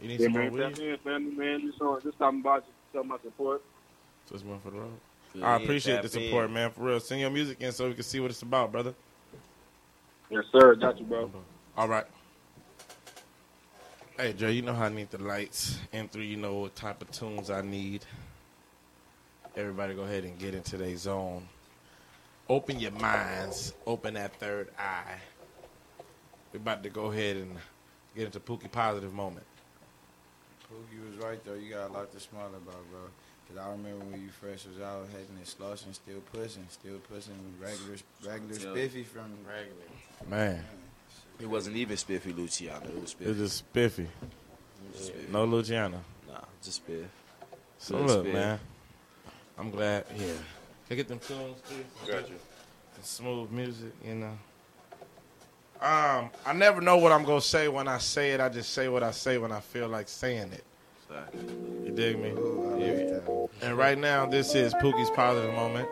S3: You need
S18: Yeah,
S3: some more
S18: man. Tap
S3: weed?
S18: in, family, man. Just, on, just talking about you, talking about support.
S3: Just one for the road.
S5: Good,
S3: I appreciate
S5: tap
S3: the support,
S5: in.
S3: man. For real, send your music in so we can see what it's about, brother.
S18: Yes, sir. Got you, bro.
S3: All right. Hey, Joe, you know how I need the lights. N3, you know what type of tunes I need. Everybody go ahead and get into their zone. Open your minds. Open that third eye. We're about to go ahead and get into Pookie Positive moment.
S10: Pookie was right though. You got a lot to smile about, bro. Cause I remember when you fresh was out heading and slushing, still pushing, still pushing regular, regular
S5: Still-
S10: spiffy from
S5: Regular.
S3: Man,
S5: It wasn't even Spiffy Luciano. It was Spiffy.
S3: it's just spiffy.
S5: Just Spiffy.
S3: No Luciano.
S5: Nah, just Spiff.
S3: So
S5: Good
S3: look,
S5: spiff.
S3: man. I'm glad. Yeah. Can I get them tunes, too?
S5: Got you.
S3: The smooth music, you know. Um, I never know what I'm gonna say when I say it. I just say what I say when I feel like saying it.
S5: Exactly.
S3: You dig me?
S10: Ooh, I like that.
S3: And right now, this is Pookie's positive moment.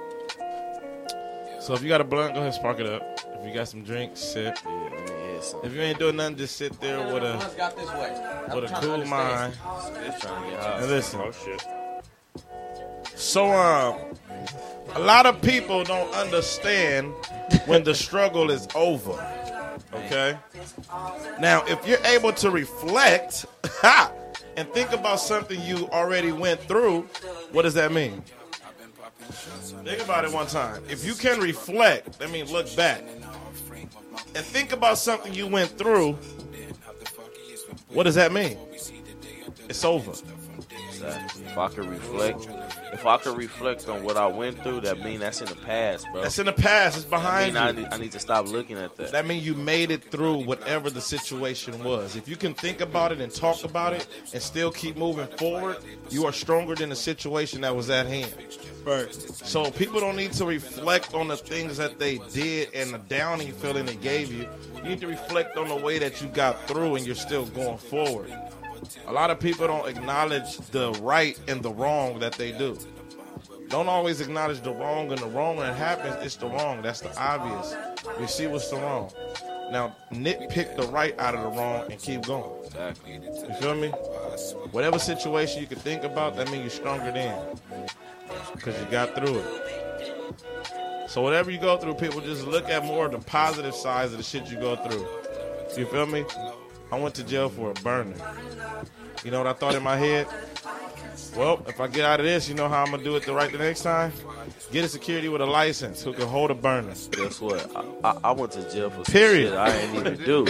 S3: So if you got a blunt, go ahead and spark it up. If you got some drinks, sip.
S5: Yeah, let me.
S3: If you ain't doing nothing, just sit there with a
S5: got this way.
S3: with a cool mind
S5: Spiff trying to
S3: and listen.
S24: Oh shit.
S3: So um, a lot of people don't understand when the struggle is over. Okay. Now, if you're able to reflect [laughs] and think about something you already went through, what does that mean? Think about it one time. If you can reflect, that means look back and think about something you went through, what does that mean? It's over.
S5: If I could reflect, if I could reflect on what I went through, that mean that's in the past, bro.
S3: That's in the past. It's
S5: I
S3: behind
S5: mean, I
S3: you.
S5: need, I need to stop looking at that.
S3: That means you made it through whatever the situation was. If you can think about it and talk about it and still keep moving forward, you are stronger than the situation that was at hand. Right. So people don't need to reflect on the things that they did and the downing feeling it gave you. You need to reflect on the way that you got through and you're still going forward. A lot of people don't acknowledge the right and the wrong that they do. Don't always acknowledge the wrong and the wrong that happens, it's the wrong. That's the obvious. We see what's the wrong. Now nitpick the right out of the wrong and keep going. You feel me? Whatever situation you can think about, that means you're stronger than. Because you got through it. So whatever you go through, people just look at more of the positive sides of the shit you go through. You feel me? I went to jail for a burner. You know what I thought in my head? Well, if I get out of this, you know how I'm gonna do it the right the next time? Get a security with a license who can hold a burner.
S5: Guess what? I, I, I went to jail for some
S3: Period.
S5: shit I ain't even do.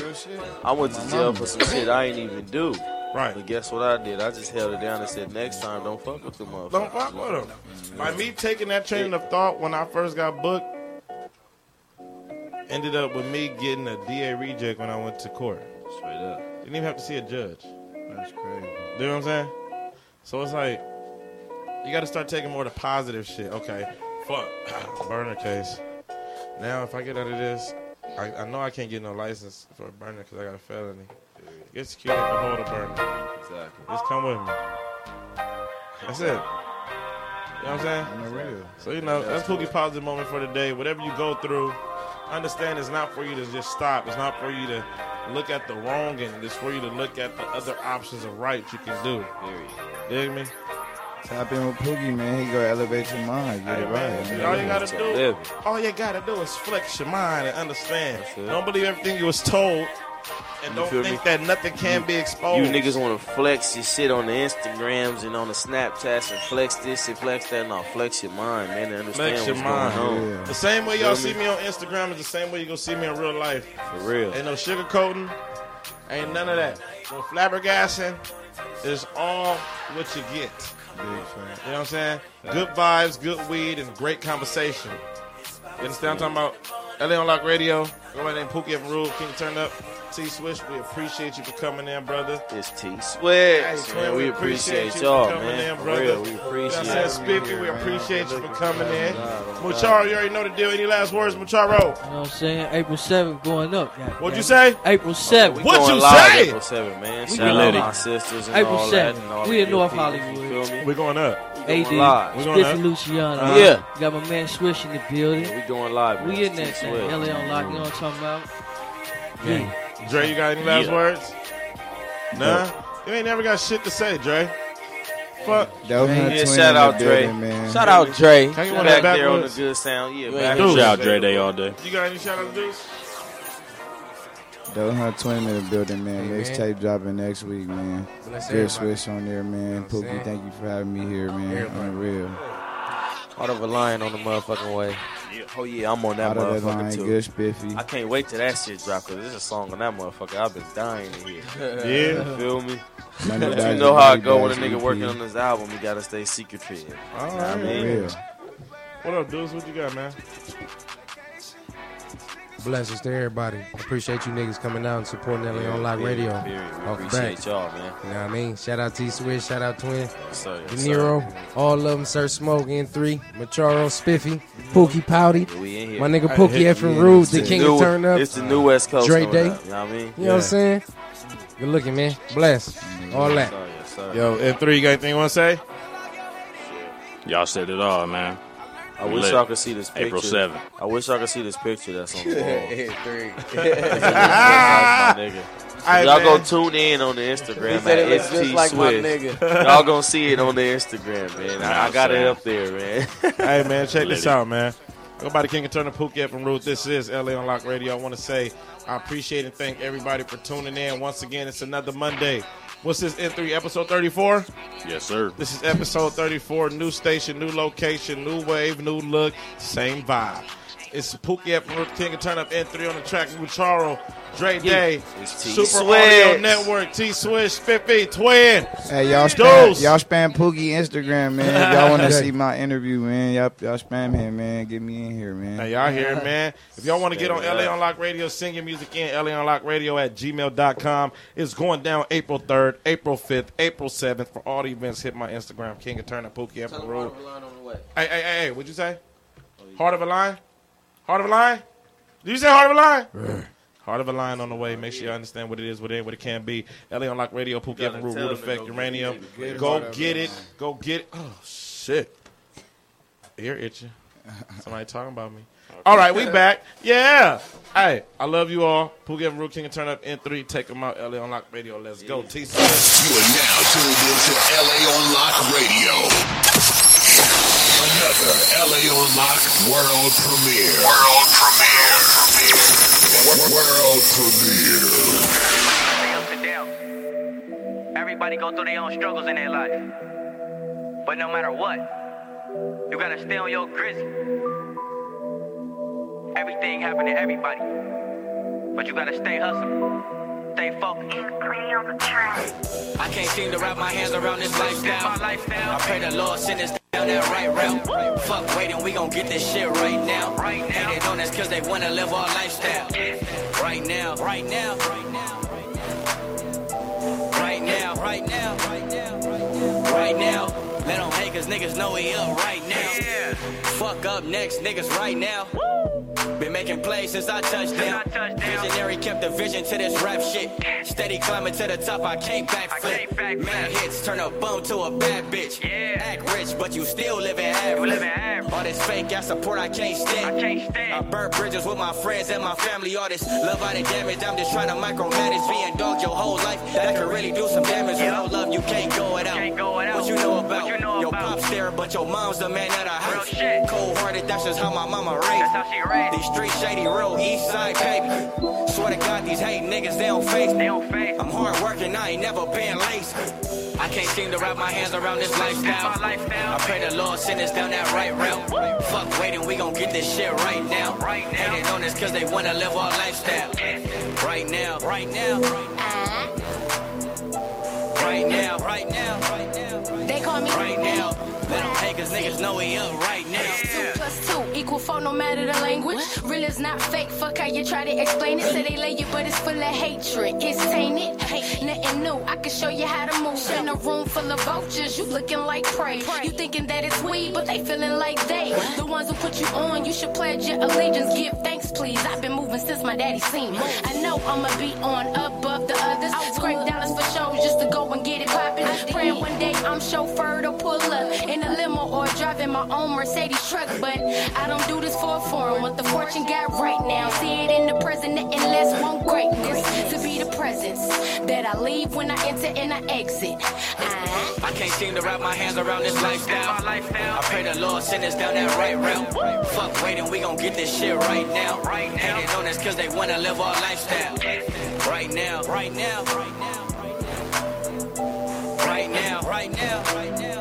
S5: I went to jail for some shit I ain't even do.
S3: Right.
S5: But guess what I did? I just held it down and said, next time, don't fuck with them motherfuckers.
S3: Don't fuck with them. By me taking that train of thought when I first got booked, ended up with me getting a DA reject when I went to court.
S5: Straight up.
S3: Didn't even have to see a judge.
S10: That's crazy.
S3: You know what I'm saying? So it's like you got to start taking more of the positive shit. Okay, fuck [sighs] burner case. Now if I get out of this, I, I know I can't get no license for a burner because I got a felony. Get security to hold a burner.
S5: Exactly.
S3: Just come with me. That's it. You know what I'm saying?
S10: On real.
S3: So you know that's Pookie positive moment for the day. Whatever you go through, understand it's not for you to just stop. It's not for you to look at the wrong and it's for you to look at the other options of right you can do. Dig me?
S10: Tap in with Pookie, man. He gonna elevate your mind. Get it right.
S3: All you gotta do, all you gotta do is flex your mind and understand. Don't believe everything you was told, and
S5: You
S3: don't think
S5: me?
S3: that nothing can be exposed.
S5: You niggas want to flex your shit on the Instagrams and on the Snapchats and flex this and flex that. No, flex your mind, man, and understand
S3: Flex your mind.
S5: going on.
S3: The same way y'all see me on Instagram is the same way you gonna see me in real life.
S5: For real.
S3: Ain't no sugarcoating. Ain't none of that. No flabbergasting. It's all what you get. You know what I'm saying? Good vibes, good weed, and great conversation. You understand what I'm talking about? LA on Lock Radio. Go by name Pookie Evan Rule. King Turn Up. T Swish, we appreciate you for coming in, brother.
S5: It's T Swish.
S3: Hey,
S5: man,
S3: twin,
S5: we appreciate
S3: you for
S5: y'all,
S3: coming
S5: man.
S3: in,
S5: For
S3: brother.
S5: real, we appreciate
S3: what I'm. Spiffy, we appreciate you for coming in.
S5: God.
S3: Mucharo, you already know the deal. Any last words, Mucharo?
S4: You know what I'm saying? April 7th going up. goddamn.
S3: What'd you say?
S4: April 7th.
S5: We going live April 7, man. Shout out my sisters and
S4: April
S5: all that
S4: 7th.
S5: and all
S4: we in North Hollywood.
S5: feel me?
S3: We're going up.
S5: We
S4: AD,
S5: going live.
S3: We going
S4: Spiffy? Luciano.
S5: Uh-huh. Yeah.
S4: Got my man Swish in the building.
S5: We going live. man.
S4: We in
S5: T
S4: that thing.
S5: Swish.
S4: LA on Lock, you know what I'm talking about?
S3: Gang. Dre, you got any last
S5: Yeah.
S3: words? Nah? You ain't never got shit to say, Dre. Fuck.
S10: Dope
S5: Man,
S10: Hunt
S5: yeah, shout out Dre.
S10: building, man.
S5: Shout out Dre.
S3: Can you
S5: Back
S3: want that
S5: there on the good sound. Yeah, back.
S17: Shout out Dre Day all day.
S3: You got any shout out to do?
S10: Dope Hunt Twin in building, man.
S16: Hey.
S10: Mixtape dropping next week, man.
S16: Bless
S10: Good
S16: everybody.
S10: switch on there, man.
S16: what I'm
S10: Pookie, thank you for having me here, man.
S16: Everybody.
S10: On the real.
S5: Heart of a lion on the motherfucking way. Oh yeah, I'm on that
S10: Out of that
S5: motherfucker
S10: line,
S5: too.
S10: good spiffy.
S5: I can't wait till that shit drop because there's a song on that motherfucker I've been dying to hear. [laughs]
S3: Yeah.
S5: You feel me? But you know how
S10: and
S5: it go when a nigga working on this album, he gotta stay secretive.
S3: All
S5: You know what I mean?
S10: Real.
S3: What up, dudes? What you got, man?
S16: Blessings to everybody. Appreciate you niggas coming out and supporting LA
S5: On
S16: Unlock
S5: period,
S16: Radio.
S5: period. We
S16: Off
S5: appreciate
S16: back.
S5: y'all, man.
S16: You know what I mean? Shout out T Swish, shout out Twin,
S5: Yes, sir,
S16: De
S5: yes, sir.
S16: Niro, all of them, Sir Smoke, N3, Macharo, Spiffy, Pookie Pouty,
S5: Yeah, we in here.
S16: my nigga
S3: Hey,
S16: Pookie
S3: hit-
S16: effing Rude, the
S10: the
S16: king
S5: new,
S16: of turn up.
S5: It's the new West Coast.
S16: Dre Day.
S5: up, You know what I mean?
S16: You know what I'm saying? Good looking, man. Bless. All that.
S5: Yes, sir, yes, sir.
S3: Yo, N3, you got anything you want to say?
S17: Y'all said it all, man.
S5: I wish
S17: lit.
S5: y'all could see this picture.
S17: April 7th.
S5: I wish y'all could see this picture that's on the [laughs] wall.
S16: Three. [laughs]
S5: my y'all
S3: man.
S5: go tune in on the Instagram
S16: He said
S5: at
S16: it looks
S5: ST
S16: just like my nigga. [laughs]
S5: Y'all gonna see it on the Instagram, man. I, I got it up there, man.
S3: hey, man, check this
S17: Liddy.
S3: out, man. Go by the King of Turner Phuket from Ruth. This is LA on Lock Radio. I want to say I appreciate and thank everybody for tuning in. Once again, it's another Monday. What's this, N3, episode 34?
S17: Yes, sir.
S3: This is episode 34. New station, new location, new wave, new look, same vibe. It's Pookie from Ruth King of Turn Up N3 on the track. Mucharo, Dre Day,
S5: It's T
S3: Super
S5: Swish.
S3: Audio Network, T Swish, 50, Twin.
S10: Hey, y'all spam,
S3: Deuce.
S10: y'all spam Pookie Instagram, man. If y'all want to see my interview, man, y'all, y'all spam him, man. Get me in here, man.
S3: Hey, y'all here, man. If y'all want to get on LA
S5: up.
S3: on Lock Radio, sing your music in LA on Lock Radio at gmail.com. It's going down April 3rd, April 5th, April 7th. For all the events, hit my Instagram, King of Turner, Pookie Emperor Road. Hey, hey, hey, hey, what'd you say? Heart of a Line? Heart of a Line? Did you say Heart of a Line? Heart of a Line on the way. Make sure you understand what it is, what it ain't, what it can be. LA on Lock Radio, Pookie
S5: Gotta
S3: Emperor Root,
S5: tell
S3: Root Effect,
S5: go
S3: Uranium.
S5: Get it.
S3: Go
S10: Heart of a
S3: get it. Go get it. Oh, shit. Ear itching. Somebody talking about me. [laughs] All right, we back. Yeah. Hey, I love you all. Pookie and Root King and Turn Up N3. Take them out. LA on Lock Radio. Let's go. T
S1: You are now tuned into LA on Lock Radio. Another LA on Lock world premiere. World premiere. World premiere.
S28: Everybody
S14: Everybody go through their own struggles in their life. But no matter what, you gotta stay on your grizzy. Everything happen to everybody. But you gotta stay hustling. Stay focused.
S25: I can't seem to wrap my hands around this lifestyle. I pray the Lord send us down that right route. Fuck waiting, we gon' get this shit right now. Right now. On us cause they wanna live our lifestyle. Right now, right now, right now. Right now, right now, right now, right now. Niggas know we up right now. Fuck up next, niggas right now. Been making plays since I touched down. Visionary kept the vision to this rap shit. Steady climbing to the top, I can't backflip. Mad hits turn a bum to a bad bitch. Yeah. Act rich, but you still living average. All this fake ass support I can't stand. I I burn bridges with my friends and my family. All this love out of damage, I'm just trying to micromanage. Being dog your whole life, that could really do some damage. With no love, you can't go it out. What you know about? you Your pop's there, but your mom's the man of the house. Cold hearted, that's just how my mama raised. These streets shady, real east side, baby. Swear to God, these hate niggas, they don't face me. I'm hard working, I ain't never been lazy. I can't seem to wrap my hands around this lifestyle. I pray the Lord send us down that right route. Fuck waiting, we gon' get this shit right now. Hating on us cause they wanna live our lifestyle. Right now, right now. Uh-huh. Right now, right now, right now.
S8: Call me
S25: Right now. Them hate cause niggas know we up right now.
S8: Two plus two equal four, no matter the language. Real is not fake. Fuck how you try to explain it. Say they lay you, but it's full of hatred. It's tainted. Nothing new. I can show you how to move in a room full of vultures. You looking like prey. You thinking that it's we, but they feeling like they. The ones who put you on, you should pledge your allegiance. Give thanks, please. I've been moving since my daddy seen me. I know I'ma be on above the others. Scrape dollars for shows just to go and get it poppin'. Praying one day I'm chauffeured or pull up in a limo or driving my own Mercedes truck. But I don't do this for a forum. What the fortune got right now. See it in the present, nothing less want greatness. To be the presence that I leave when I enter and I exit. I
S25: I can't seem to wrap my hands around this lifestyle. I pray the Lord send us down that right route. Fuck waiting, we gon' get this shit right now. Hating on us cause they wanna live our lifestyle. Right now, right now, right now. Right now, right now, right now, right now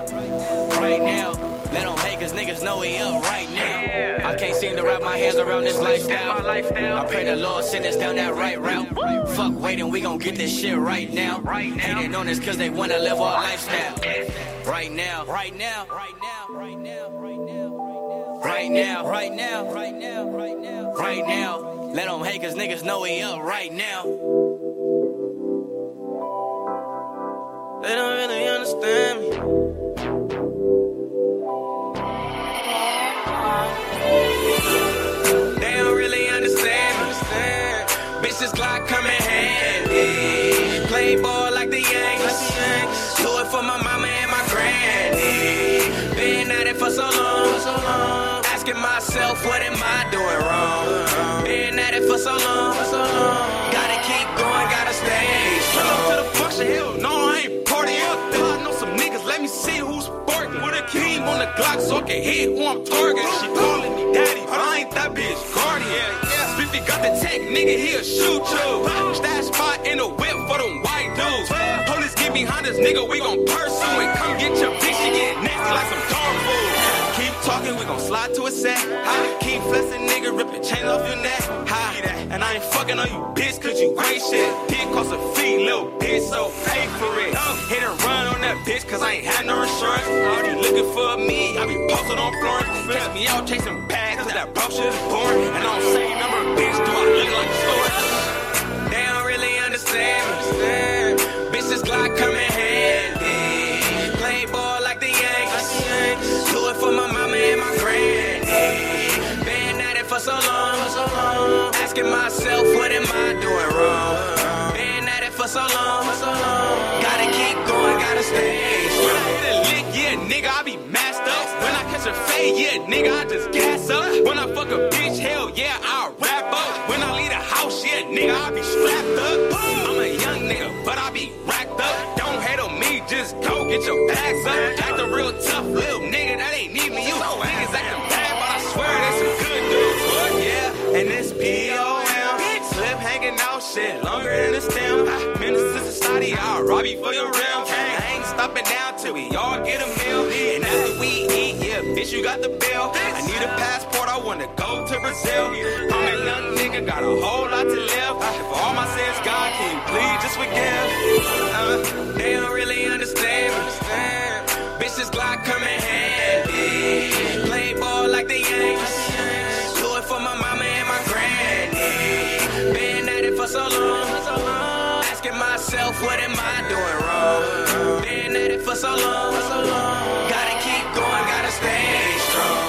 S25: right now. They don't hate cause niggas know he up right now. I can't seem to wrap my hands around this lifestyle. I pray the Lord send us down that right route. Fuck waiting, we gon' get this shit right now. Hating on us cause they wanna live our lifestyle. Right now, right now, right now, right now, right now. Right now, right now, right now, right now, right now. Let them hate cause niggas know he up right now.
S14: They don't really understand me.
S29: Bitches Glock come in handy. Play ball like the Yankees. Do it for my mama and my granny. Been at it for so long. Asking myself, what am I doing wrong? Been at it for so long. Gotta keep going, gotta stay strong.
S6: to the function, hell no, I ain't party up there. I know some niggas, let me see who's sparking. With a king on the Glock so I can hit who I'm targeting. She calling me daddy, but I ain't that bitch guardian. Yeah. Got the tech, nigga, he'll shoot you. Stash spot in the whip for them white dudes. Police get behind this nigga, we gon' pursue and come get your bitch, she get nasty like some dog food. Talking, we gon' slide to a set. I keep flexing, nigga, rip the chain off your neck. Hi. And I ain't fucking on you, bitch, cause you ain't shit. Dick cost a fee, little bitch, so pay for it. Hit and run on that bitch, cause I ain't had no insurance. Already looking for me, I be posted on Florence. Catch me out chasing bags, cause that bro shit is boring. And I don't say number, bitch, do I look like a story?
S29: They don't really understand me. Bitches Glock come in for so long. Asking myself, what am I doing wrong? Been at it for so long. Gotta keep going, gotta stay strong.
S6: When I hit a lick, yeah, nigga, I be masked up. When I catch a fade, yeah, nigga, I just gas up. When I fuck a bitch, hell yeah, I wrap up. When I leave the house, yeah, nigga, I be strapped up. I'm a young nigga, but I be racked up. Don't hate on me, just go get your bags up. Act a real tough little nigga, that ain't even you. Know niggas acting bad, but I swear they some good and this P.O.M. Slip hanging out, shit, longer than a stem. To society, I'll rob you for your rim. Ain't stopping down till we all get a meal. And after we eat, yeah, bitch, you got the bill. I need a passport, I wanna go to Brazil. I'm a young nigga, got a whole lot to live. If all my sins, God, can you please just forgive? Uh, they don't really understand me. Bitches Glock coming handy. Play ball like the Yankees. So long. Asking myself, what am I doing wrong? Been at it for so long. Gotta keep going, gotta stay strong.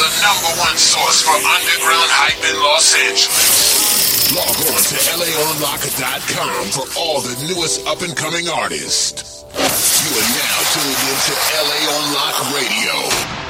S1: The number one source for underground hype in Los Angeles. Log on to LAOnlock.com for all the newest up and coming artists. You are now tuned into LA on Lock Radio.